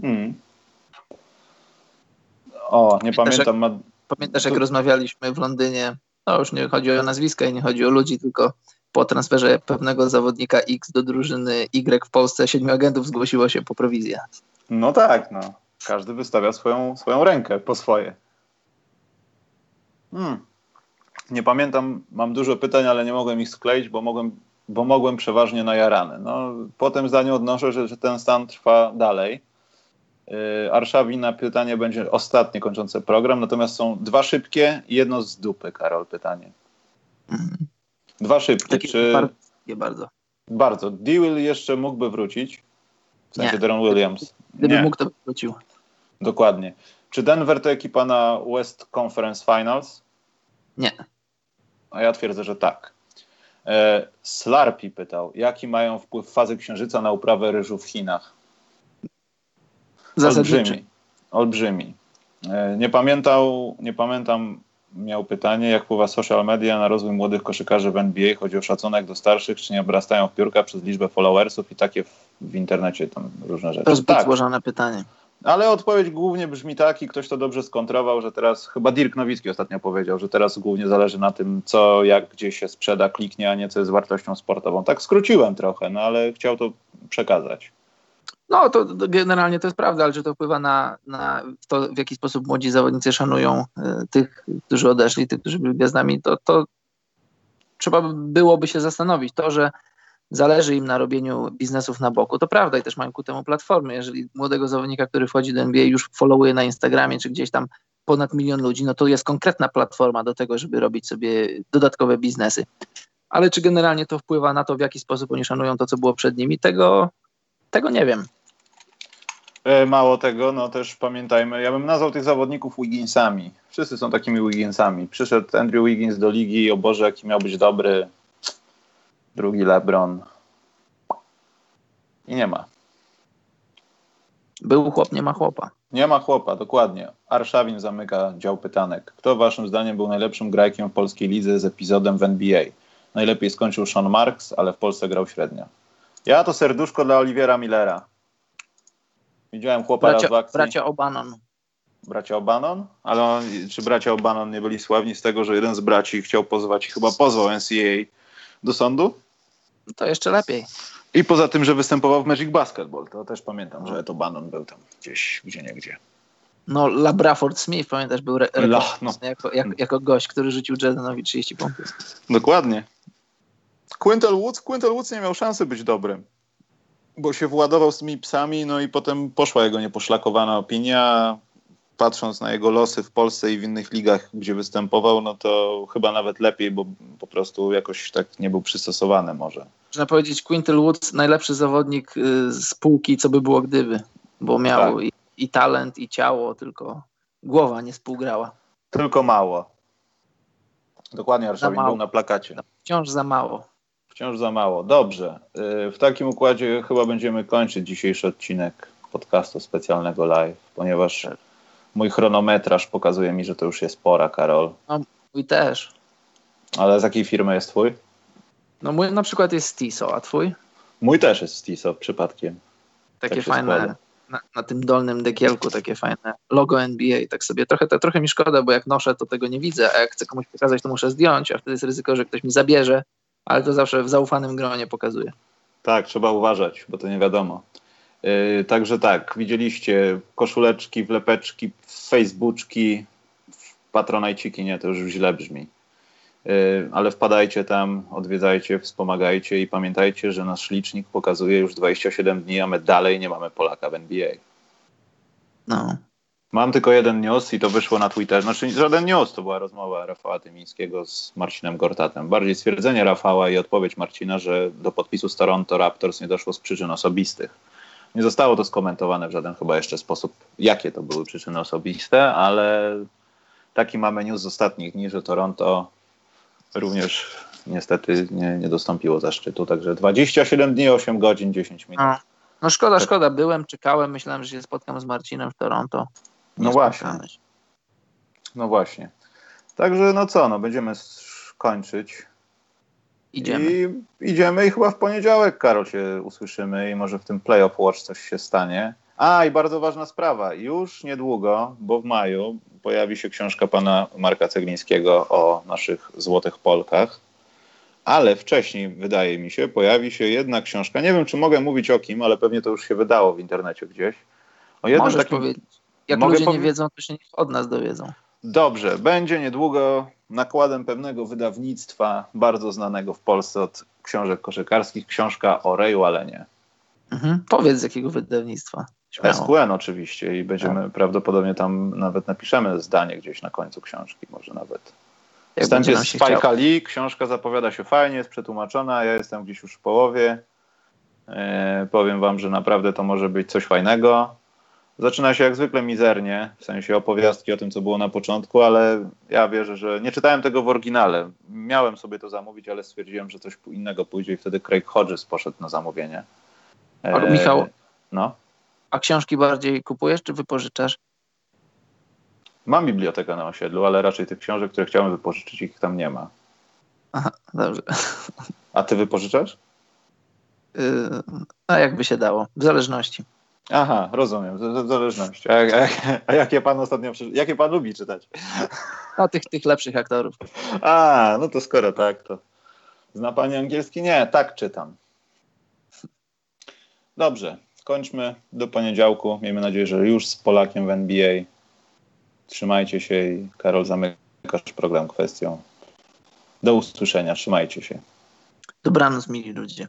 Hmm. O, nie pamiętam. Jak. Pamiętasz, jak rozmawialiśmy w Londynie? No już nie chodzi o nazwiska i nie chodzi o ludzi, tylko po transferze pewnego zawodnika X do drużyny Y w Polsce siedmiu agentów zgłosiło się po prowizję. No tak, no. Każdy wystawia swoją, swoją rękę po swoje. Hmm. Nie pamiętam, mam dużo pytań, ale nie mogłem ich skleić, bo mogłem, bo mogłem przeważnie najarany. No, po tym zdaniu odnoszę, że, że ten stan trwa dalej. Yy, Arszawi na pytanie będzie ostatnie kończące program, natomiast są dwa szybkie i jedno z dupy, Karol, pytanie. Dwa szybkie. Takie czy... bardzo, bardzo. Bardzo. Dewey jeszcze mógłby wrócić? W sensie Deron Williams. Gdyby Nie. mógł, to by wrócił. Dokładnie. Czy Denver to ekipa na West Conference Finals? Nie. A ja twierdzę, że tak. E, Slarpi pytał, jaki mają wpływ fazy księżyca na uprawę ryżu w Chinach? Olbrzymi. Olbrzymi. E, nie pamiętał, nie pamiętam, miał pytanie, jak wpływa social media na rozwój młodych koszykarzy w NBA? Chodzi o szacunek do starszych, czy nie obrastają w piórka przez liczbę followersów i takie w, w internecie tam różne rzeczy. To jest tak. złożone pytanie. Ale odpowiedź głównie brzmi tak i ktoś to dobrze skontrował, że teraz, chyba Dirk Nowicki ostatnio powiedział, że teraz głównie zależy na tym, co, jak, gdzie się sprzeda, kliknie, a nie co jest wartością sportową. Tak skróciłem trochę, no ale chciał to przekazać. No, to, generalnie to jest prawda, ale czy to wpływa na, na to, w jaki sposób młodzi zawodnicy szanują y, tych, którzy odeszli, tych, którzy byli gwiazdami, to, to trzeba byłoby się zastanowić. To, że zależy im na robieniu biznesów na boku, to prawda i też mają ku temu platformy. Jeżeli młodego zawodnika, który wchodzi do NBA już followuje na Instagramie czy gdzieś tam ponad milion ludzi, no to jest konkretna platforma do tego, żeby robić sobie dodatkowe biznesy. Ale czy generalnie to wpływa na to, w jaki sposób oni szanują to, co było przed nimi, tego, tego nie wiem. E, mało tego, no też pamiętajmy, ja bym nazwał tych zawodników Wigginsami. Wszyscy są takimi Wigginsami. Przyszedł Andrew Wiggins do ligi, o Boże, jaki miał być dobry, drugi LeBron. I nie ma. Był chłop, nie ma chłopa. Nie ma chłopa, dokładnie. Arszawin zamyka dział pytanek. Kto waszym zdaniem był najlepszym grajkiem w polskiej lidze z epizodem w NBA? Najlepiej skończył Sean Marks, ale w Polsce grał średnio. Ja to serduszko dla Oliwiera Millera. Widziałem chłopa bracia, raz w akcji. Bracia Obanon. Bracia Obanon? Ale on, czy bracia Obanon nie byli sławni z tego, że jeden z braci chciał pozwać, chyba pozwał NCAA do sądu? to jeszcze lepiej. I poza tym, że występował w Magic Basketball, to też pamiętam, że to Bannon był tam gdzieś, gdzie nie gdzie. No, Labraford Smith, pamiętasz, był re- La, no. jako, jako, jako, gość, który rzucił Jordanowi 30 punktów. Dokładnie. Quintel Woods, Quintel Woods nie miał szansy być dobrym, bo się władował z tymi psami, no i potem poszła jego nieposzlakowana opinia, patrząc na jego losy w Polsce i w innych ligach, gdzie występował, no to chyba nawet lepiej, bo po prostu jakoś tak nie był przystosowany może. Można powiedzieć Quintel Woods najlepszy zawodnik y, z półki, co by było gdyby, bo miał tak. i, i, talent, i ciało, tylko głowa nie współgrała. Tylko mało. Dokładnie, Arszawin był na plakacie. Wciąż za mało. Wciąż za mało. Dobrze. Y, w takim układzie chyba będziemy kończyć dzisiejszy odcinek podcastu specjalnego live, ponieważ tak mój chronometraż pokazuje mi, że to już jest pora, Karol. No, mój też. Ale z jakiej firmy jest twój? No mój na przykład jest Stiso, a twój? Mój też jest Stiso, przypadkiem. Takie tak fajne, na, na, tym dolnym dekielku takie fajne logo NBA, tak sobie trochę, to, trochę mi szkoda, bo jak noszę, to tego nie widzę, a jak chcę komuś pokazać, to muszę zdjąć, a wtedy jest ryzyko, że ktoś mi zabierze, ale to zawsze w zaufanym gronie pokazuje. Tak, trzeba uważać, bo to nie wiadomo. Yy, także tak, widzieliście koszuleczki, wlepeczki, facebooczki, patronajciki, nie, to już źle brzmi. Yy, ale wpadajcie tam, odwiedzajcie, wspomagajcie i pamiętajcie, że nasz licznik pokazuje już 27 dni, a my dalej nie mamy Polaka w NBA. No. Mam tylko jeden news i to wyszło na Twitterze. Znaczy żaden news, to była rozmowa Rafała Tymińskiego z Marcinem Gortatem. Bardziej stwierdzenie Rafała i odpowiedź Marcina, że do podpisu z Toronto Raptors nie doszło z przyczyn osobistych Nie zostało to skomentowane w żaden chyba jeszcze sposób, jakie to były przyczyny osobiste, ale taki mamy news z ostatnich dni, że Toronto również niestety nie, nie dostąpiło zaszczytu. Także 27 dni, 8 godzin, 10 minut. No, no szkoda, szkoda. Byłem, czekałem, myślałem, że się spotkam z Marcinem w Toronto. No właśnie. No właśnie. Także no co, no będziemy kończyć. Idziemy. I idziemy i chyba w poniedziałek, Karol, się usłyszymy i może w tym Playoff Watch coś się stanie. A, i bardzo ważna sprawa. Już niedługo, bo w maju, pojawi się książka pana Marka Ceglińskiego o naszych Złotych Polkach. Ale wcześniej, wydaje mi się, pojawi się jedna książka. Nie wiem, czy mogę mówić o kim, ale pewnie to już się wydało w internecie gdzieś. O jednym Możesz takim... powiedzieć. Jak Mogę ludzie powie- nie wiedzą, to się od nas dowiedzą. Dobrze, będzie niedługo nakładem pewnego wydawnictwa bardzo znanego w Polsce od książek koszykarskich, książka o Rayu Allenie. Mhm. Powiedz z jakiego wydawnictwa. Śmiało. SQN oczywiście i będziemy prawdopodobnie tam nawet napiszemy zdanie gdzieś na końcu książki, może nawet. Jak Wstęp jest Spike. Lee, książka zapowiada się fajnie, jest przetłumaczona, ja jestem gdzieś już w połowie. E, powiem wam, że naprawdę to może być coś fajnego. Zaczyna się jak zwykle mizernie, w sensie opowiastki o tym, co było na początku, ale ja wierzę, że nie czytałem tego w oryginale. Miałem sobie to zamówić, ale stwierdziłem, że coś innego pójdzie i wtedy Craig Hodges poszedł na zamówienie. E, Ale Michał- No. A książki bardziej kupujesz czy wypożyczasz? Mam bibliotekę na osiedlu, ale raczej tych książek, które chciałem wypożyczyć, ich tam nie ma. Aha, dobrze. A ty wypożyczasz? Yy, A jakby się dało, w zależności. Aha, rozumiem, w, zależności. A, a, a jakie pan ostatnio, jakie pan lubi czytać? No tych, tych lepszych aktorów. A, no to skoro tak, to zna pani angielski? Nie, tak czytam. Dobrze, kończmy do poniedziałku. Miejmy nadzieję, że już z Polakiem w NBA. Trzymajcie się i Karol, zamykasz program kwestią. Do usłyszenia, trzymajcie się. Dobranoc, mili ludzie.